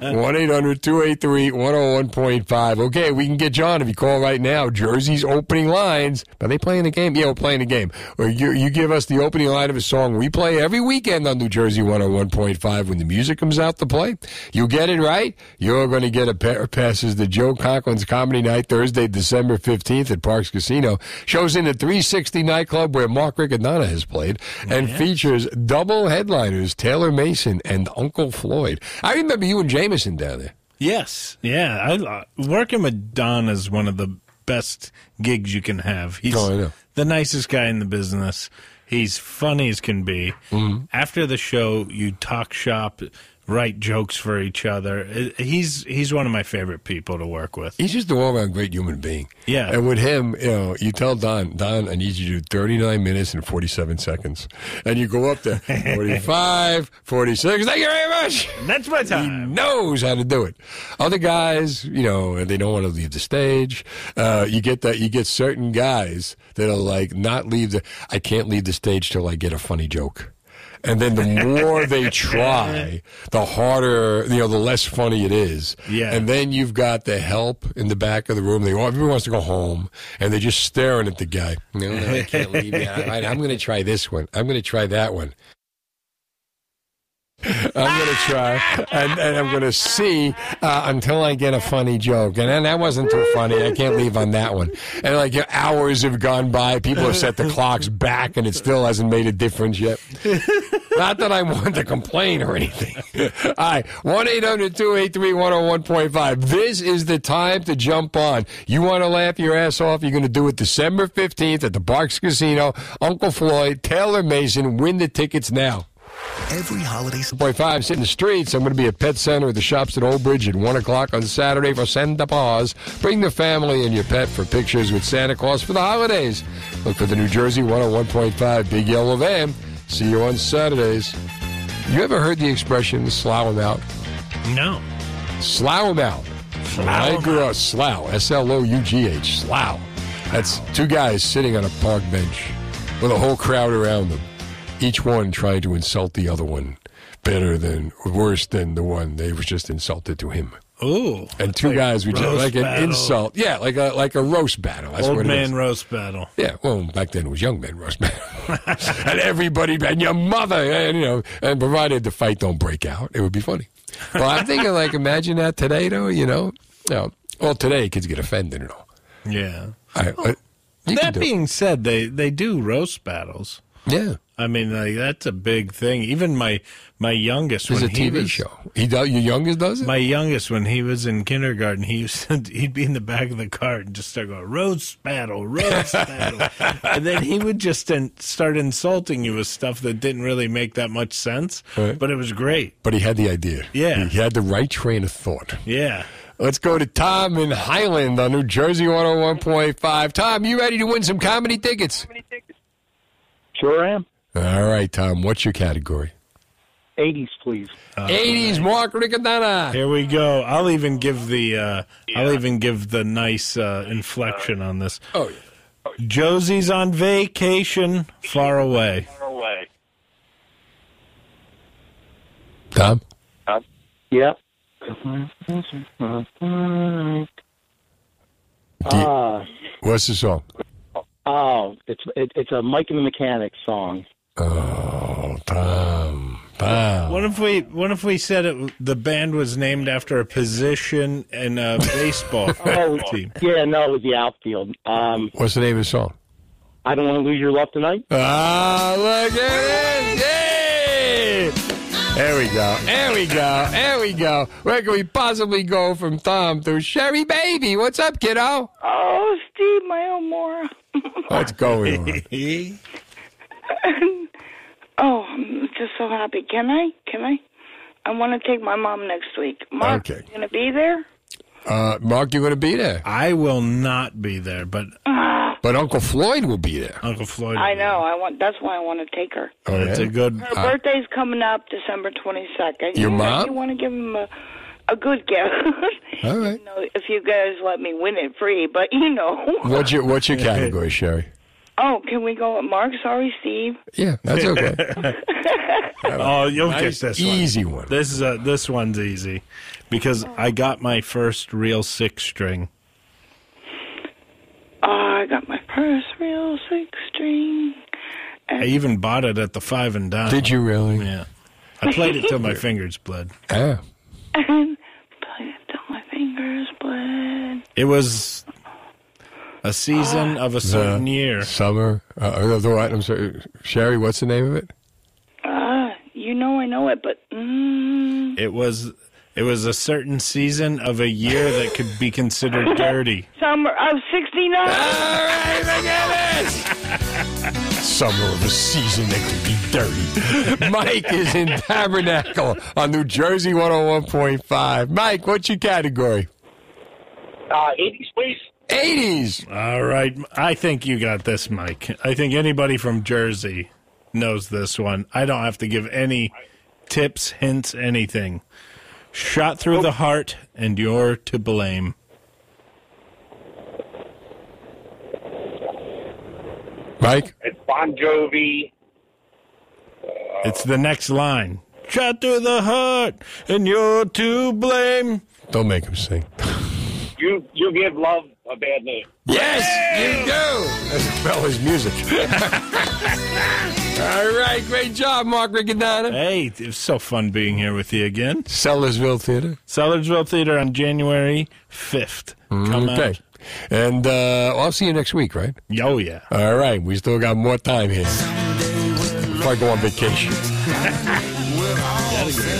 1 800 283 101.5. Okay, we can get John if you call right now. Jersey's opening lines. Are they playing the game? Yeah, we're playing the game. Or you, you give us the opening line of a song we play every weekend on New Jersey 101.5 when the music comes out to play. You get it right, you're going to get a pair of passes to Joe Conklin's Comedy Night Thursday, December 15th at Parx Casino. Shows in the 360 nightclub where Mark Riccadonna has played and features double headliners Taylor Mason and Uncle Floyd. I remember you and Jamieson down there.
yes. Yeah. I, uh, working with Don is one of the best gigs you can have. He's
Oh, I know.
the nicest guy in the business. He's funny as can be.
Mm-hmm.
After the show, you talk shop, write jokes for each other. Uh, He's he's one of my favorite people to work with.
He's just a all-around great human being.
Yeah.
And with him, you know, you tell Don, Don, I need you to do 39 minutes and 47 seconds. And you go up there, 45, 46. Thank you very much.
That's my time.
He knows how to do it. Other guys, you know, they don't want to leave the stage. Uh, you get that, you get certain guys that are like not leave the, I can't leave the stage till I get a funny joke. And then the more they try, the harder, you know, the less funny it is.
Yeah.
And then you've got the help in the back of the room. They everyone wants to go home, and they're just staring at the guy. No, no, I can't leave right, I'm going to try this one. I'm going to try that one. I'm going to try, and, and I'm going to see uh, until I get a funny joke. And then that wasn't too funny. I can't leave on that one. And like hours have gone by, people have set the clocks back, and it still hasn't made a difference yet. Not that I want to complain or anything. All right, 1 800 283 101.5. This is the time to jump on. You want to laugh your ass off? You're going to do it December 15th at the Parx Casino. Uncle Floyd, Taylor Mason, win the tickets now.
Every holiday.
Point five, sit in the streets. I'm going to be at Pet Center at the shops at Old Bridge at 1 o'clock on Saturday for Santa Paws. Bring the family and your pet for pictures with Santa Claus for the holidays. Look for the New Jersey 101.5 Big Yellow Van. See you on Saturdays. You ever heard the expression slough slough 'em out?
No.
Slough Slough 'em out. When I grew up, slough, S L O U G H, slough. That's two guys sitting on a park bench with a whole crowd around them, each one trying to insult the other one better than, worse than the one they was just insulted to him.
Ooh.
And two
like
guys would just like an
battle.
insult. Yeah, like a like a roast battle. That's
Old
what it
man roast battle.
Yeah, well, back then it was young men roast battle, and everybody and your mother, and you know, and provided the fight don't break out, it would be funny. Well, I'm thinking like, imagine that today, though. You know, no. Well, today kids get offended and all.
Yeah.
I, I- you
that
do it.
being said, they they do roast battles.
Yeah.
I mean, like, that's a big thing. Even my my youngest,
It's
when
a
he
TV
was,
show. He does. Your youngest does it.
My youngest, when he was in kindergarten, he used to, he'd be in the back of the cart and just start going roast battle, roast battle, and then he would just in, start insulting you with stuff that didn't really make that much sense,
Right.
but it was great.
But he had the idea.
Yeah.
He had the right train of thought.
Yeah.
Let's go to Tom in Highland on New Jersey 101.5. Tom, you ready to win some comedy tickets?
Sure am.
All right, Tom. What's your category?
80s, please.
80s, Mark Riccadonna.
Here we go. I'll even give the uh, I'll even give the nice uh, inflection on this.
Oh, yeah.
Josie's on vacation, far away. Far away.
Tom?
Yep.
Do
Ah,
What's the song?
oh, it's it, it's a Mike and the Mechanics song.
Oh, Tom. Tom.
What if we what if we said it, the band was named after a position in a baseball
Oh,
team?
yeah, no, it was the outfield. Um,
What's the name of the song?
I don't want to lose your love tonight.
Ah, look at this. Yay! There we go. There we go. There we go. Where can we possibly go from Tom to Sherry Baby? What's up, kiddo?
Oh, Steve, my Elmore.
What's going on?
oh, I'm just so happy. Can I? Can I? I want to take my mom next week. Mark,
Okay.
you gonna be there?
Uh, Mark, you're going to be there.
I will not be there, but
But Uncle Floyd will be there.
Uncle Floyd.
I know. I want. That's why I want to take her.
Oh,
That's
yeah?
a good.
Her birthday's coming up December twenty second.
Your
you
mom?
You want to give him a a good gift.
All right.
you know, if you guys let me win it free, but you know.
What's your What's your category, Sherry?
Oh, can we go Mark? Sorry, Steve.
Yeah, that's okay.
Oh, you'll
Nice,
get this
easy
one.
one.
This is a, this one's easy because I got my first real six string.
Oh, I got my first real six string.
I even bought it at the Five and Dime.
Did you really?
Yeah. I played it till my fingers bled.
Yeah.
And played it till my fingers bled.
It was a season of a certain
The
year.
Summer. Uh, uh, the what? I'm sorry, Sherry. What's the name of it?
Ah, you know I know it, but mm,
It was it was a certain season of a year that could be considered dirty.
summer of '69.
All right, look at this. Summer of a season that could be dirty. Mike is in Tabernacle on New Jersey 101.5. Mike, what's your category?
Uh, 80s, please.
80s.
All right. I think you got this, Mike. I think anybody from Jersey knows this one. I don't have to give any tips, hints, anything. Shot through the heart, and you're to blame.
Mike?
It's Bon Jovi.
It's the next line. Shot through the heart, and you're to blame.
Don't make him sing.
You you give love a bad name.
Yes, you do. That's Bella's music. All right, great job, Mark Riccadonna.
Hey, it was so fun being here with you again.
Sellersville Theater.
Sellersville Theater on January 5th. Come
okay.
out.
And uh, I'll see you next week, right?
Oh, yeah.
All right, we still got more time here. Before I go on vacation.